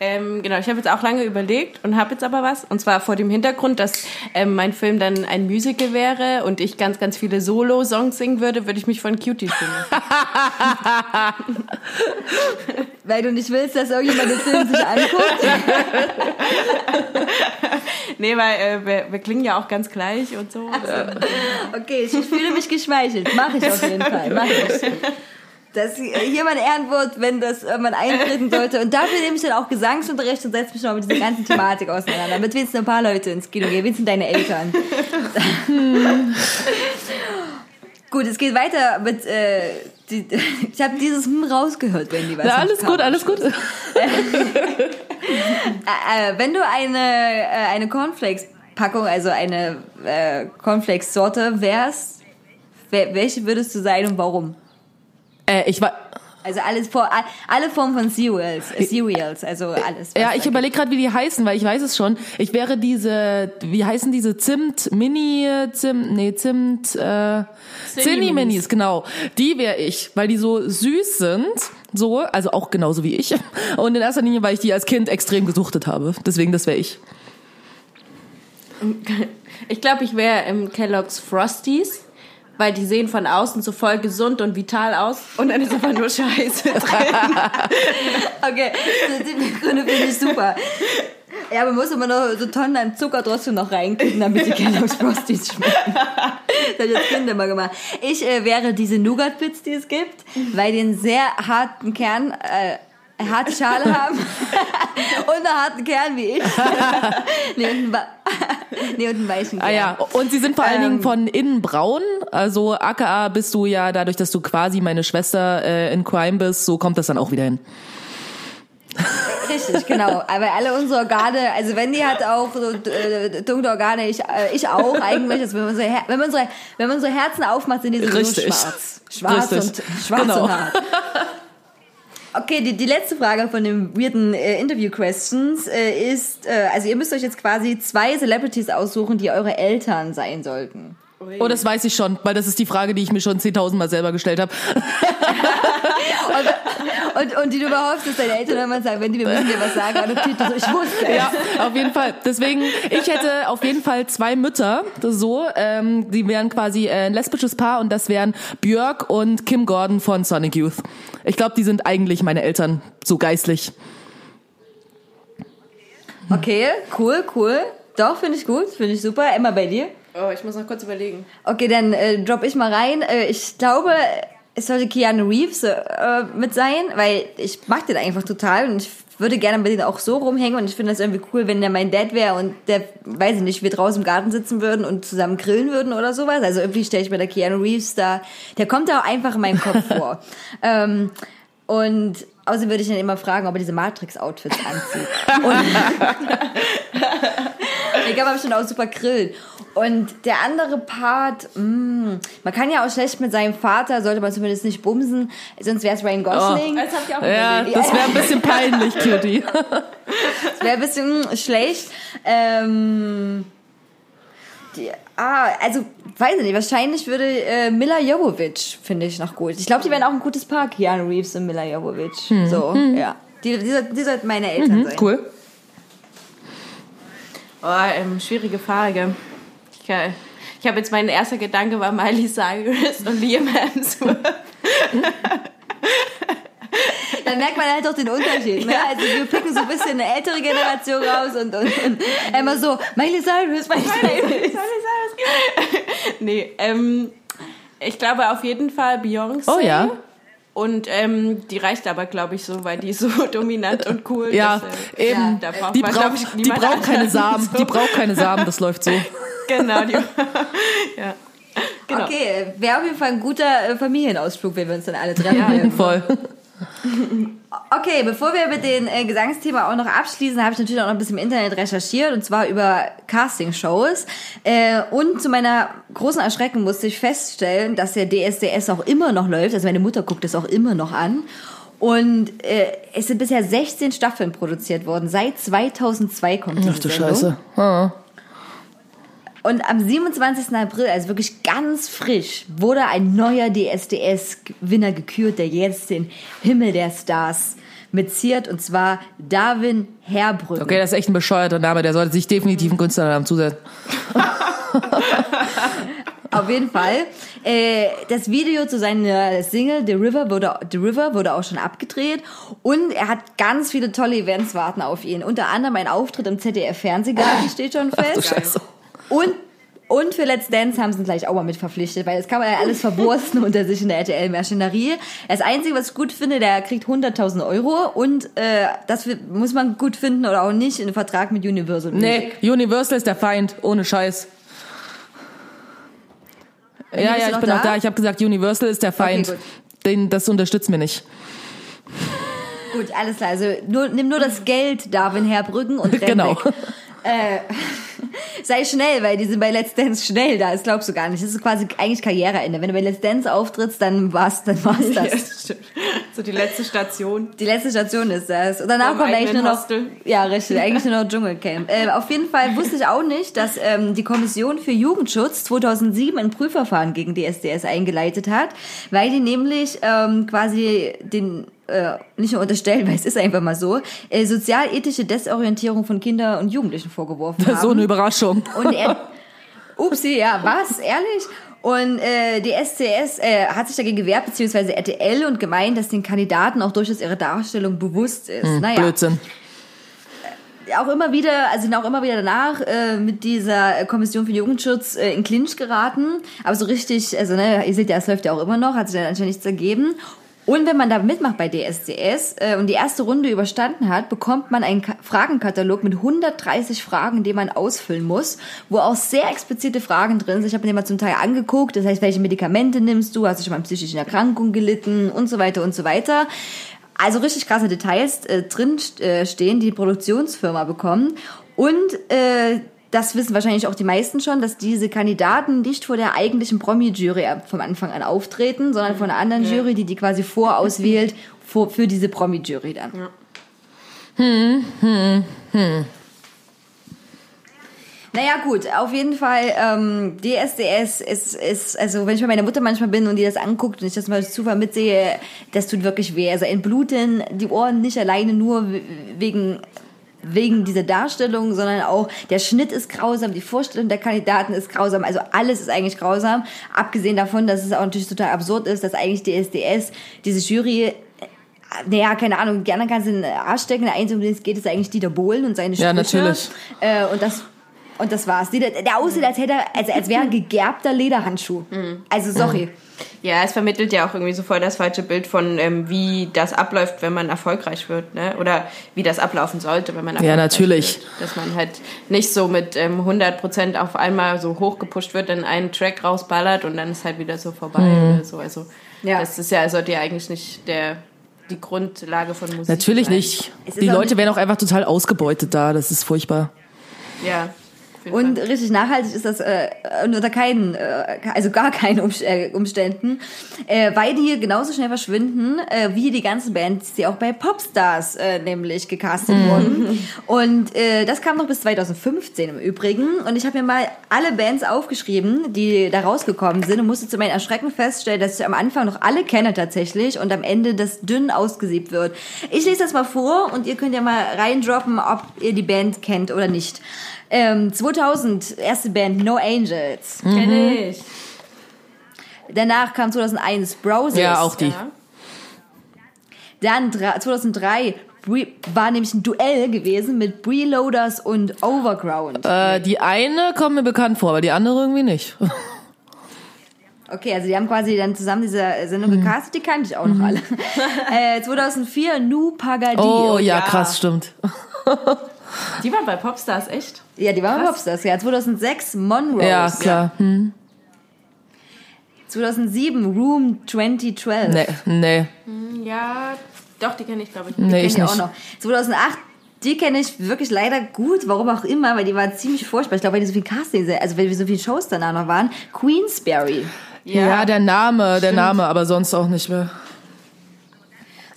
[SPEAKER 4] Ähm, genau, ich habe jetzt auch lange überlegt und habe jetzt aber was. Und zwar vor dem Hintergrund, dass ähm, mein Film dann ein Musical wäre und ich ganz, ganz viele Solo-Songs singen würde, würde ich mich von Cutie spielen.
[SPEAKER 3] Weil du nicht willst, dass irgendjemand den Film sich anguckt.
[SPEAKER 4] nee, weil äh, wir, wir klingen ja auch ganz gleich und so.
[SPEAKER 3] Okay, ich fühle mich geschmeichelt. Mache ich auf jeden Fall. Mach ich. Das hier mein Ehrenwort, wenn das irgendwann eintreten sollte. Und dafür nehme ich dann auch Gesangsunterricht und setze mich noch mit dieser ganzen Thematik auseinander. Damit wenigstens ein paar Leute ins Kino gehen. Wenigstens deine Eltern. Gut, es geht weiter mit. Äh, die, ich habe dieses Hm rausgehört, wenn die was
[SPEAKER 2] Na, alles gut, alles gut.
[SPEAKER 3] Äh, äh, wenn du eine, äh, eine Cornflakes-Packung, also eine äh, Cornflakes-Sorte wärst, welche würdest du sein und warum?
[SPEAKER 2] Äh, ich war.
[SPEAKER 3] Also alles vor, all- alle Formen von Cereals, äh, Cereals also alles. was
[SPEAKER 2] Ja, ich überlege gerade, wie die heißen, weil ich weiß es schon. Ich wäre diese, wie heißen diese Zimt, Mini, Zimt, nee, Zimt, äh, Zinni Minis, genau. Die wäre ich, weil die so süß sind, so, also auch genauso wie ich. Und in erster Linie, weil ich die als Kind extrem gesuchtet habe. Deswegen, das wäre ich.
[SPEAKER 4] Ich glaube, ich wäre im Kellogg's Frosties, weil die sehen von außen so voll gesund und vital aus und dann ist einfach nur Scheiße drin.
[SPEAKER 3] Okay, die Gründe finde ich super. Ja, aber man muss immer noch so Tonnen an Zucker trotzdem noch reinkriegen, damit die Kellogg's Frosties schmecken. Das habe ich als Kind immer gemacht. Ich äh, wäre diese Nougat-Bits, die es gibt, weil die einen sehr harten Kern, äh, harte Schale haben und einen harten Kern wie ich. nee, und einen, nee, und einen weichen Kern.
[SPEAKER 2] Ah ja, und sie sind vor allen
[SPEAKER 3] Ähm.
[SPEAKER 2] Dingen von innen braun. Also aka bist du ja dadurch, dass du quasi meine Schwester äh, in Crime bist, so kommt das dann auch wieder hin.
[SPEAKER 3] Richtig, genau. Aber alle unsere Organe, also Wendy hat auch so äh, dunkle Organe, ich, äh, ich auch eigentlich. Also wenn, man unsere, wenn, man unsere, wenn man unsere Herzen aufmacht, sind die so schwarz. Schwarz
[SPEAKER 2] Richtig.
[SPEAKER 3] und schwarz
[SPEAKER 2] Genau.
[SPEAKER 3] und hart. Okay, die, die letzte Frage von den weirden äh, Interview-Questions äh, ist, äh, also ihr müsst euch jetzt quasi zwei Celebrities aussuchen, die eure Eltern sein sollten.
[SPEAKER 4] Oh
[SPEAKER 2] das weiß ich schon, weil das ist die Frage, die ich mir schon 10.000 Mal selber gestellt habe.
[SPEAKER 3] Und, und die du überhaupt, dass deine Eltern immer sagen, wenn die, wir müssen dir was sagen, und dann so, ich wusste es.
[SPEAKER 2] Ja, auf jeden Fall. Deswegen, ich hätte auf jeden Fall zwei Mütter, so, ähm, die wären quasi äh, ein lesbisches Paar und das wären Björk und Kim Gordon von Sonic Youth. Ich glaube, die sind eigentlich meine Eltern, so geistlich.
[SPEAKER 3] Okay, cool, cool. Doch, finde ich gut, finde ich super. Emma, bei dir?
[SPEAKER 4] Oh, ich muss noch kurz überlegen.
[SPEAKER 3] Okay, dann äh, drop ich mal rein. Äh, ich glaube, es sollte Keanu Reeves äh, mit sein, weil ich mag den einfach total und ich würde gerne mit denen auch so rumhängen und ich finde das irgendwie cool, wenn der mein Dad wäre und der, weiß ich nicht, wir draußen im Garten sitzen würden und zusammen grillen würden oder sowas. Also irgendwie stelle ich mir der Keanu Reeves da, der kommt da auch einfach in meinem Kopf vor. Ähm, und außerdem würde ich dann immer fragen, ob er diese Matrix-Outfits anzieht. Und ich kann bestimmt auch super grillen. Und der andere Part, mh, man kann ja auch schlecht mit seinem Vater, sollte man zumindest nicht bumsen, sonst wäre es Ryan Gosling.
[SPEAKER 4] Das hab ich auch
[SPEAKER 2] Ja, das wäre ein bisschen peinlich, Cutie.
[SPEAKER 3] Das wäre ein bisschen mh, schlecht. Ähm, die, ah, also, weiß ich nicht, wahrscheinlich würde äh, Mila Jovovich, finde ich, noch gut. Ich glaube, die wären auch ein gutes Paar, Keanu Reeves und Mila Jovovich. So, ja. Die, die, sollten- die sollten meine Eltern sein.
[SPEAKER 2] Cool.
[SPEAKER 4] Oh, ähm, schwierige Frage. Ich, äh, ich habe jetzt mein erster Gedanke war Miley Cyrus und Liam Hemsworth.
[SPEAKER 3] Dann merkt man halt auch den Unterschied. Ne? Also wir picken so ein bisschen eine ältere Generation raus und, und, und immer so, Miley Cyrus, Miley Cyrus.
[SPEAKER 4] Miley Cyrus. nee, ähm, ich glaube auf jeden Fall Beyoncé.
[SPEAKER 2] Oh ja.
[SPEAKER 4] Und ähm, die reicht aber, glaube ich, so, weil die ist so dominant und cool.
[SPEAKER 2] Ja,
[SPEAKER 4] dass, äh,
[SPEAKER 2] eben.
[SPEAKER 4] da braucht
[SPEAKER 2] die
[SPEAKER 4] ich,
[SPEAKER 2] die braucht keine. Samen.
[SPEAKER 4] So.
[SPEAKER 2] Die braucht keine Samen, das läuft so.
[SPEAKER 4] Genau, die, ja. Genau.
[SPEAKER 3] Okay, wäre auf jeden Fall ein guter äh, Familienausflug, wenn wir uns dann alle treffen würden.
[SPEAKER 2] Voll.
[SPEAKER 3] Okay, bevor wir mit dem äh, Gesangsthema auch noch abschließen, habe ich natürlich auch noch ein bisschen im Internet recherchiert und zwar über Castingshows. Äh, und zu meiner großen Erschrecken musste ich feststellen, dass der DSDS auch immer noch läuft. Also meine Mutter guckt es auch immer noch an. Und äh, es sind bisher 16 Staffeln produziert worden. Seit 2002 kommt diese
[SPEAKER 2] Ach du
[SPEAKER 3] Sendung.
[SPEAKER 2] Scheiße. Ah.
[SPEAKER 3] Und am 27. April, also wirklich ganz frisch, wurde ein neuer DSDS-Gewinner gekürt, der jetzt den Himmel der Stars mitziert, und zwar Darwin Herbrücken.
[SPEAKER 2] Okay, das ist echt ein bescheuerter Name. Der sollte sich definitiv einen Künstlernamen zusetzen.
[SPEAKER 3] Auf jeden Fall. Äh, das Video zu seiner Single The River wurde, The River wurde auch schon abgedreht und er hat ganz viele tolle Events warten auf ihn. Unter anderem ein Auftritt im ZDF-Fernsehgarten steht schon
[SPEAKER 2] Ach
[SPEAKER 3] fest.
[SPEAKER 2] Scheiße.
[SPEAKER 3] Und, und für Let's Dance haben sie ihn gleich auch mal mit verpflichtet, weil das kann man ja alles verwursten unter sich in der RTL-Maschinerie. Das Einzige, was ich gut finde, der kriegt 100.000 Euro und äh, das muss man gut finden oder auch nicht, in einem Vertrag mit Universal
[SPEAKER 2] Nee, Universal ist der Feind, ohne Scheiß. Ja,
[SPEAKER 3] bist
[SPEAKER 2] ja,
[SPEAKER 3] du
[SPEAKER 2] ich bin
[SPEAKER 3] da?
[SPEAKER 2] noch da. Ich habe gesagt, Universal ist der Feind.
[SPEAKER 3] gut.
[SPEAKER 2] Den, das unterstützt mir nicht.
[SPEAKER 3] Gut, alles klar. Also nur, nimm nur das Geld, Darwin Herbrücken und renn
[SPEAKER 2] Genau.
[SPEAKER 3] weg. Äh, sei schnell, weil die sind bei Let's Dance schnell da. Das glaubst du gar nicht. Das ist quasi eigentlich Karriereende. Wenn du bei Let's Dance auftrittst, dann war's, dann war's
[SPEAKER 4] Ja,
[SPEAKER 3] das.
[SPEAKER 4] das stimmt. So die letzte Station.
[SPEAKER 3] Die letzte Station ist das. Und danach
[SPEAKER 4] Vom
[SPEAKER 3] kommt eigentlich nur noch.
[SPEAKER 4] Hostel.
[SPEAKER 3] Ja, richtig, eigentlich nur noch Dschungelcamp. Äh, auf jeden Fall wusste ich auch nicht, dass ähm, die Kommission für Jugendschutz 2007 ein Prüfverfahren gegen die SDS eingeleitet hat, weil die nämlich ähm, quasi den äh, nicht nur unterstellen, weil es ist einfach mal so, äh, sozialethische Desorientierung von Kindern und Jugendlichen vorgeworfen haben.
[SPEAKER 2] So eine Überraschung.
[SPEAKER 3] Und er, upsi, ja, was? Ehrlich? Und äh, die SCS äh, hat sich dagegen gewehrt, beziehungsweise RTL, und gemeint, dass den Kandidaten auch durchaus ihre Darstellung bewusst ist. naja,
[SPEAKER 2] Blödsinn.
[SPEAKER 3] auch immer wieder, also sind auch immer wieder danach äh, mit dieser Kommission für Jugendschutz äh, in Clinch geraten. Aber so richtig, also ne, ihr seht ja, es läuft ja auch immer noch, hat sich dann anscheinend nichts ergeben. Und wenn man da mitmacht bei DSDS äh, und die erste Runde überstanden hat, bekommt man einen Ka Fragenkatalog mit 130 Fragen, die man ausfüllen muss, wo auch sehr explizite Fragen drin sind. Ich habe mir den mal zum Teil angeguckt, das heißt, welche Medikamente nimmst du, hast du schon mal an psychischen Erkrankungen gelitten und so weiter und so weiter. Also richtig krasse Details äh, drin äh, stehen, die die Produktionsfirma bekommen. Und äh, das wissen wahrscheinlich auch die meisten schon, dass diese Kandidaten nicht vor der eigentlichen Promi-Jury vom Anfang an auftreten, sondern von einer anderen Jury, die die quasi vorauswählt vor, für diese Promi-Jury dann. Naja, Naja, gut, auf jeden Fall, ähm, DSDS ist, ist, also wenn ich bei meiner Mutter manchmal bin und die das anguckt und ich das mal als Zufall mitsehe, das tut wirklich weh. Also entbluten die Ohren nicht alleine nur wegen wegen dieser Darstellung, sondern auch der Schnitt ist grausam, die Vorstellung der Kandidaten ist grausam, also alles ist eigentlich grausam, abgesehen davon, dass es auch natürlich total absurd ist, dass eigentlich DSDS, diese Jury äh, naja, keine Ahnung, gerne kannst du in den Arsch stecken. Der Einzige, um den es geht, ist eigentlich Dieter Bohlen und seine Sprüche.
[SPEAKER 2] Ja, natürlich.
[SPEAKER 3] Äh, und das und das war's. Der, der aussieht, als hätte er, als, als wäre ein gegerbter Lederhandschuh. Also sorry.
[SPEAKER 4] Ja, es vermittelt ja auch irgendwie so voll das falsche Bild von, ähm, wie das abläuft, wenn man erfolgreich wird, ne? Oder wie das ablaufen sollte, wenn man erfolgreich
[SPEAKER 2] natürlich.
[SPEAKER 4] wird. Dass man halt nicht so mit ähm, 100% auf einmal so hochgepusht wird, dann einen Track rausballert und dann ist halt wieder so vorbei oder so. Also,
[SPEAKER 3] Ja.
[SPEAKER 4] das ist ja, sollte ja eigentlich nicht der, die Grundlage von Musik
[SPEAKER 2] Natürlich
[SPEAKER 4] sein.
[SPEAKER 2] nicht. Die
[SPEAKER 3] auch
[SPEAKER 2] Leute
[SPEAKER 3] nicht-
[SPEAKER 2] werden auch einfach total ausgebeutet da. Das ist furchtbar.
[SPEAKER 4] Ja.
[SPEAKER 3] Und richtig nachhaltig ist das äh, unter keinen, äh, also gar keinen äh, Umständen, äh, weil die genauso schnell verschwinden äh, wie die ganzen Bands, die auch bei Popstars äh, nämlich gecastet wurden. Und äh, das kam noch bis 2015 im Übrigen. Und ich habe mir mal alle Bands aufgeschrieben, die da rausgekommen sind und musste zu meinem Erschrecken feststellen, dass ich am Anfang noch alle kenne tatsächlich und am Ende das dünn ausgesiebt wird. Ich lese das mal vor und ihr könnt ja mal reindroppen, ob ihr die Band kennt oder nicht. Ähm, 2000, erste Band No Angels.
[SPEAKER 4] Kenn ich.
[SPEAKER 3] Danach kam 2001 Browsers.
[SPEAKER 2] Ja, auch die.
[SPEAKER 4] Ja.
[SPEAKER 3] Dann dra- 2003 Bre war nämlich ein Duell gewesen mit Breloaders und Overground.
[SPEAKER 2] Äh, die eine kommt mir bekannt vor, aber die andere irgendwie nicht.
[SPEAKER 3] Okay, also die haben quasi dann zusammen diese Sendung gecastet, die kannte ich auch noch alle. äh, 2004 Nu Pagadi.
[SPEAKER 2] Oh ja,
[SPEAKER 4] ja.
[SPEAKER 2] krass, stimmt.
[SPEAKER 4] Die waren bei Popstars, echt?
[SPEAKER 3] Ja, die waren bei Popstars. Ja, 2006 Monrose.
[SPEAKER 2] Ja, klar. Hm.
[SPEAKER 3] 2007 Room 2012.
[SPEAKER 2] Nee, nee.
[SPEAKER 4] Ja, doch, die kenne ich, glaube ich.
[SPEAKER 2] Nee,
[SPEAKER 3] Kenn
[SPEAKER 2] ich
[SPEAKER 3] ich auch noch. 2008, die kenne ich wirklich leider gut, warum auch immer, weil die war ziemlich furchtbar. Ich glaube, weil die so viel Casting, also weil wir so viele Shows danach noch waren. Queensberry.
[SPEAKER 2] Ja, der Name, der Name, aber sonst auch nicht mehr.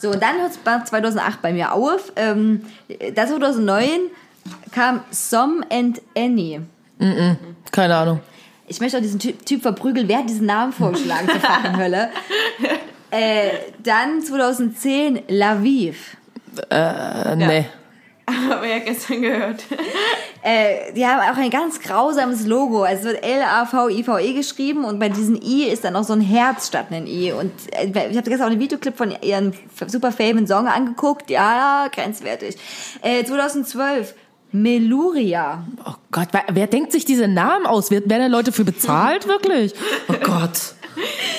[SPEAKER 3] So, und dann hört es 2008 bei mir auf. Ähm, das 2009 kam Som and Annie.
[SPEAKER 2] Keine Ahnung.
[SPEAKER 3] Ich möchte auch diesen Typ, typ verprügeln. Wer hat diesen Namen vorgeschlagen zur fucking Hölle? Äh, dann 2010 Laviv.
[SPEAKER 2] Äh, nee.
[SPEAKER 4] Haben wir ja gestern gehört.
[SPEAKER 3] Äh, die haben auch ein ganz grausames Logo. Also es wird L-A-V-I-V-E geschrieben und bei diesem I ist dann auch so ein Herz statt ein I. Und äh, ich habe gestern auch einen Videoclip von ihrem super famen Song angeguckt. Ja, grenzwertig. Äh, 2012 Meluria.
[SPEAKER 2] Oh Gott, wer, wer denkt sich diese Namen aus? Werden da Leute für bezahlt, wirklich? Oh Gott.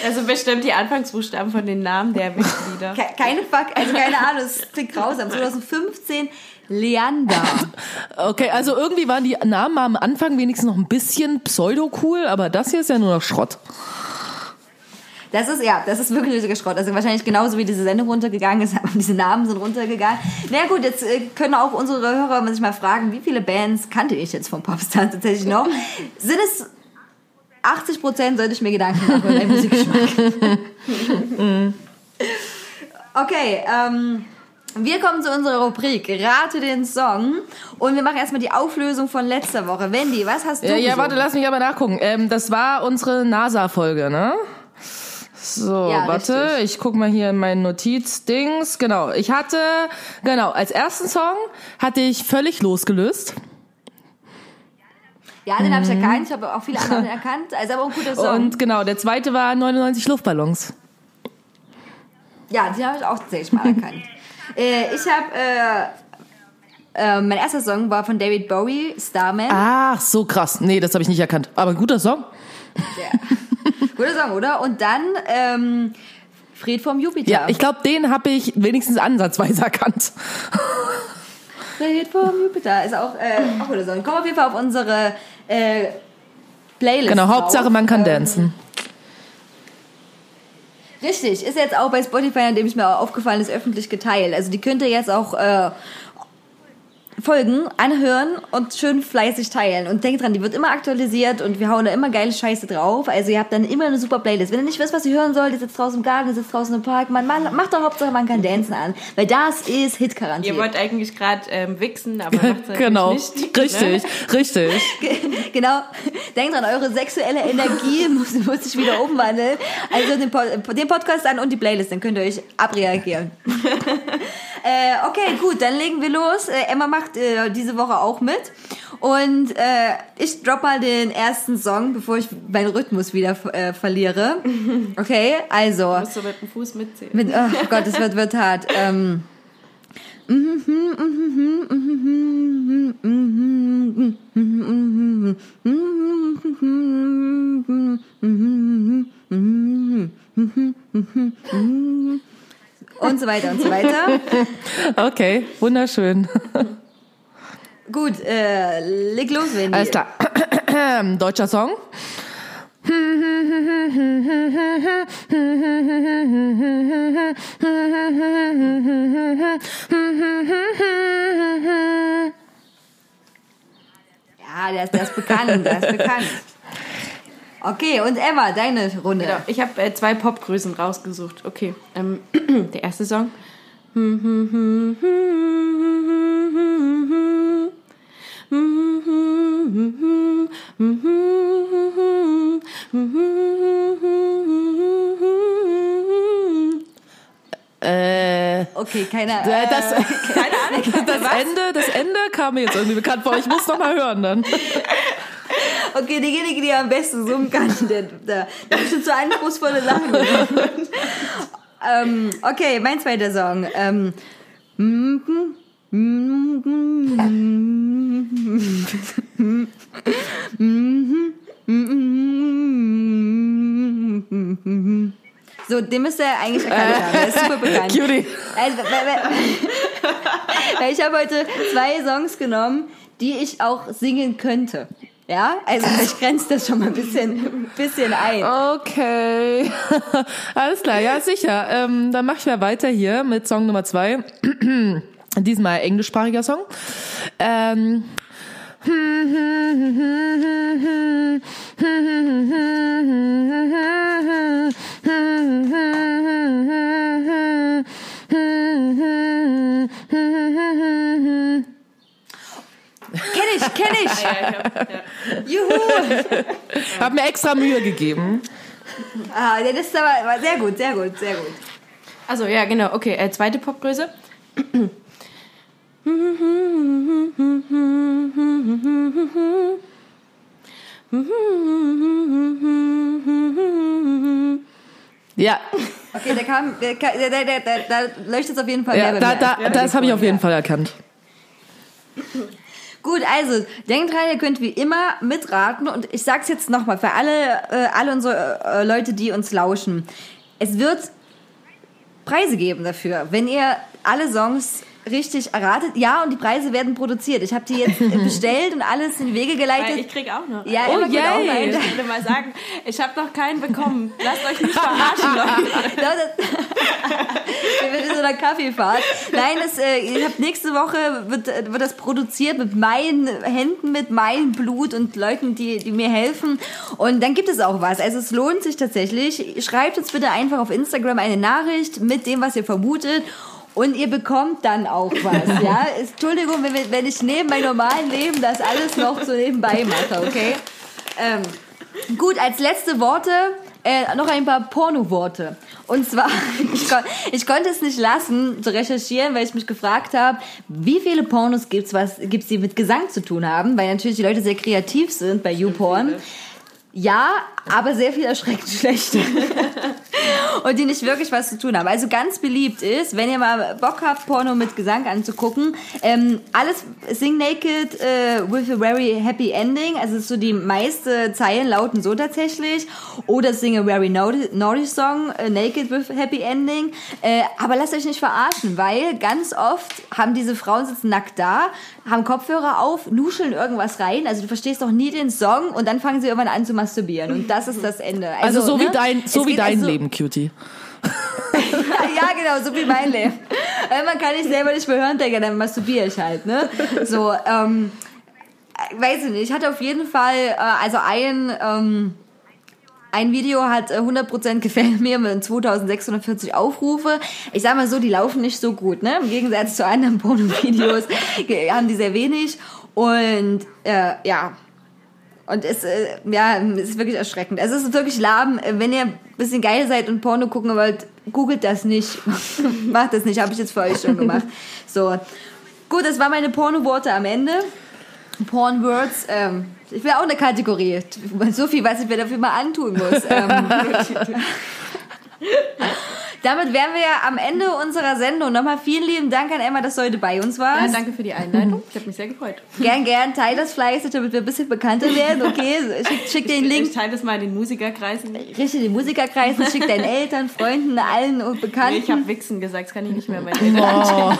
[SPEAKER 4] Also bestimmt die Anfangsbuchstaben von den Namen der Mitglieder.
[SPEAKER 3] Ke keine Fuck, also keine Ahnung, das klingt grausam. 2015 Leander.
[SPEAKER 2] Okay, also irgendwie waren die Namen am Anfang wenigstens noch ein bisschen pseudo-cool, aber das hier ist ja nur noch Schrott.
[SPEAKER 3] Das ist, ja, das ist wirklich richtiger Schrott. Also wahrscheinlich genauso wie diese Sendung runtergegangen ist, aber diese Namen sind runtergegangen. Na ja, gut, jetzt äh, können auch unsere Hörer sich mal fragen, wie viele Bands kannte ich jetzt vom Popstar tatsächlich noch? Sind es 80 Prozent, sollte ich mir Gedanken machen über meinen Musikgeschmack. okay, ähm, wir kommen zu unserer Rubrik Rate den Song und wir machen erstmal die Auflösung von letzter Woche. Wendy, was hast du
[SPEAKER 2] Ja, ja,
[SPEAKER 3] gesungen?
[SPEAKER 2] warte, lass mich aber nachgucken. Ähm, das war unsere NASA-Folge, ne? So,
[SPEAKER 3] Ja,
[SPEAKER 2] warte,
[SPEAKER 3] richtig.
[SPEAKER 2] ich guck mal hier in meinen Notizdings. Genau, ich hatte, genau, als ersten Song hatte ich völlig losgelöst.
[SPEAKER 3] Ja, den habe ich erkannt. Ich habe auch viele andere erkannt. Also aber ein guter Song.
[SPEAKER 2] Und genau, der zweite war 99 Luftballons.
[SPEAKER 3] Ja, die habe ich auch tatsächlich mal erkannt. Äh, ich habe, äh, äh, mein erster Song war von David Bowie, Starman.
[SPEAKER 2] Ach, so krass. Nee, das habe ich nicht erkannt. Aber guter Song.
[SPEAKER 3] Guter Song, oder? Und dann ähm, Fred vom Jupiter.
[SPEAKER 2] Ja, ich glaube, den habe ich wenigstens ansatzweise erkannt.
[SPEAKER 3] Fred vom Jupiter ist auch, äh, auch guter Song. Komm auf jeden Fall auf unsere äh, Playlist.
[SPEAKER 2] Genau,
[SPEAKER 3] drauf.
[SPEAKER 2] Hauptsache man kann
[SPEAKER 3] Ähm,
[SPEAKER 2] dancen.
[SPEAKER 3] Richtig, ist jetzt auch bei Spotify, an dem ich mir auch aufgefallen ist, öffentlich geteilt. Also die könnt ihr jetzt auch äh, Folgen anhören und schön fleißig teilen. Und denkt dran, die wird immer aktualisiert und wir hauen da immer geile Scheiße drauf. Also ihr habt dann immer eine super Playlist. Wenn ihr nicht wisst, was ihr hören sollt, ihr sitzt draußen im Garten, ihr sitzt draußen im Park, man, man macht doch Hauptsache, man kann Dancen an. Weil das ist Hit-Garantie.
[SPEAKER 4] Ihr wollt eigentlich gerade ähm, wichsen, aber macht es
[SPEAKER 2] genau.
[SPEAKER 4] nicht. ne?
[SPEAKER 2] Richtig, richtig.
[SPEAKER 3] genau. Denkt dran, eure sexuelle Energie muss, muss sich wieder umwandeln. Also den, Pod den Podcast an und die Playlist, dann könnt ihr euch abreagieren. Äh, okay, gut, dann legen wir los. Äh, Emma macht äh, diese Woche auch mit. Und äh, ich drop mal den ersten Song, bevor ich meinen Rhythmus wieder äh, verliere. Okay, also.
[SPEAKER 4] Musst du mit dem Fuß mitzählen.
[SPEAKER 3] Mit, oh Gott, es wird, wird hart. Ähm. Und so weiter und so weiter.
[SPEAKER 2] Okay, wunderschön.
[SPEAKER 3] Gut, äh, leg los, Wendy.
[SPEAKER 2] Alles klar. Deutscher Song.
[SPEAKER 3] Ja, der ist, der ist bekannt, der ist bekannt. Okay, und Emma, deine Runde.
[SPEAKER 4] Genau, ich habe äh, zwei Popgrößen rausgesucht. Okay, ähm, der erste Song.
[SPEAKER 2] Äh,
[SPEAKER 3] Okay, keiner.
[SPEAKER 2] äh, das,
[SPEAKER 4] Keine Ahnung.
[SPEAKER 2] das Ende, das Ende kam mir jetzt irgendwie bekannt vor. Ich muss noch mal hören dann.
[SPEAKER 3] Okay, diejenige, die am besten summen kann, der, der, der bestimmt so anspruchsvolle Lachen. ähm, okay, mein zweiter Song. Ähm, so, den müsst ihr eigentlich erkannt haben. Der ist super bekannt.
[SPEAKER 2] Cutie.
[SPEAKER 3] Also, ich habe heute zwei Songs genommen, die ich auch singen könnte. Ja, also ich grenze das schon mal ein bisschen, bisschen ein.
[SPEAKER 2] Okay. Alles klar, ja, sicher. Ähm, dann mache ich mal weiter hier mit Song Nummer zwei. Diesmal englischsprachiger Song. Ähm,
[SPEAKER 3] Kenn ich, kenn ich.
[SPEAKER 4] Ja, ich hab, ja.
[SPEAKER 3] Juhu.
[SPEAKER 2] hab mir extra Mühe gegeben.
[SPEAKER 3] Ah, ja, das ist aber war sehr gut, sehr gut, sehr gut.
[SPEAKER 4] Also ja, genau. Okay, äh, zweite Popgröße.
[SPEAKER 2] Ja,
[SPEAKER 3] Okay, der kam, der, kam- der, der, der, der, da leuchtet es auf jeden Fall
[SPEAKER 2] ja
[SPEAKER 3] mehr
[SPEAKER 2] da, da,
[SPEAKER 3] bei
[SPEAKER 2] das habe ich auf jeden
[SPEAKER 3] ja.
[SPEAKER 2] Fall erkannt.
[SPEAKER 3] Gut, also denkt dran, ihr könnt wie immer mitraten und ich sag's jetzt nochmal für alle, äh, alle unsere äh, Leute, die uns lauschen. Es wird Preise geben dafür, wenn ihr alle Songs richtig erratet. Ja, und die Preise werden produziert. Ich habe die jetzt bestellt und alles in Wege geleitet.
[SPEAKER 4] ich krieg auch noch.
[SPEAKER 3] Ja,
[SPEAKER 4] einen.
[SPEAKER 3] Emma kriegt auch einen.
[SPEAKER 4] Ich würde mal sagen, ich habe noch keinen bekommen. Lasst euch nicht verarschen, Leute.
[SPEAKER 3] Wir sind in so einer Kaffeefahrt. Nein, das, äh, ich hab nächste Woche wird, äh, wird das produziert mit meinen Händen, mit meinem Blut und Leuten, die, die mir helfen. Und dann gibt es auch was. Also es lohnt sich tatsächlich. Schreibt uns bitte einfach auf Instagram eine Nachricht mit dem, was ihr vermutet. Und ihr bekommt dann auch was, ja? Entschuldigung, wenn, wenn ich neben meinem normalen Leben das alles noch so nebenbei mache, okay? Ähm, Gut, als letzte Worte äh, noch ein paar Porno-Worte. Und zwar, ich, kon ich konnte es nicht lassen zu recherchieren, weil ich mich gefragt habe, wie viele Pornos gibt's, was gibt's, die mit Gesang zu tun haben, weil natürlich die Leute sehr kreativ sind bei YouPorn. Ja, aber sehr viel erschreckend schlechte. und die nicht wirklich was zu tun haben. Also ganz beliebt ist, wenn ihr mal Bock habt, Porno mit Gesang anzugucken, ähm, alles Sing Naked äh, with a very happy ending. Also so die meiste Zeilen lauten so tatsächlich. Oder Sing a very naughty, naughty song, äh, Naked with happy ending. Äh, aber lasst euch nicht verarschen, weil ganz oft haben diese Frauen sitzen nackt da, haben Kopfhörer auf, nuscheln irgendwas rein. Also du verstehst doch nie den Song und dann fangen sie irgendwann an zu masturbieren. Und das ist das Ende.
[SPEAKER 2] Also, so
[SPEAKER 3] ne?
[SPEAKER 2] wie dein, so wie dein
[SPEAKER 3] also-
[SPEAKER 2] Leben, Cutie.
[SPEAKER 3] ja, genau, so wie mein Leben. Man kann ich selber nicht mehr hören, denke, dann masturbiere ich halt, ne? So, ähm, weiß ich nicht, ich hatte auf jeden Fall, äh, also ein, ähm, ein Video hat äh, 100% gefällt mir mit 2640 Aufrufe. Ich sag mal so, die laufen nicht so gut, ne? Im Gegensatz zu anderen Porno-Videos haben die sehr wenig. Und äh, ja, und es, äh, ja, ist wirklich erschreckend. Es ist wirklich lahm. Wenn ihr ein bisschen geil seid und Porno gucken wollt, googelt das nicht. Macht das nicht, habe ich jetzt für euch schon gemacht. So. Gut, das waren meine Porno-Worte am Ende. Porn Words. Ähm, ich will auch eine Kategorie. So viel weiß ich, wer dafür mal antun muss. Ähm, damit wären wir ja am Ende unserer Sendung. Nochmal vielen lieben Dank an Emma, dass du heute bei uns warst.
[SPEAKER 4] Ja, danke für die Einleitung. Ich habe mich sehr gefreut.
[SPEAKER 3] Gern, gern. Teil das fleißig, damit wir ein bisschen bekannter werden. Okay, schick, schick den Link.
[SPEAKER 4] Ich teile das mal in den Musikerkreisen.
[SPEAKER 3] Richte den Musikerkreisen, schick deinen Eltern, Freunden, allen und Bekannten.
[SPEAKER 4] Nee, ich habe Wichsen gesagt, das kann ich nicht mehr meinen Eltern
[SPEAKER 2] Oh.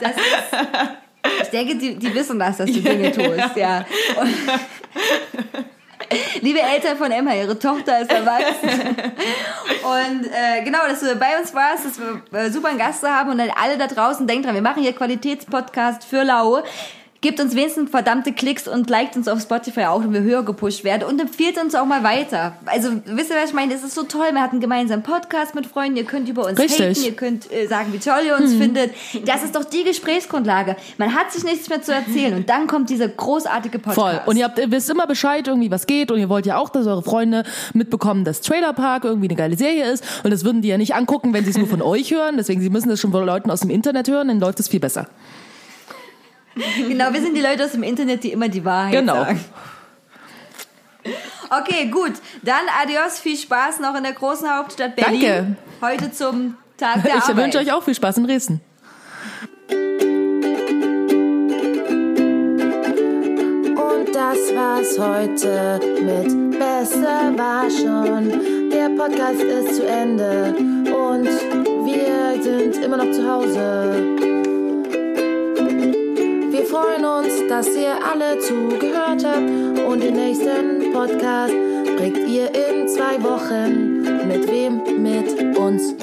[SPEAKER 3] Das ist, ich denke, die, die wissen das, dass du Dinge tust, ja. Und, liebe Eltern von Emma, ihre Tochter ist erwachsen. Und äh, genau, dass du bei uns warst, dass wir äh, super einen Gast haben und dann alle da draußen, denkt dran, wir machen hier Qualitätspodcast für Lau. Gebt uns wenigstens verdammte Klicks und liked uns auf Spotify auch, damit wir höher gepusht werden und empfiehlt uns auch mal weiter. Also, wisst ihr, was ich meine? Das ist so toll. Wir hatten einen gemeinsamen Podcast mit Freunden. Ihr könnt über uns
[SPEAKER 2] Richtig.
[SPEAKER 3] haten. Ihr könnt äh, sagen, wie toll ihr uns findet. Das ist doch die Gesprächsgrundlage. Man hat sich nichts mehr zu erzählen und dann kommt dieser großartige Podcast.
[SPEAKER 2] Voll. Und ihr habt, ihr wisst immer Bescheid, irgendwie was geht und ihr wollt ja auch, dass eure Freunde mitbekommen, dass Trailer Park irgendwie eine geile Serie ist und das würden die ja nicht angucken, wenn sie es nur von euch hören. Deswegen, sie müssen das schon von Leuten aus dem Internet hören, dann läuft es viel besser.
[SPEAKER 3] Genau, wir sind die Leute aus dem Internet, die immer die Wahrheit
[SPEAKER 2] Genau.
[SPEAKER 3] sagen. Okay, gut. Dann adios, viel Spaß noch in der großen Hauptstadt Berlin.
[SPEAKER 2] Danke.
[SPEAKER 3] Heute zum Tag der
[SPEAKER 2] Ich
[SPEAKER 3] Arbeit.
[SPEAKER 2] wünsche euch auch viel Spaß in Dresden.
[SPEAKER 5] Und das war's heute mit Besser war schon. Der Podcast ist zu Ende und wir sind immer noch zu Hause. Wir freuen uns, dass ihr alle zugehört habt und den nächsten Podcast kriegt ihr in zwei Wochen. Mit wem? Mit uns.